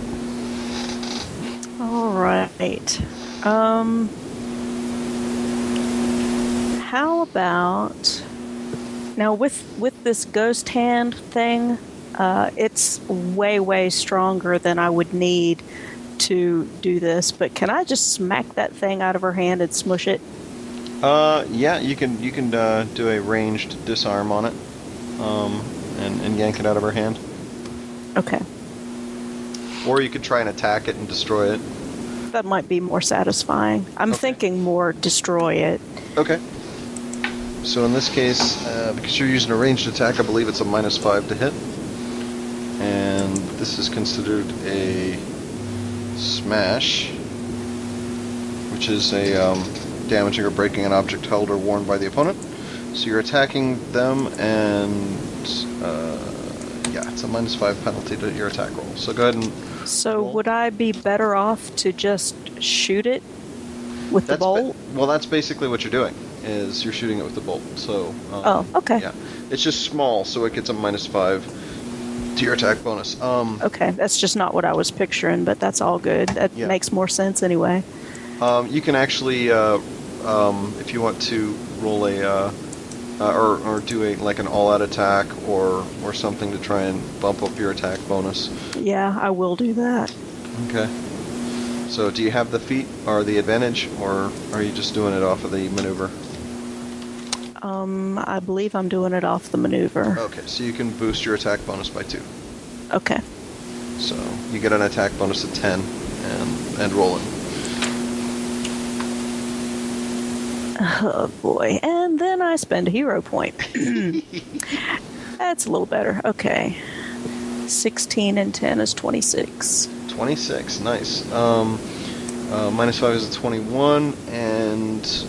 All right. Um, how about now with with this ghost hand thing? Uh, it's way way stronger than I would need to do this. But can I just smack that thing out of her hand and smush it? Uh, yeah, you can you can uh, do a ranged disarm on it, um, and, and yank it out of her hand, Okay, or you could try and attack it and destroy it. that might be more satisfying. I'm Okay. thinking more destroy it. Okay. So in this case, uh, because you're using a ranged attack, I believe it's a minus five to hit, and this is considered a smash, which is a um, damaging or breaking an object held or worn by the opponent. So you're attacking them, and uh, yeah, it's a minus five penalty to your attack roll. So go ahead and So Roll. would I be better off to just shoot it with the that's ba- bolt? well, that's basically what you're doing. Is you're shooting it with the bolt. So um, Oh, okay. Yeah, it's just small, so it gets a minus five to your attack bonus. Um, Okay, that's just not what I was picturing, but that's all good. That Yeah. makes more sense anyway. um, you can actually, uh, um, if you want to roll a, uh, uh, or, or do a like an all-out attack or or something to try and bump up your attack bonus. Yeah, I will do that. Okay. So do you have the feat or the advantage, or are you just doing it off of the maneuver? Um, I believe I'm doing it off the maneuver. Okay, so you can boost your attack bonus by two. Okay. So you get an attack bonus of ten, and and roll it. Oh boy. And then I spend a hero point. That's a little better. Okay. 16 and 10 is 26. 26, nice. Um, uh, minus 5 is a 21, and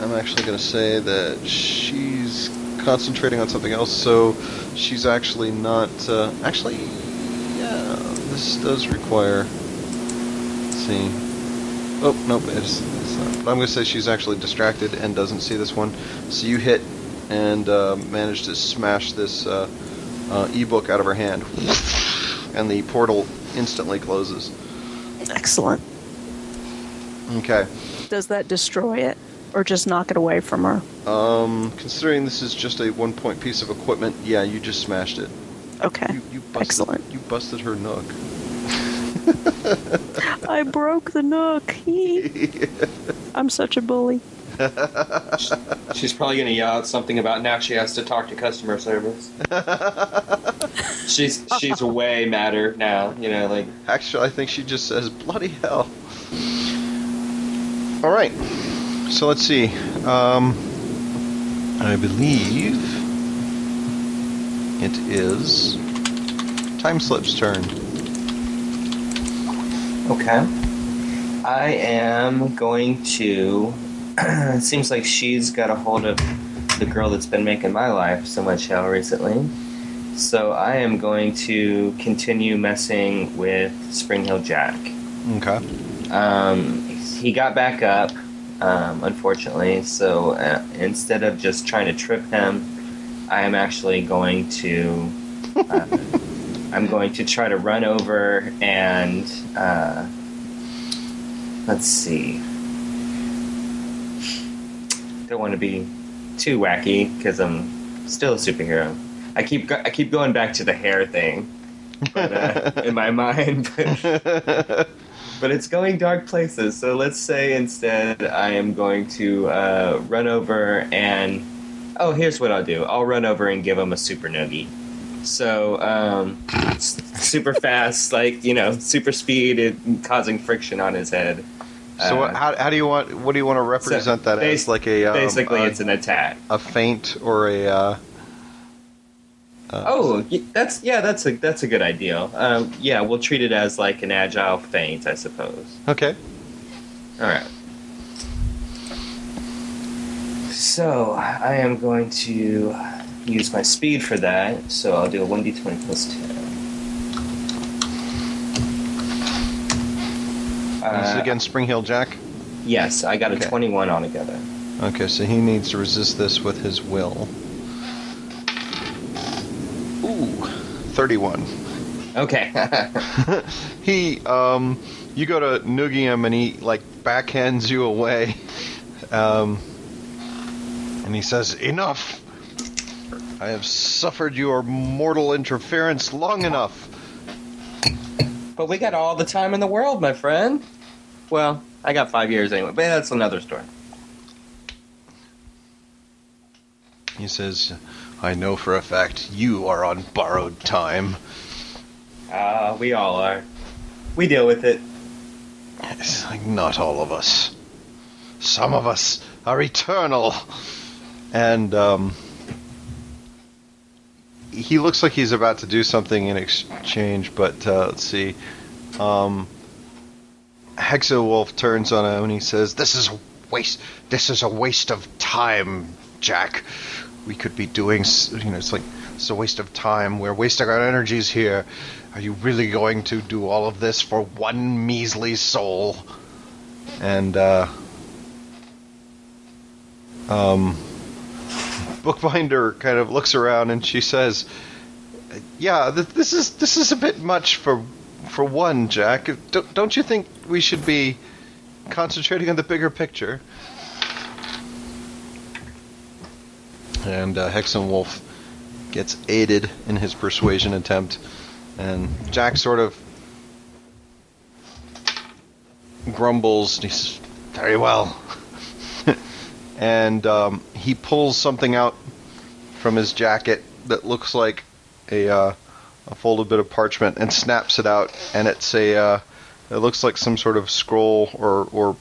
I'm actually going to say that she's concentrating on something else, so she's actually not. Uh, actually, yeah, this does require. Let's see. Oh, nope, it's, it's not. But I'm going to say she's actually distracted and doesn't see this one. So you hit and uh, manage to smash this uh, uh, ebook out of her hand. And the portal instantly closes. Excellent. Okay. Does that destroy it? Or just knock it away from her? Um, considering this is just a one point piece of equipment, yeah, you just smashed it. Okay. You, you busted, Excellent. You busted her nook. I broke the nook. Hee. I'm such a bully. She's probably going to yell out something about now she has to talk to customer service. she's she's way madder now, you know, like Actually, I think she just says, bloody hell. Alright. So let's see. Um, I believe it is Time Slip's turn. Okay. I am going to. it seems like she's got a hold of the girl that's been making my life so much hell recently. So I am going to continue messing with Spring Heel Jack. Okay. Um, he got back up, um, unfortunately. So uh, instead of just trying to trip him, I am actually going to. Uh, I'm going to try to run over and. Uh, let's see. Don't want to be too wacky because I'm still a superhero. I keep go- I keep going back to the hair thing, but, uh, in my mind. But, but it's going dark places. So let's say instead I am going to uh, run over and oh, here's what I'll do. I'll run over and give him a super noogie. So um, super fast, like you know, super speed, it, causing friction on his head. So Uh, what, how, how do you want? What do you want to represent that bas- as? Like a um, basically, a, it's an attack. a feint or a? Uh, uh, Oh, that's yeah, that's a that's a good idea. Um, yeah, we'll treat it as like an agile feint, I suppose. Okay. All right. So I am going to use my speed for that. So I'll do a one d twenty plus ten. this is Uh, against Spring Heel Jack. yes, I got a Okay. twenty-one altogether. Okay, so he needs to resist this with his will. Ooh, 31. Okay. he um you go to noogie him and he like backhands you away um and he says enough i have suffered your mortal interference long enough but we got all the time in the world, my friend. Well, I got five years anyway, but that's another story. he says i know for a fact you are on borrowed time Ah, we all are. We deal with it. it's like not all of us some of us are eternal and um he looks like he's about to do something in exchange, but uh, let's see. Um, Hexenwolf turns on him and he says, "This is a waste. This is a waste of time, Jack. We could be doing, you know, it's like it's a waste of time. We're wasting our energies here. Are you really going to do all of this for one measly soul?" And uh, um, Bookbinder kind of looks around and she says, "Yeah, th- this is this is a bit much for for one, Jack. Don't, don't you think we should be concentrating on the bigger picture?" And uh, Hexenwolf gets aided in his persuasion attempt, and Jack sort of grumbles. And he says, "Very well." And um, he pulls something out from his jacket that looks like a, uh, a folded bit of parchment and snaps it out, and it's a uh, it looks like some sort of scroll or or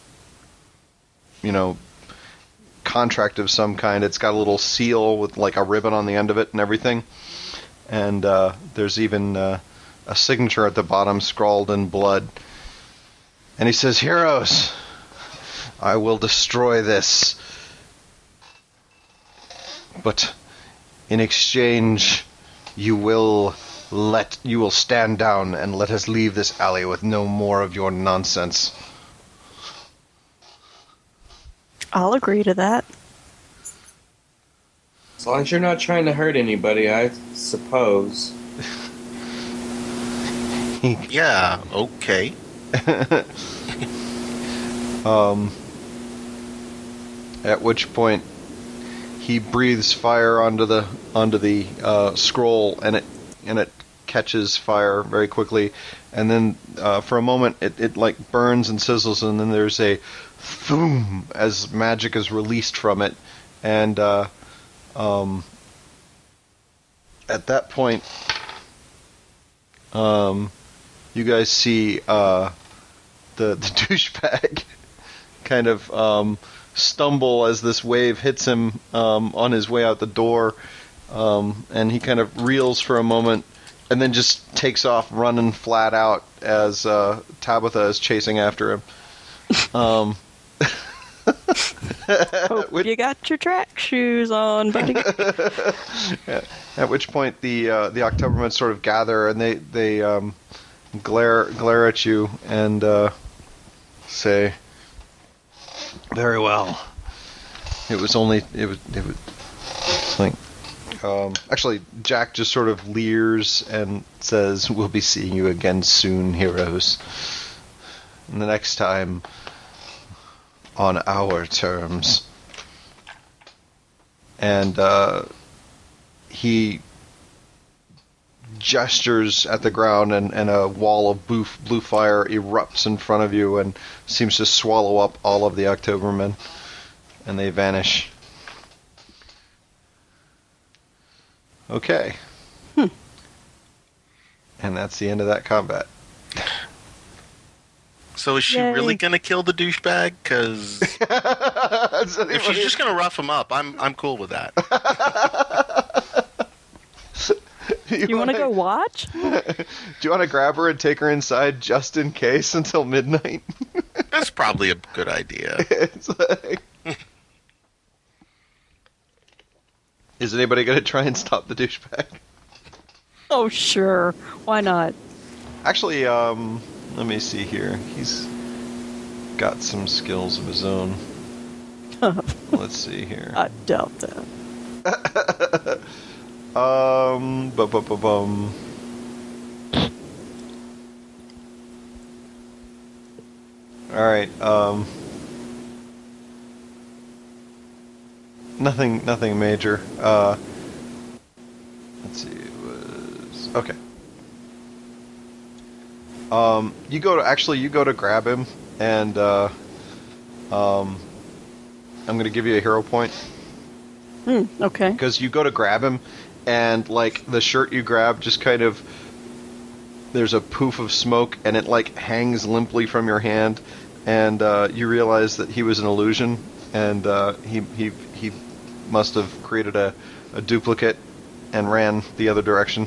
you know contract of some kind. It's got a little seal with like a ribbon on the end of it and everything, and uh, there's even uh, a signature at the bottom scrawled in blood. And he says, "Heroes, I will destroy this." But in exchange you will let you will stand down and let us leave this alley with no more of your nonsense. I'll agree to that. As long as you're not trying to hurt anybody, I suppose. Yeah, okay. Um, at which point he breathes fire onto the onto the uh, scroll and it and it catches fire very quickly. And then uh, for a moment it, it like burns and sizzles and then there's a boom as magic is released from it. And uh, um, at that point um, you guys see uh, the the douchebag kind of um, stumble as this wave hits him um, on his way out the door, um, and he kind of reels for a moment, and then just takes off running flat out as uh, Tabitha is chasing after him. Um, Hope Which- you got your track shoes on, buddy. At which point the uh, the Oktobermen sort of gather and they they um, glare glare at you and uh, say, "Very well. It was only it was it was like." Um, actually, Jack just sort of leers and says, "We'll be seeing you again soon, heroes. And the next time, on our terms." And uh, he gestures at the ground and, and a wall of blue, blue fire erupts in front of you and seems to swallow up all of the Oktobermen and they vanish. Okay. Hmm. And that's the end of that combat. So is she Yay. really gonna kill the douchebag? Because if she's just gonna rough him up, I'm I'm cool with that. You want to go watch? Do you want to grab her and take her inside just in case until midnight? That's probably a good idea. it's like... Is anybody going to try and stop the douchebag? Oh, sure. Why not? Actually, um, let me see here. He's got some skills of his own. Let's see here. I doubt that. Um, bu bu bu bum. All right. Um, nothing, nothing major. Uh, let's see. It was okay. Um, you go to actually you go to grab him, and uh, um, I'm going to give you a hero point. Mm, okay. Because you go to grab him, and like the shirt you grab just kind of there's a poof of smoke, and it like hangs limply from your hand, and uh, you realize that he was an illusion, and uh, he he he must have created a, a duplicate and ran the other direction.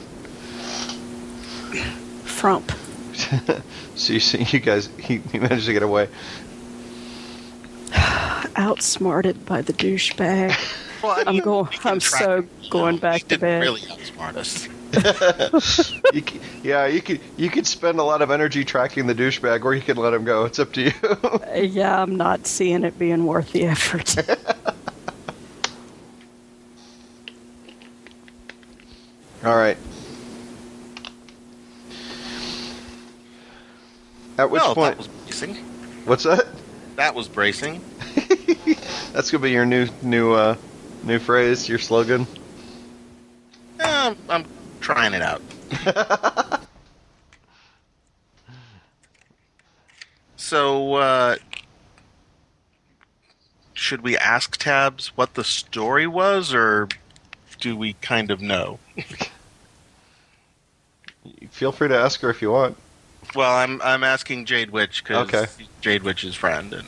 Frump. so you see, you guys he, he managed to get away. Outsmarted by the douchebag. Well, I I'm mean, going- we can I'm so him. going No, back he to didn't bed. Really outsmart us. You c yeah, you could you could spend a lot of energy tracking the douchebag, or you could let him go. It's up to you. Uh, yeah, I'm not seeing it being worth the effort. All right. At which well, point? that was bracing. What's that? That was bracing. That's gonna be your new new uh, new phrase, your slogan. Um, I'm trying it out. so, uh, should we ask Tabs what the story was, or do we kind of know? Feel free to ask her if you want. Well, I'm I'm asking Jade Witch because Okay. Jade Witch's friend, and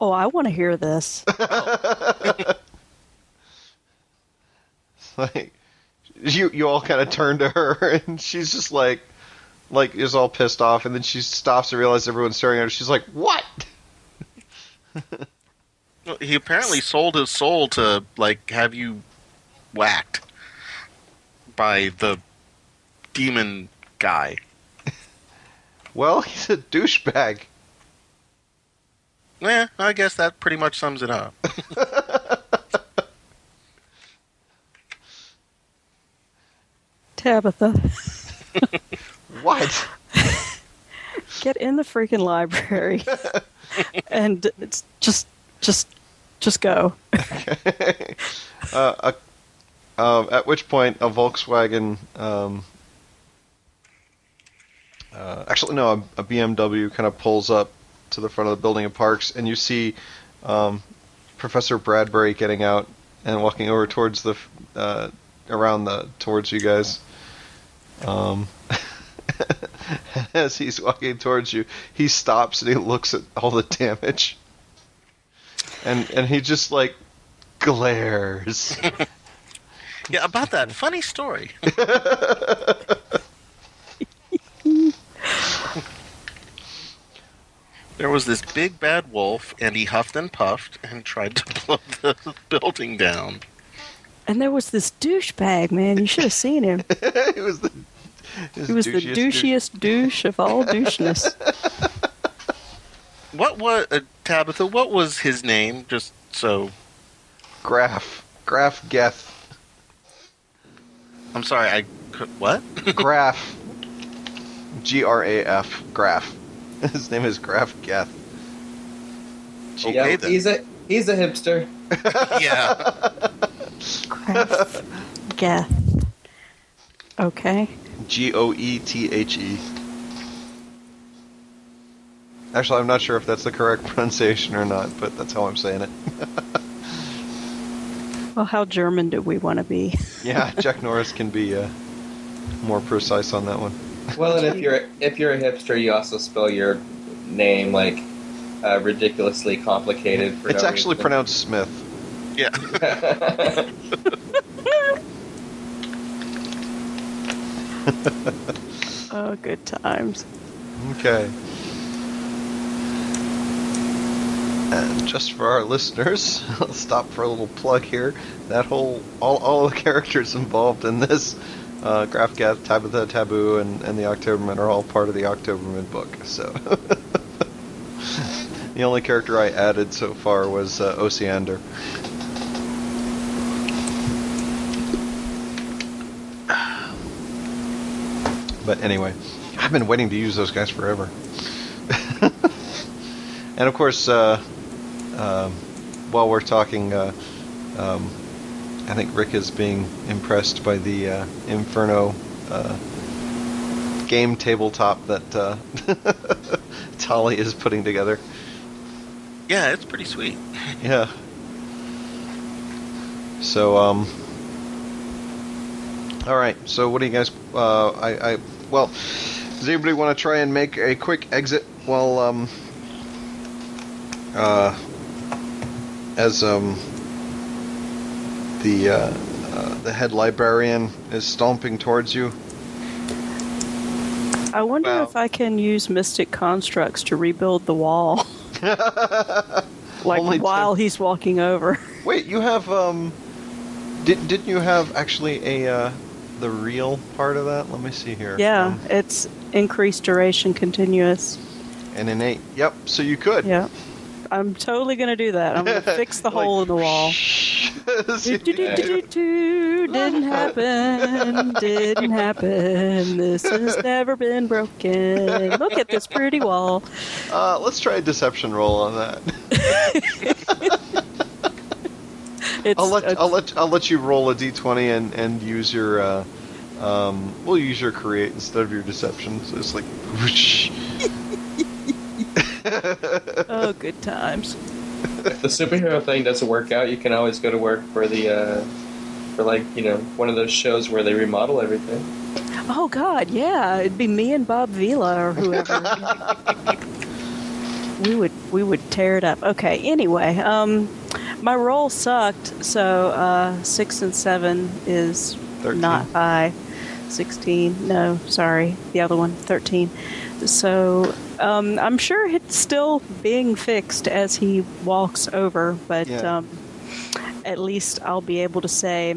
oh, I want to hear this. Like you you all kind of turn to her, and she's just like like is all pissed off, and then she stops and realizes everyone's staring at her. She's like, "What?" Well, he apparently sold his soul to like have you whacked by the demon guy. Well, he's a douchebag. Yeah, I guess that pretty much sums it up. Tabitha, What? get in the freaking library and it's just, just, just go. uh, a, um, at which point a Volkswagen, um, uh, actually no, a, a BMW kind of pulls up to the front of the building and parks, and you see um, Professor Bradbury getting out and walking over towards the uh, around the towards you guys. Um, as he's walking towards you, he stops and he looks at all the damage, and and he just like glares. Yeah, about that funny story. there was this big bad wolf, and he huffed and puffed and tried to blow the building down. And there was this douchebag, man. You should have seen him. it was the He was the douchiest douche of all doucheness. What was uh, Tabitha? What was his name? Just so Graf. Graf Geth. I'm sorry. I could, what? Graf. G R A F. Graf. His name is Graf Geth. Okay, yeah, then. he's a he's a hipster. yeah. Craft. Geth. Okay. G O E T H E. Actually, I'm not sure if that's the correct pronunciation or not, but that's how I'm saying it. Well, how German do we want to be? Yeah, Jack Norris can be uh, more precise on that one. Well, and if you're if you're a hipster, you also spell your name like uh, ridiculously complicated. For It's no actually reason. pronounced Smith. Yeah. Oh, good times. Okay. And just for our listeners, I'll stop for a little plug here. That whole, all, all the characters involved in this, uh, Tabitha, Taboo, and, and the Oktobermen are all part of the Oktobermen book. So, the only character I added so far was uh, Osiander. But anyway, I've been waiting to use those guys forever. and of course, uh, um while we're talking, uh, um, I think Rick is being impressed by the uh, Inferno uh, game tabletop that uh, Tali is putting together. Yeah, it's pretty sweet. Yeah. So, um. All right. So, what do you guys? Uh, I, I. Well, does anybody want to try and make a quick exit while, um. Uh. As um. The uh, uh, the head librarian is stomping towards you. I wonder Wow. if I can use mystic constructs to rebuild the wall, like Only to- while he's walking over. Wait, you have um. Did didn't you have actually a uh, the real part of that? Let me see here. Yeah, Um, it's increased duration, continuous. an innate. Yep. So you could. Yeah, I'm totally gonna do that. I'm gonna fix the hole in the wall. Do, Didn't happen. Didn't happen. This has never been broken. Look at this pretty wall. uh, let's try a deception roll on that. It's I'll let I'll let I'll let you roll a d20 and and use your. Uh, um, we'll use your create instead of your deception. So it's like. oh, good times. If the superhero thing doesn't work out, you can always go to work for the uh, for like you know one of those shows where they remodel everything. Oh God, yeah, it'd be me and Bob Vila or whoever. we would we would tear it up. Okay. Anyway, um, my roll sucked, so uh, six and seven is 13. not high. Sixteen, no, sorry, the other one, thirteen. So um, I'm sure it's still being fixed as he walks over, but Yeah. um, at least I'll be able to say,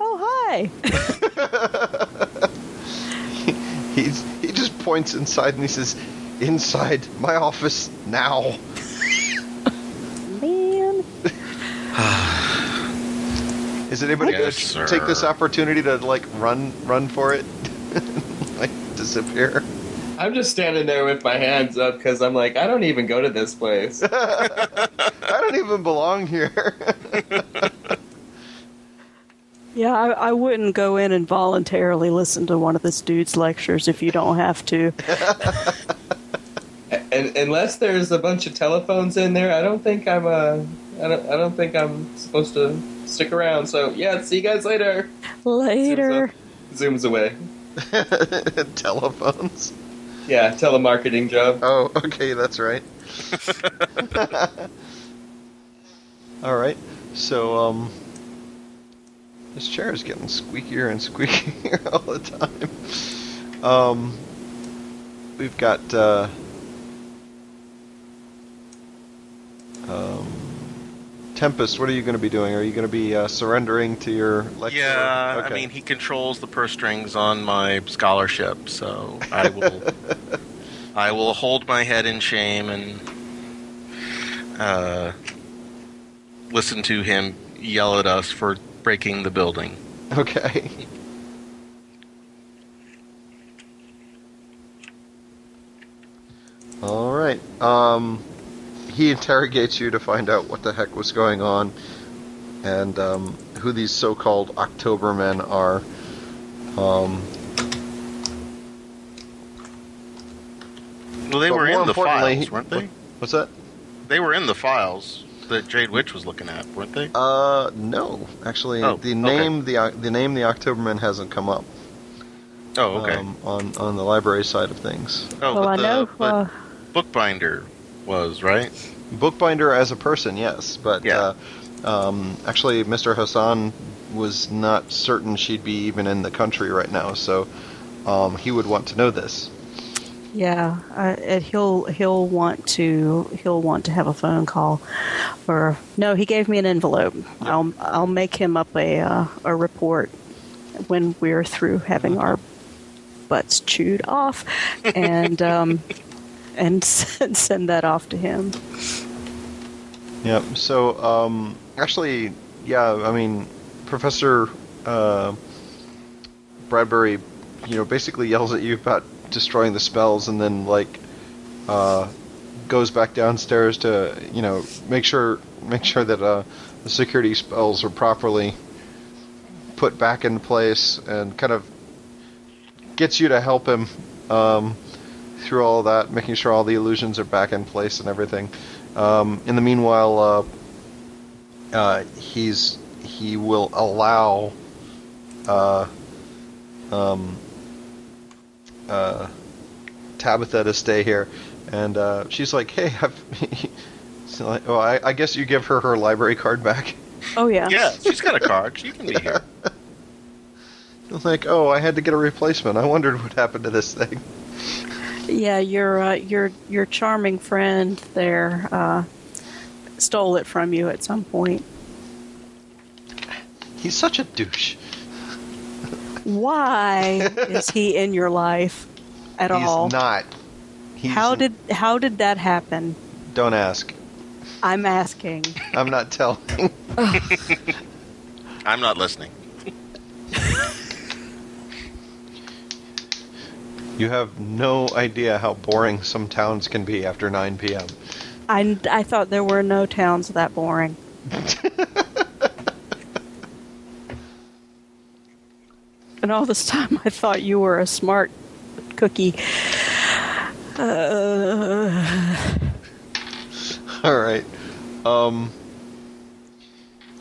"Oh hi." He's he just points inside and he says, "Inside my office now." Man. Is anybody going to take this opportunity to like run run for it, like disappear? I'm just standing there with my hands up because I'm like, I don't even go to this place. I don't even belong here. Yeah, I, I wouldn't go in and voluntarily listen to one of this dude's lectures if you don't have to. and unless there's a bunch of telephones in there, I don't think I'm uh, I don't I don't think I'm supposed to stick around. So yeah, see you guys later. Later. Zooms away. Telephones. Yeah, telemarketing job. Oh, okay, that's right. All right. So, um, this chair is getting squeakier and squeakier all the time. Um, we've got uh, um, Tempest. What are you going to be doing? Are you going to be uh, surrendering to your lecture? Yeah, Okay. I mean, he controls the purse strings on my scholarship, so I will. I will hold my head in shame and uh, listen to him yell at us for breaking the building. Okay. All right. Um, he interrogates you to find out what the heck was going on and um, who these so-called Oktobermen are. Um, Well, they were in the files, he- weren't they? what's that? They were in the files that Jade Witch was looking at, weren't they? Uh, no. Actually, Oh, the okay. name the O- the name the Oktobermen hasn't come up Oh, okay. um, on on the library side of things. oh, well, but I the, know. but Uh, Bookbinder was right. Bookbinder as a person, yes, but Yeah. uh, um, actually, Mr. Hassan was not certain she'd be even in the country right now, so um, he would want to know this. yeah, I, and he'll he'll want to he'll want to have a phone call, or no, he gave me an envelope. I'll I'll make him up a uh, a report when we're through having our butts chewed off, and um, and send, that off to him. Yep. So um, actually, yeah, I mean, Professor uh, Bradbury, you know, basically yells at you about destroying the spells, and then like uh, goes back downstairs to you know make sure make sure that uh, the security spells are properly put back in place and kind of gets you to help him um, through all that, making sure all the illusions are back in place and everything. Um, in the meanwhile, uh, uh, he's he will allow uh, um, uh, Tabitha to stay here, and uh, she's like, "Hey, I've." so like, oh, I, I guess you give her her library card back. Oh yeah. Yeah, she's got a card. She can be here. I'm like, oh, I had to get a replacement. I wondered what happened to this thing. Yeah, your uh, your your charming friend there uh, stole it from you at some point. He's such a douche. Why is he in your life at He's all? not. He's how did how did that happen? Don't ask. I'm asking. I'm not telling. I'm not listening. You have no idea how boring some towns can be after 9 p.m. I I thought there were no towns that boring. and all this time, I thought you were a smart cookie. Uh, All right. Um.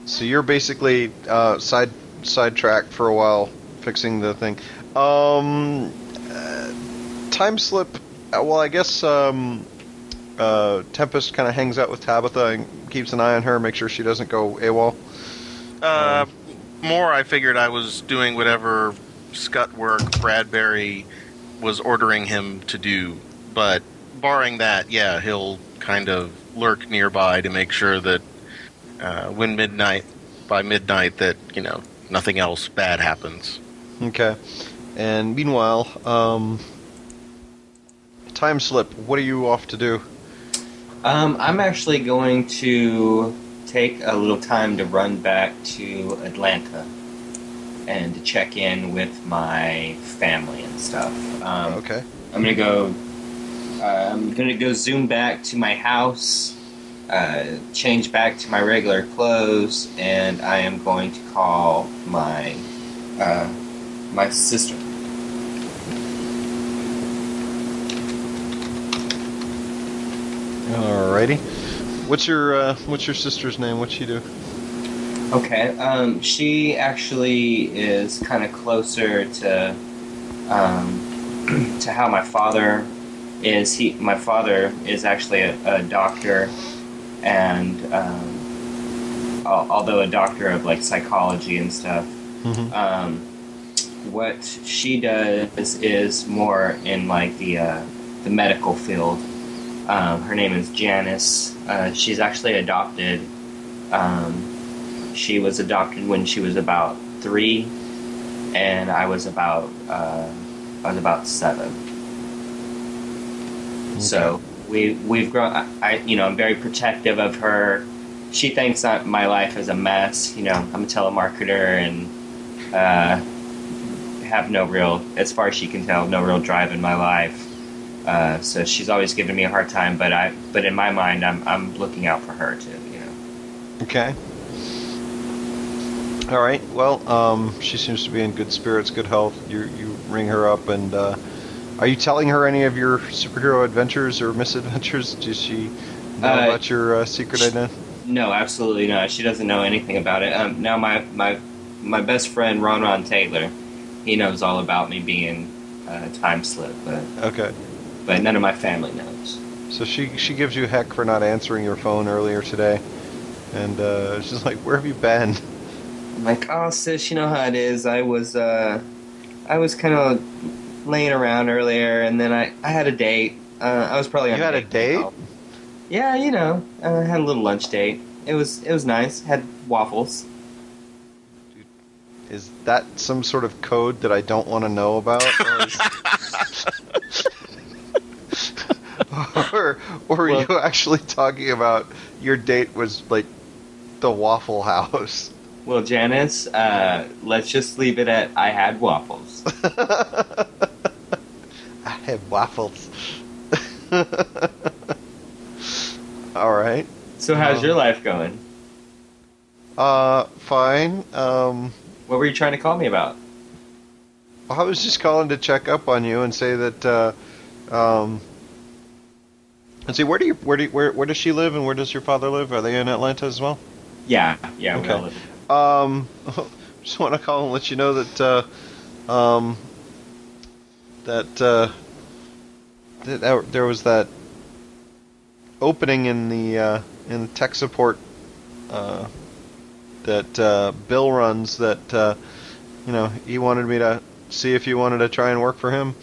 So you're basically uh, side sidetracked for a while, fixing the thing. Um. Time slip. uh, Well, I guess um, uh, Tempest kind of hangs out with Tabitha and keeps an eye on her, make sure she doesn't go AWOL. Uh, more, I figured I was doing whatever scut work Bradbury was ordering him to do. But barring that, yeah, he'll kind of lurk nearby to make sure that uh, when midnight, by midnight, that you know nothing else bad happens. Okay. And meanwhile, um, Timeslip. What are you off to do? Um, I'm actually going to take a little time to run back to Atlanta and to check in with my family and stuff. Um, okay. I'm gonna go. Uh, I'm gonna go zoom back to my house, uh, change back to my regular clothes, and I am going to call my uh, my sister. Alrighty. What's your uh, What's your sister's name? What's she do? Okay. Um, she actually is kind of closer to um, to how my father is. He, my father is actually a, a doctor, and um, although a doctor of like psychology and stuff, Mhm. um, what she does is more in like the uh, the medical field. Um, her name is Janice. Uh, she's actually adopted. Um, she was adopted when she was about three, and I was about uh, I was about seven. So we we've grown. I, I you know I'm very protective of her. She thinks that my life is a mess. You know I'm a telemarketer and uh, have no real, as far as she can tell, no real drive in my life. Uh, so she's always giving me a hard time, but I but in my mind I'm I'm looking out for her too. You know. Okay. All right. Well, um, she seems to be in good spirits, good health. You you ring her up, and uh, are you telling her any of your superhero adventures or misadventures? Does she know Uh, about your uh, secret identity? No, absolutely not. She doesn't know anything about it. Um, now my my my best friend Ron Ron Taylor, he knows all about me being uh, Timeslip, but Okay. But none of my family knows. So she she gives you heck for not answering your phone earlier today, and uh, she's like, "Where have you been?" I'm like, oh sis, you know how it is. I was uh, I was kind of laying around earlier, and then I, I had a date. Uh, I was probably on You had a date? now. Yeah, you know, I had a little lunch date. It was it was nice. Had waffles. Is that some sort of code that I don't want to know about? Or, or, are Well- you actually talking about your date was like the Waffle House? Well, Janice, uh, let's just leave it at I had waffles. I had waffles. All right. So how's your life going? Uh, fine. Um, What were you trying to call me about? I was just calling to check up on you and say that. Uh, um, and see, where do you where do you, where where does she live and where does your father live? Are they in Atlanta as well? Yeah, yeah, we Okay. Um, just want to call and let you know that uh, um, that, uh, that there- there was that opening in the uh, in tech support uh, that uh, Bill runs. That uh, you know he wanted me to see if you wanted to try and work for him.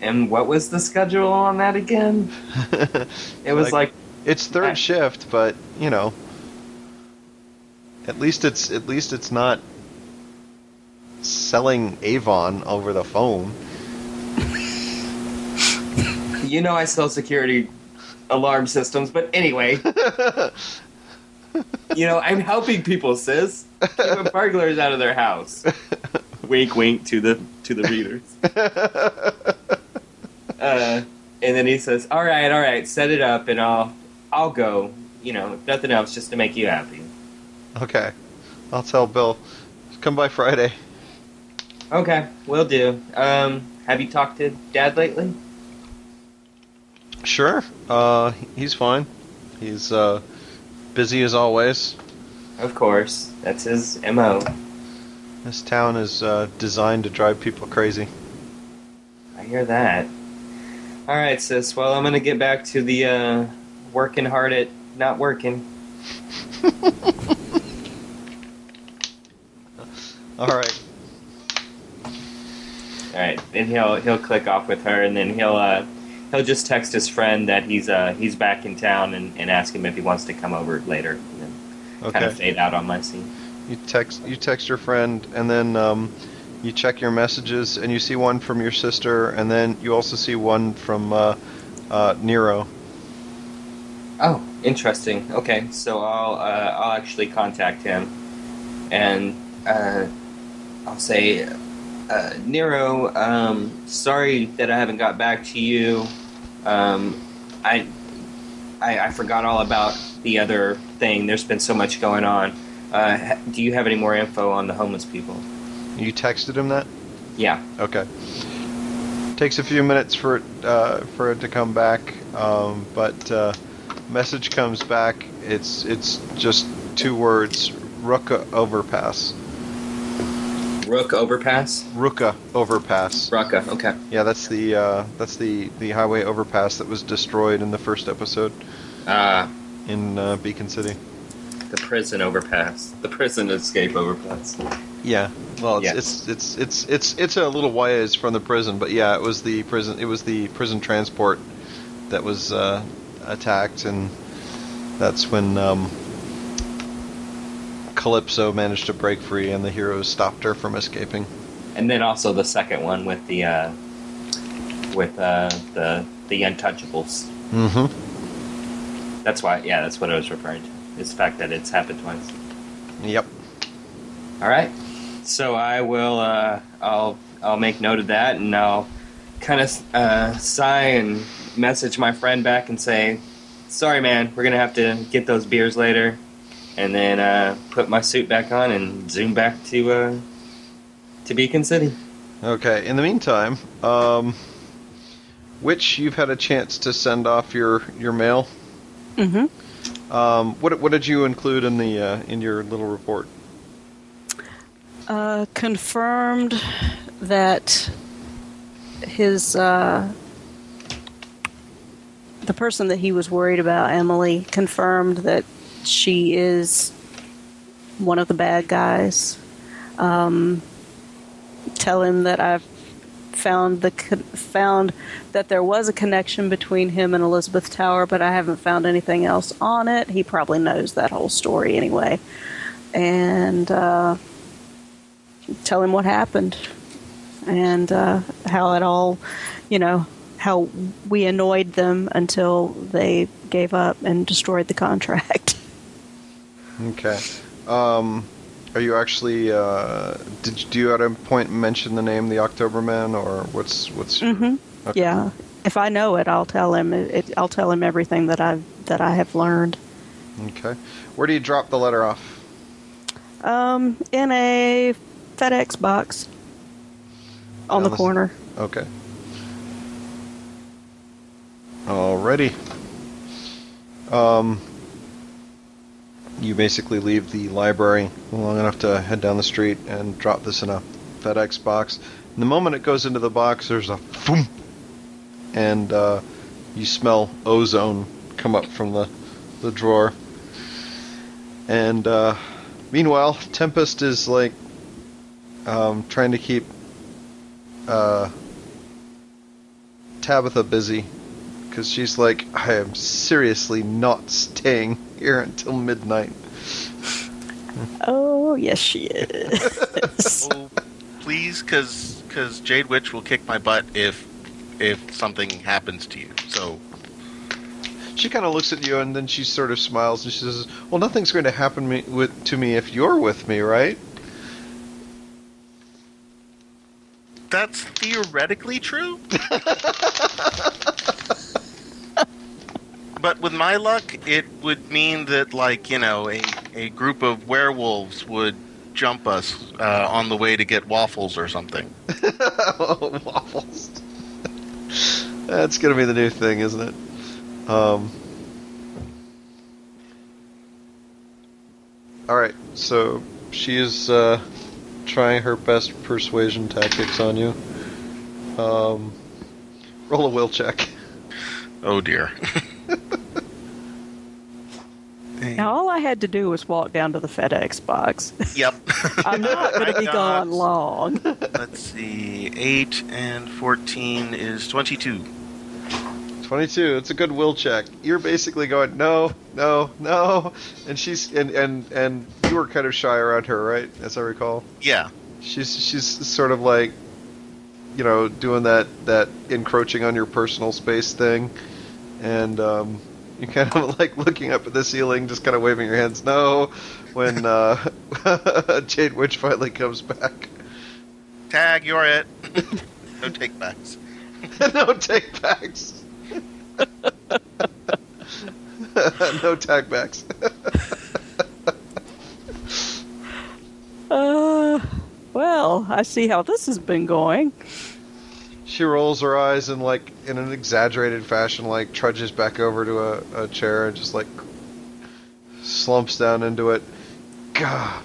And what was the schedule on that again? It was like, it's third I- shift, but you know, at least it's at least it's not selling Avon over the phone. you know, I sell security alarm systems, but anyway, you know, I'm helping people, sis. Keeping burglars out of their house. wink, wink to the to the readers. Uh, and then he says, "All right, all right, set it up, and I'll I'll go. You know, if nothing else, just to make you happy." okay, I'll tell Bill. Come by Friday. Okay, will do. Um, have you talked to Dad lately? Sure. Uh, he's fine. He's uh, busy as always. Of course, that's his mo. This town is uh, designed to drive people crazy. I hear that. All right, sis. Well, I'm gonna get back to the uh, working hard at not working. All right. All right, and he'll he'll click off with her, and then he'll uh, he'll just text his friend that he's uh, he's back in town and, and ask him if he wants to come over later. And then kind of Okay. fade out on my scene. You text you text your friend, and then um, you check your messages, and you see one from your sister, and then you also see one from uh, uh, Nero. Oh, interesting. Okay, so I'll uh, I'll actually contact him, and uh, I'll say, uh, Nero, um, sorry that I haven't got back to you. Um, I, I I forgot all about the other thing. There's been so much going on. Uh, do you have any more info on the homeless people? You texted him that. Yeah. Okay. Takes a few minutes for it uh, for it to come back, um, but uh, message comes back. It's it's just two words: Ruka overpass. Rook overpass. Ruka overpass. Rucka. Okay. Yeah, that's the uh, that's the the highway overpass that was destroyed in the first episode Uh, in uh, Beacon City. the prison overpass. The prison escape overpass. Yeah. Well, it's, Yes. it's it's it's it's it's a little ways from the prison, but yeah, it was the prison. It was the prison transport that was uh, attacked, and that's when um, Calypso managed to break free, and the heroes stopped her from escaping. And then also the second one with the uh, with uh, the the Untouchables. Mm-hmm. That's why, yeah, that's what I was referring to. Is the fact that it's happened twice. Yep. All right, so I will. Uh, I'll I'll make note of that, and I'll kind of uh, sigh and message my friend back and say, "Sorry, man, we're gonna have to get those beers later." And then uh, put my suit back on and zoom back to uh, to Beacon City. Okay. In the meantime, um, which you've had a chance to send off your your mail. Mm-hmm. Um, what what did you include in the uh, in your little report? Uh, confirmed that his uh, the person that he was worried about, Emily, confirmed that she is one of the bad guys. Um, tell him that I've found the found that there was a connection between him and Elizabeth Tower, but I haven't found anything else on it. He probably knows that whole story anyway, and. Uh, tell him what happened and uh, how it all, you know, how we annoyed them until they gave up and destroyed the contract. Okay. Um, are you actually? Uh, did you, do you at a point mention the name the Oktobermen or what's what's? your- hmm Okay. Yeah, If I know it, I'll tell him. It, I'll tell him everything that I've that I have learned. Okay. Where do you drop the letter off? Um, in a FedEx box on the corner. Okay. Alrighty. Um, you basically leave the library long enough to head down the street and drop this in a FedEx box. And the moment it goes into the box, there's a boom, and uh, you smell ozone come up from the the drawer. And uh, meanwhile, Tempest is like um, trying to keep uh, Tabitha busy because she's like, I am seriously not staying here until midnight. Oh yes, she is. Oh, please, because Jade Witch will kick my butt if if something happens to you. So She kind of looks at you and then she sort of smiles and she says, "Well, nothing's going to happen me, with, to me if you're with me, right?" That's theoretically true. but with my luck, it would mean that, like, you know, a, a group of werewolves would jump us uh, on the way to get waffles or something. Waffles. That's going to be the new thing, isn't it? Um. All right, so she is uh, trying her best persuasion tactics on you. Um, roll a will check. Oh dear. now all I had to do was walk down to the FedEx box. yep. I'm not going to be gone long. Let's see. 8 and 14 is 22. 22. It's a good will check. You're basically going no, no, no, and she's and and and you were kind of shy around her, right? As I recall, Yeah. she's she's sort of like, you know, doing that that encroaching on your personal space thing, and um, you kind of like looking up at the ceiling, just kind of waving your hands no, when uh, Jade Witch finally comes back. Tag, you're it. no take backs. no take backs. no tag backs. Uh, well, I see how this has been going. She rolls her eyes and, like, in an exaggerated fashion, like, trudges back over to a, a chair and just, like, slumps down into it. God,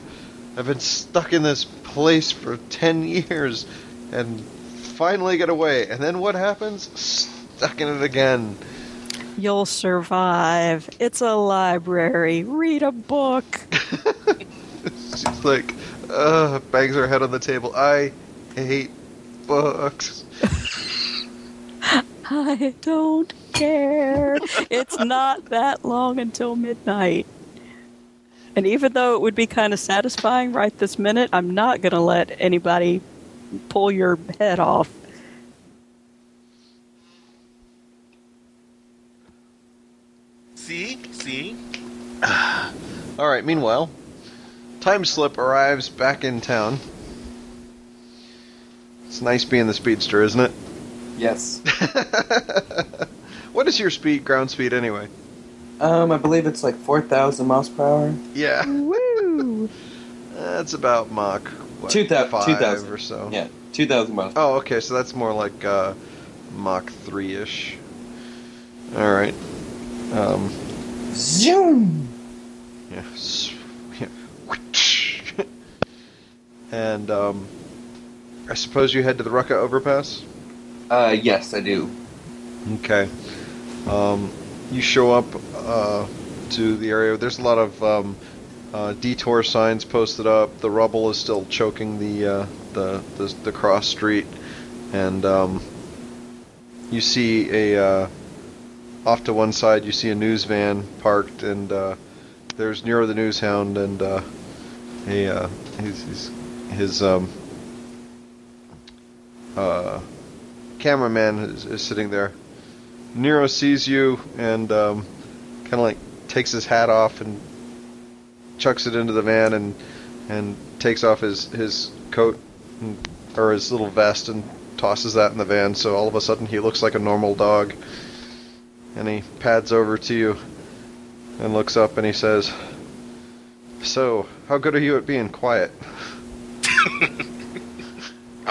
I've been stuck in this place for 10 years and finally get away. And then what happens? Stuck in it again. You'll survive. It's a library. Read a book. She's like, uh, bangs her head on the table. I hate books. I don't care. it's not that long until midnight. And even though it would be kind of satisfying right this minute, I'm not going to let anybody pull your head off. See? See? All right. Meanwhile, Timeslip arrives back in town. It's nice being the speedster, isn't it? Yes. what is your speed, ground speed, anyway? Um, I believe it's like 4,000 miles per hour. Yeah, Woo! that's about Mach what, Two thou- five 2,000. or so. Yeah, 2,000 miles. Oh, okay. So that's more like uh, Mach three ish. All right. Um, Zoom! Yeah. Yeah. and um, I suppose you head to the Rucka overpass. Uh, yes, I do. Okay. Um, you show up uh, to the area. There's a lot of um, uh, detour signs posted up. The rubble is still choking the uh, the, the the cross street, and um, you see a uh, off to one side. You see a news van parked, and uh, there's Nero the news hound and uh, a uh, his his, his um, uh, cameraman is, is sitting there. Nero sees you and um, kind of like takes his hat off and chucks it into the van and and takes off his his coat and, or his little vest and tosses that in the van. So all of a sudden he looks like a normal dog, and he pads over to you and looks up and he says, "So, how good are you at being quiet?"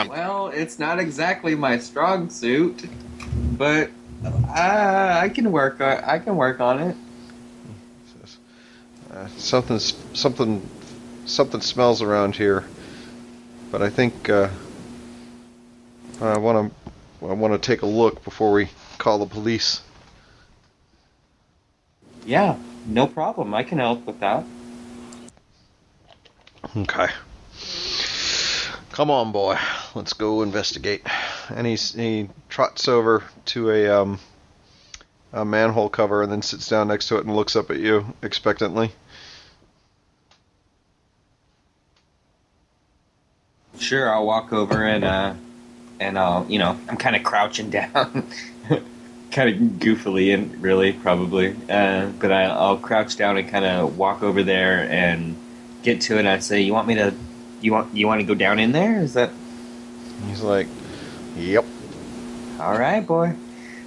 Well, it's not exactly my strong suit, but uh, I can work. On, I can work on it. Says, uh, something's something something smells around here, but I think uh, I want to I want to take a look before we call the police. Yeah, no problem. I can help with that. Okay. Come on, boy. Let's go investigate. And he's, he trots over to a um, a manhole cover and then sits down next to it and looks up at you expectantly. Sure, I'll walk over and uh, and I'll you know I'm kind of crouching down, kind of goofily and really probably, uh, but I, I'll crouch down and kind of walk over there and get to it. and I say, "You want me to? You want you want to go down in there? Is that He's like, "Yep." all right, boy?"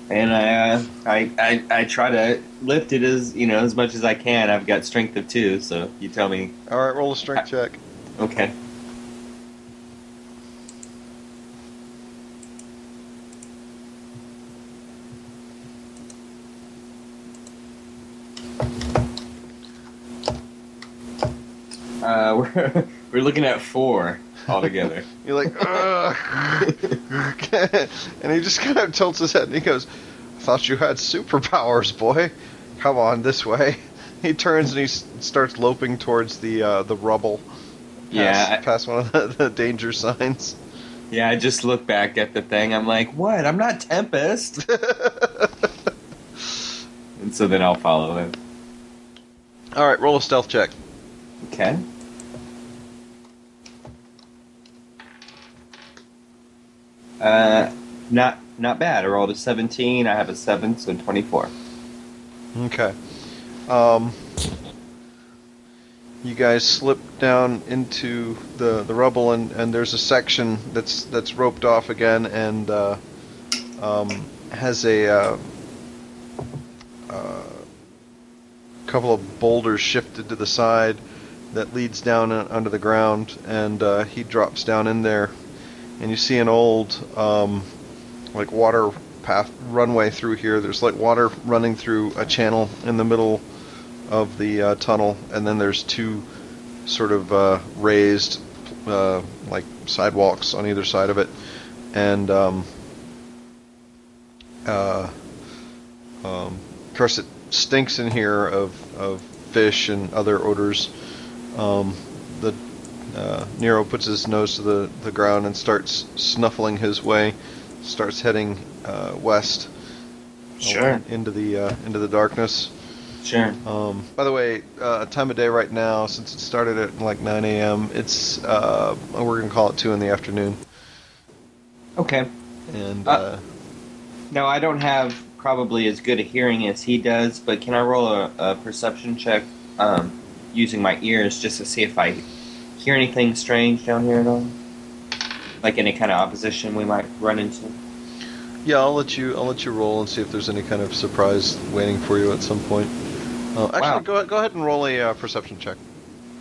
And I, uh, I I I try to lift it as you know as much as I can. I've got strength of two, so you tell me. All right, roll a strength check. Okay. Uh, we're we're looking at four altogether. You're like, Ugh. and he just kind of tilts his head and he goes, "I thought you had superpowers, boy. Come on this way." He turns and he s- starts loping towards the uh, the rubble. Past, Yeah, I- past one of the, the danger signs. yeah, I just look back at the thing. I'm like, what? I'm not Tempest. and so then I'll follow him. All right, roll a stealth check. Okay. Uh, not not bad. I rolled a 17. I have a seven, so 24. Okay. Um, you guys slip down into the, the rubble, and, and there's a section that's that's roped off again, and uh, um, has a uh, uh, couple of boulders shifted to the side that leads down under the ground, and uh, he drops down in there, and you see an old um, like water path runway through here. There's like water running through a channel in the middle of the uh, tunnel, and then there's two sort of uh, raised uh, like sidewalks on either side of it, and um, uh, um, of course it stinks in here of, of fish and other odors. Um, uh, Nero puts his nose to the, the ground and starts snuffling his way, starts heading uh, west Sure. into the uh, into the darkness. Sure. Um, by the way, uh, time of day right now, since it started at like 9 a.m., it's uh, we're gonna call it two in the afternoon, Okay. and Uh, uh, Now, I don't have probably as good a hearing as he does, but can I roll a, a perception check um, using my ears just to see if I hear anything strange down here at all? Like any kind of opposition we might run into? yeah, I'll let you I'll let you roll and see if there's any kind of surprise waiting for you at some point. Uh, actually, Wow. go go ahead and roll a uh, perception check.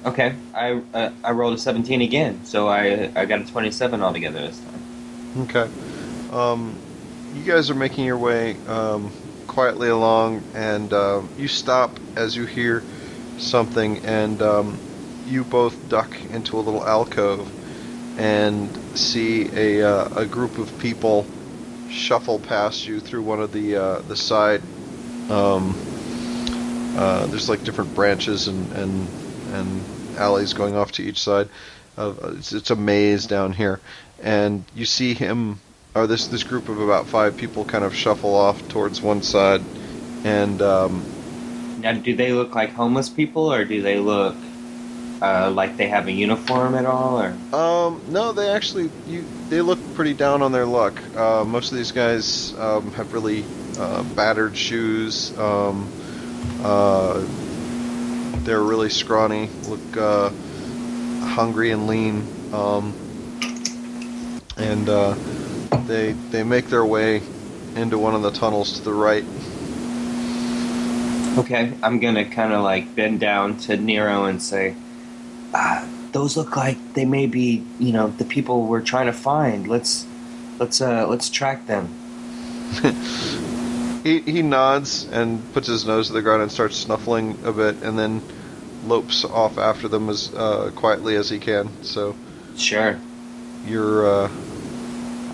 Okay, I uh, I rolled a 17 again, so I I got a 27 altogether this time. Okay. Um, you guys are making your way um, quietly along, and uh, you stop as you hear something, and um, you both duck into a little alcove and see a, uh, a group of people shuffle past you through one of the uh, the side. Um, uh, there's like different branches and, and and alleys going off to each side. Of, it's, it's a maze down here, and you see him or this this group of about five people kind of shuffle off towards one side, and um, Now, do they look like homeless people, or do they look uh, like they have a uniform at all? Or um, no, they actually you they look pretty down on their luck. Uh, most of these guys um, have really uh, battered shoes. Um, uh, they're really scrawny, look uh, hungry and lean, um, and uh, they they make their way into one of the tunnels to the right. Okay, I'm gonna kind of like bend down to Nero and say, ah, "Those look like they may be, you know, the people we're trying to find. Let's, let's, uh, let's track them." He he nods and puts his nose to the ground and starts snuffling a bit, and then lopes off after them as uh, quietly as he can. So Sure, you're uh,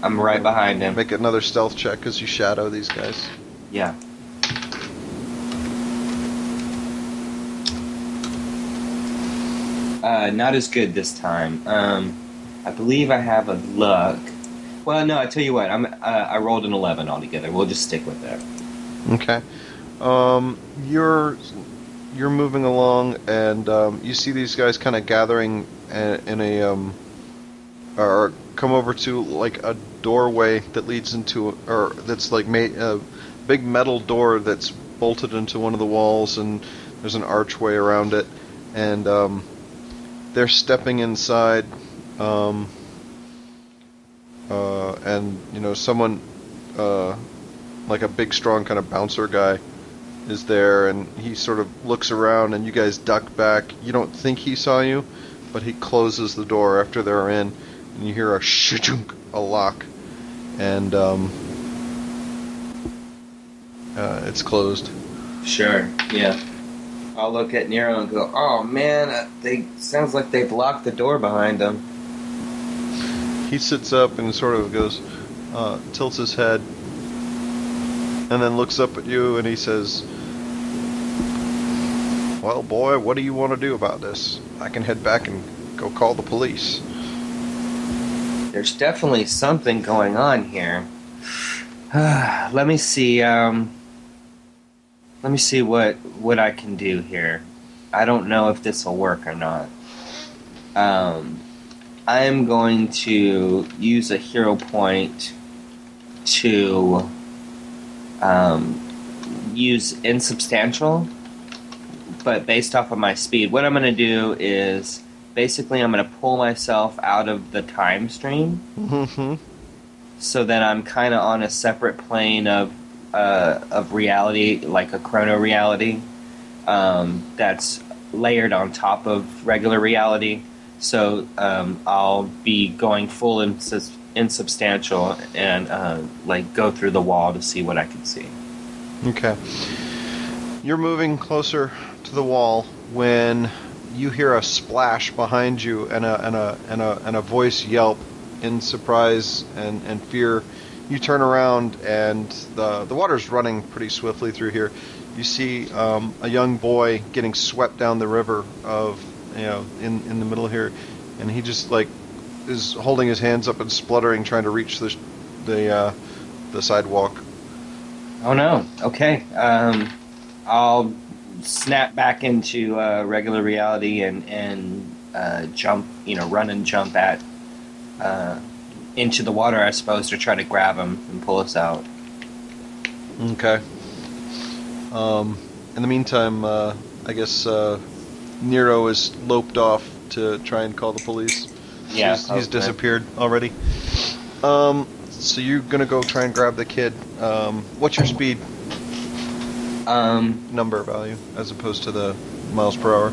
I'm right behind him. make another stealth check because you shadow these guys. Yeah. Uh, not as good this time. Um, I believe I have a luck. Well, no, I tell you what. I'm. Uh, I rolled an eleven altogether. We'll just stick with that. Okay. Um, you're you're moving along, and um, you see these guys kind of gathering in, in a um, or come over to like a doorway that leads into or that's like made a big metal door that's bolted into one of the walls, and there's an archway around it, and um, they're stepping inside. Um, uh, and you know someone uh, like a big strong kind of bouncer guy is there and he sort of looks around and you guys duck back you don't think he saw you but he closes the door after they're in and you hear a shunk a lock and um, uh, it's closed Sure. Yeah. I'll look at Nero and go, "Oh man, uh, they sounds like they've locked the door behind them." he sits up and sort of goes uh, tilts his head and then looks up at you and he says well boy what do you want to do about this i can head back and go call the police There's definitely something going on here. let me see. Um, let me see what what I can do here. I don't know if this will work or not. Um, I am going to use a hero point to um, use insubstantial, but based off of my speed. What I'm going to do is basically I'm going to pull myself out of the time stream mm-hmm. so that I'm kind of on a separate plane of uh, of reality, like a chrono reality, um, that's layered on top of regular reality. So um, I'll be going full insubstantial and uh, like go through the wall to see what I can see. okay you're moving closer to the wall when you hear a splash behind you and a and a and a, and a voice yelp in surprise and, and fear you turn around and the the water's running pretty swiftly through here. You see um, a young boy getting swept down the river of you know in in the middle here, and he just like is holding his hands up and spluttering, trying to reach the the uh, the sidewalk. Oh no. Okay. Um, I'll snap back into uh, regular reality and and uh, jump. You know, run and jump at uh, into the water, I suppose, to try to grab him and pull us out. Okay. Um, in the meantime, uh, I guess uh, Nero is loped off to try and call the police. Yeah, he's, he's disappeared already. Um, so you're gonna go try and grab the kid. Um, what's your speed Um, number value as opposed to the miles per hour?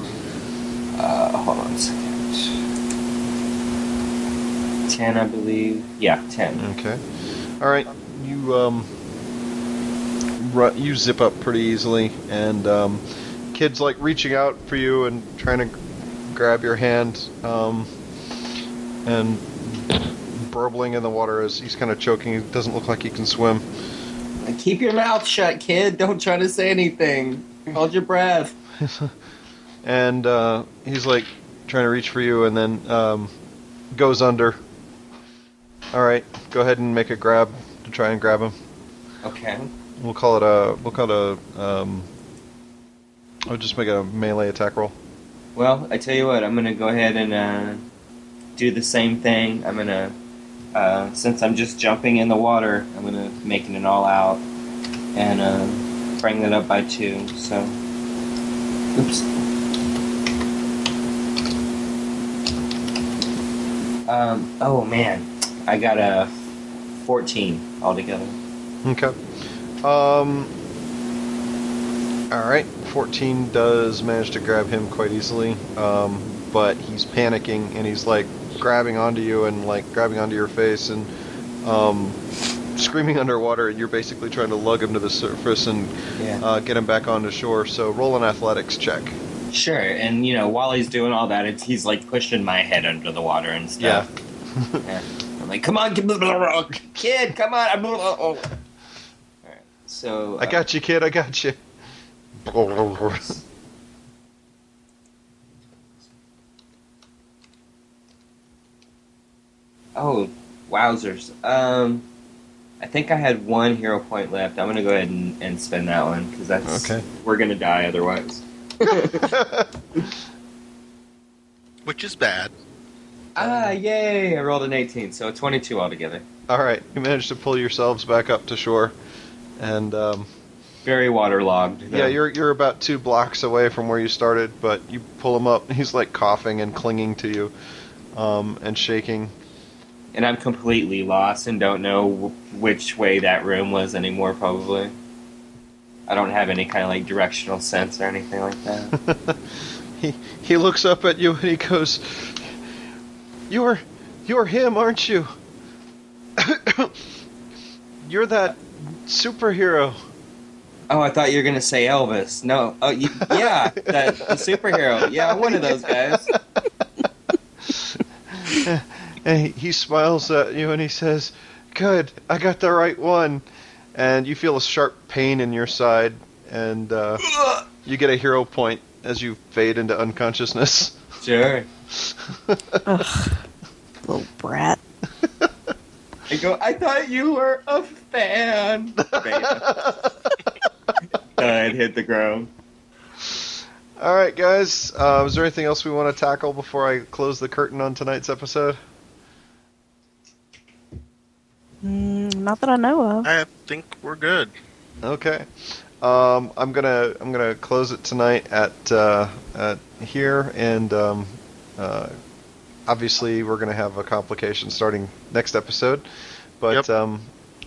uh, hold on a second. Ten, I believe. Yeah, ten. Okay. All right. You um, ru- you zip up pretty easily, and um, kid's like reaching out for you and trying to grab your hand, um, and burbling in the water as he's kind of choking. He doesn't look like he can swim. Keep your mouth shut, kid. Don't try to say anything. Hold your breath. and uh, he's like trying to reach for you, and then um, goes under. All right, go ahead and make a grab to try and grab him. Okay. We'll call it a. We'll call it a. Um, I'll just make a melee attack roll. Well, I tell you what, I'm gonna go ahead and uh, do the same thing. I'm gonna, uh, since I'm just jumping in the water, I'm gonna make it an all out and uh, bring that up by two. So, oops. Um, oh man, I got a 14 altogether. Okay. Um. All right. Fourteen does manage to grab him quite easily, um, but he's panicking and he's like grabbing onto you and like grabbing onto your face and um, screaming underwater. And you're basically trying to lug him to the surface and Yeah. uh, get him back onto shore. So roll an athletics check. Sure, and you know, while he's doing all that, it's, he's like pushing my head under the water and stuff. Yeah. I'm like, come on, kid, kid come on. I'm, oh. All right, so I uh, got you, kid. I got you. Oh, wowzers! Um, I think I had one hero point left. I'm gonna go ahead and, and spend that one because that's Okay. We're gonna die otherwise. Which is bad. Ah, yay! I rolled an 18, so 22 altogether. All right, you managed to pull yourselves back up to shore, and um, Very waterlogged. though. yeah, you're you're about two blocks away from where you started, but you pull him up. He's like coughing and clinging to you, um, and shaking. and I'm completely lost and don't know w- which way that room was anymore. Probably. I don't have any kind of like directional sense or anything like that. He he looks up at you and he goes, "You're you're him, aren't you? you're that superhero." oh, I thought you were gonna say Elvis. No. Oh, you, yeah, the, the superhero. Yeah, one of those guys. And he, he smiles at you and he says, "Good, I got the right one." And you feel a sharp pain in your side, and uh, you get a hero point as you fade into unconsciousness. Sure. Little brat. I go. I thought you were a fan. Beta. and hit the ground. All right, guys. Uh, is there anything else we want to tackle before I close the curtain on tonight's episode? Mm, not that I know of. I think we're good. Okay. Um, I'm gonna I'm gonna close it tonight at uh, at here, and um, uh, obviously we're gonna have a complication starting next episode, but Yep. um,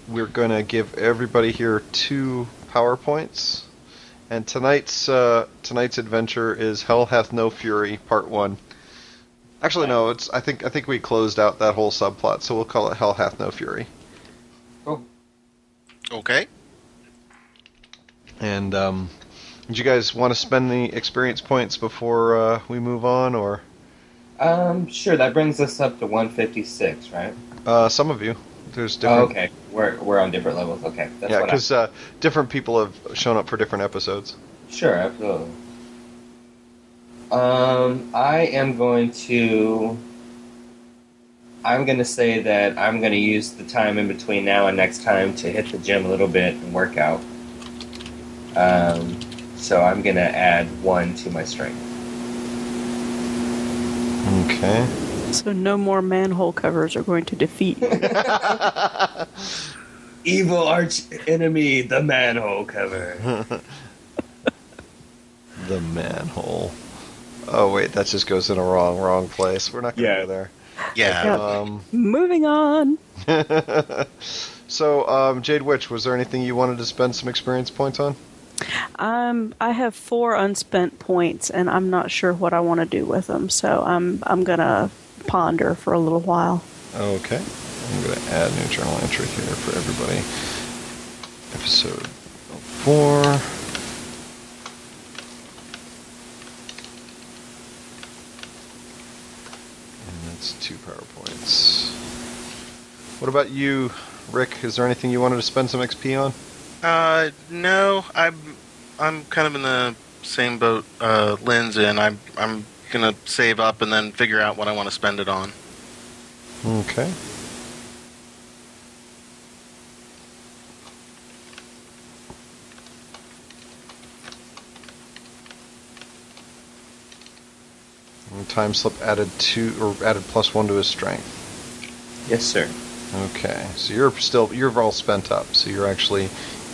we're gonna give everybody here two power points, and tonight's uh, tonight's adventure is Hell Hath No Fury Part One. Actually, no. It's I think I think we closed out that whole subplot, so we'll call it Hell Hath No Fury. Oh. Okay. And um, did you guys want to spend the experience points before uh, we move on, or Um, sure. That brings us up to 156, right? uh, some of you? There's Oh, different. okay. We're we're on different levels. Okay, that's yeah, what I- because uh, different people have shown up for different episodes. Sure, absolutely. Um, I am going to. I'm going to say that I'm going to use the time in between now and next time to hit the gym a little bit and work out. Um, so I'm going to add one to my strength. Okay. So no more manhole covers are going to defeat you. Evil arch enemy, the manhole cover. the manhole. Oh wait, that just goes in a wrong wrong place. We're not gonna Yeah. go there. Yeah. Yep. Um, Moving on. so, um, Jade Witch, was there anything you wanted to spend some experience points on? Um, I have four unspent points, and I'm not sure what I want to do with them. So I'm I'm gonna ponder for a little while. Okay. I'm to add new journal entry here for everybody. Episode 4. And that's two power points. What about you, Rick? Is there anything you wanted to spend some XP on? Uh, no, I'm I'm kind of in the same boat uh, Lynn's in. I'm I'm gonna save up and then figure out what I want to spend it on. Okay. And Timeslip added two or added plus one to his strength. Yes, sir. Okay, so you're still you're all spent up, so you're actually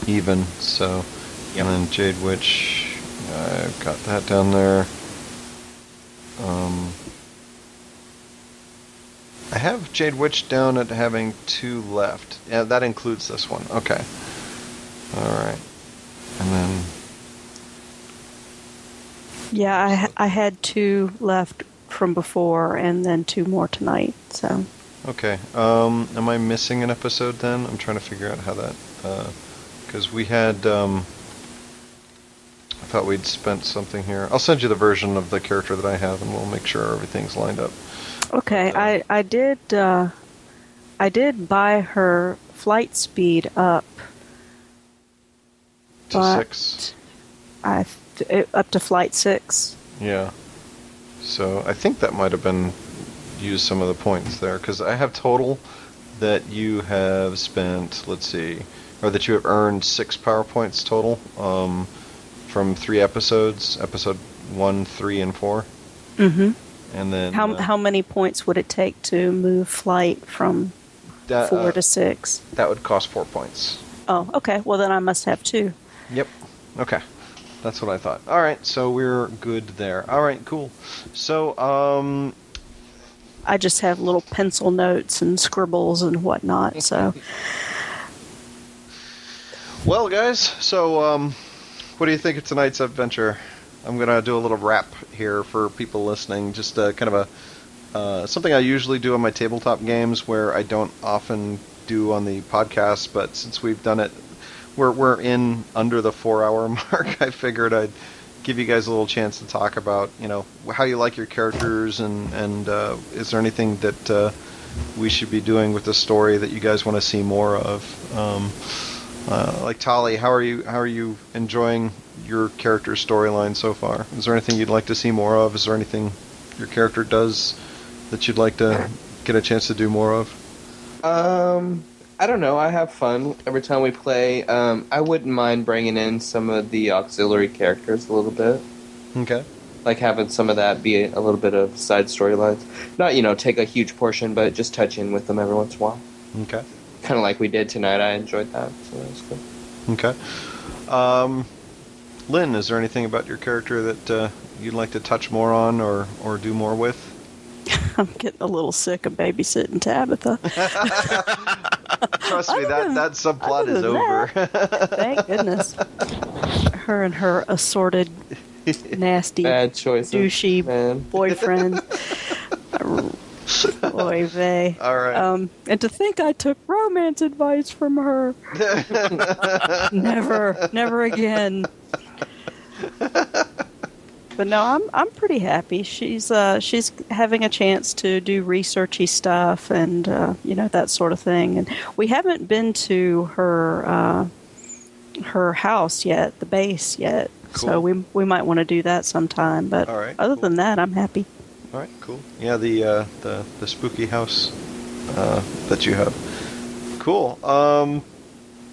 even. So, Yep. and then Jade Witch, I've got that down there. Um, I have Jade Witch down at having two left. Yeah, that includes this one. Okay. All right. And then Yeah, I, ha- I had two left from before, and then two more tonight. So okay. Um, am I missing an episode then? I'm trying to figure out how that because we had. Um, I thought we'd spent something here. I'll send you the version of the character that I have, and we'll make sure everything's lined up. okay, I I did uh, I did buy her flight speed up. To six. I it, up to flight six. Yeah. So I think that might have been used some of the points there because I have total that you have spent. Let's see, or that you have earned six power points total um, from three episodes, episode one, three, and four, Mm-hmm. and then How uh, how many points would it take to move flight from that, four uh, to six? that would cost four points. Oh, okay. Well, then I must have two. Yep. Okay. That's what I thought. All right, so we're good there. All right, cool. So, um, I just have little pencil notes and scribbles and whatnot. So Well, guys, so um, what do you think of tonight's adventure? I'm gonna do a little wrap here for people listening. Just uh, kind of a uh, something I usually do on my tabletop games, where I don't often do on the podcast. But since we've done it, we're we're in under the four hour mark. I figured I'd give you guys a little chance to talk about you know how you like your characters and and uh, is there anything that uh, we should be doing with the story that you guys want to see more of. Um, uh, like Tali, how are you? How are you enjoying your character's storyline so far? Is there anything you'd like to see more of? Is there anything your character does that you'd like to get a chance to do more of? Um, I don't know. I have fun every time we play. Um, I wouldn't mind bringing in some of the auxiliary characters a little bit, Okay. like having some of that be a little bit of side storylines. Not you know take a huge portion, but just touch in with them every once in a while. Okay. Kind of like we did tonight. I enjoyed that, so that was good. Okay. Um, Lynn, is there anything about your character that uh, you'd like to touch more on or, or do more with? I'm getting a little sick of babysitting Tabitha. Trust me, that, than- that subplot is than over. Thank goodness. Her and her assorted, nasty, Bad choice, douchey man. boyfriend. Boy, vey. All right. Um, and to think I took romance advice from her. never, never again. But no, I'm I'm pretty happy. She's uh she's having a chance to do researchy stuff and uh, you know that sort of thing. And we haven't been to her uh, her house yet, the base yet. Cool. So we we might want to do that sometime. But right, other cool. than that, I'm happy. All right, cool. Yeah, the uh, the the spooky house uh, that you have. Cool. Um,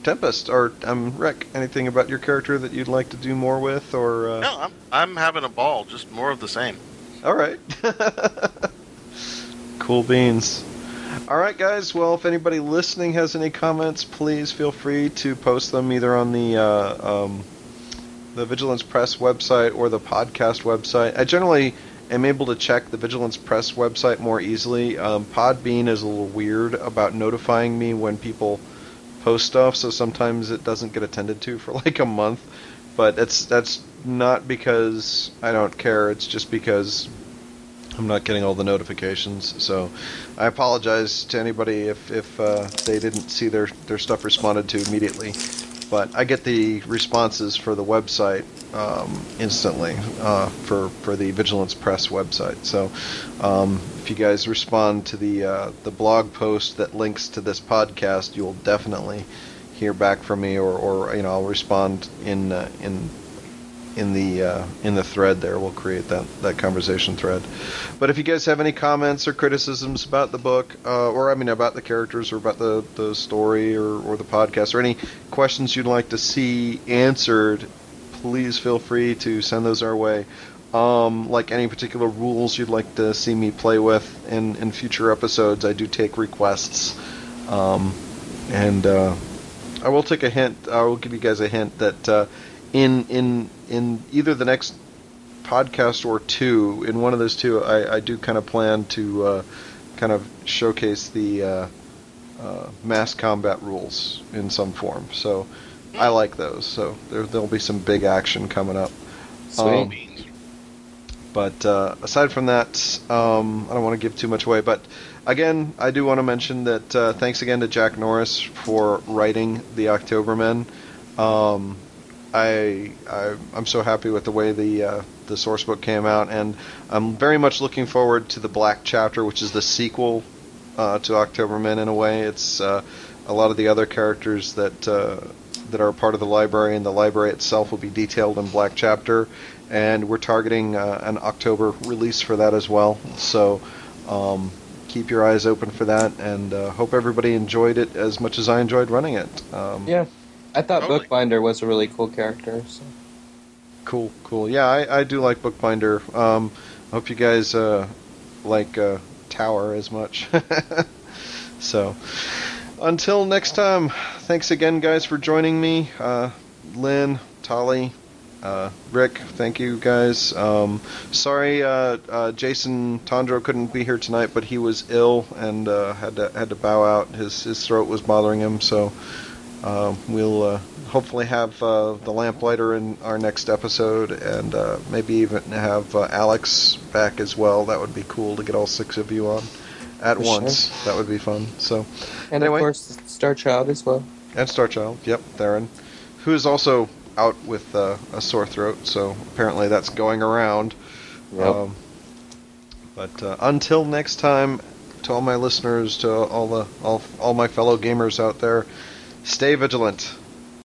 Tempest or um, Rick, anything about your character that you'd like to do more with, or uh, No, I'm I'm having a ball. Just more of the same. All right. cool beans. All right, guys. Well, if anybody listening has any comments, please feel free to post them either on the uh, um, the Vigilance Press website or the podcast website. I generally am able to check the Vigilance Press website more easily. Um, Podbean is a little weird about notifying me when people post stuff, so sometimes it doesn't get attended to for like a month. But it's that's not because I don't care. It's just because I'm not getting all the notifications. So I apologize to anybody if if uh, they didn't see their their stuff responded to immediately. But I get the responses for the website um, instantly uh, for for the Vigilance Press website. So um, if you guys respond to the uh, the blog post that links to this podcast, you'll definitely hear back from me, or, or you know I'll respond in uh, in in the uh, in the thread there. We'll create that that conversation thread. But if you guys have any comments or criticisms about the book, uh, or I mean about the characters, or about the the story, or or the podcast, or any questions you'd like to see answered, please feel free to send those our way. Um, like any particular rules you'd like to see me play with in in future episodes, I do take requests. Um, and uh, I will take a hint. I will give you guys a hint that uh, in in in either the next podcast or two, in one of those two, I, I do kind of plan to uh, kind of showcase the uh, uh, mass combat rules in some form. So I like those. So there, there'll be some big action coming up. Sweet. Um, but uh, aside from that, um, I don't want to give too much away. But again, I do want to mention that uh, thanks again to Jack Norris for writing the Oktobermen. Um, I, I I'm so happy with the way the uh, the source book came out, and I'm very much looking forward to the Black Chapter, which is the sequel uh, to Oktobermen. In a way, it's uh, a lot of the other characters that uh, that are part of the library, and the library itself will be detailed in Black Chapter, and we're targeting uh, an October release for that as well. So. Um, Keep your eyes open for that, and uh, hope everybody enjoyed it as much as I enjoyed running it. Um, Yeah. I thought Totally. Bookbinder was a really cool character. So. Cool, cool. Yeah, I, I do like Bookbinder. Um, hope you guys uh, like uh, Tower as much. so, until next time, thanks again, guys, for joining me. Uh, Lynn, Tolly, uh, Rick, thank you, guys. Um, sorry, uh, uh, Jason Tondro couldn't be here tonight, but he was ill and uh, had to had to bow out. His his throat was bothering him, so. Uh, we'll uh, hopefully have uh, the lamplighter in our next episode, and uh, maybe even have uh, Alex back as well. That would be cool to get all six of you on at For once. That would be fun. So, And Anyway. of course, Star Child as well. and Starchild, yep, Theron, who is also out with uh, a sore throat. So apparently that's going around. Yep. Um, but uh, until next time, to all my listeners, to all the all all my fellow gamers out there, stay vigilant.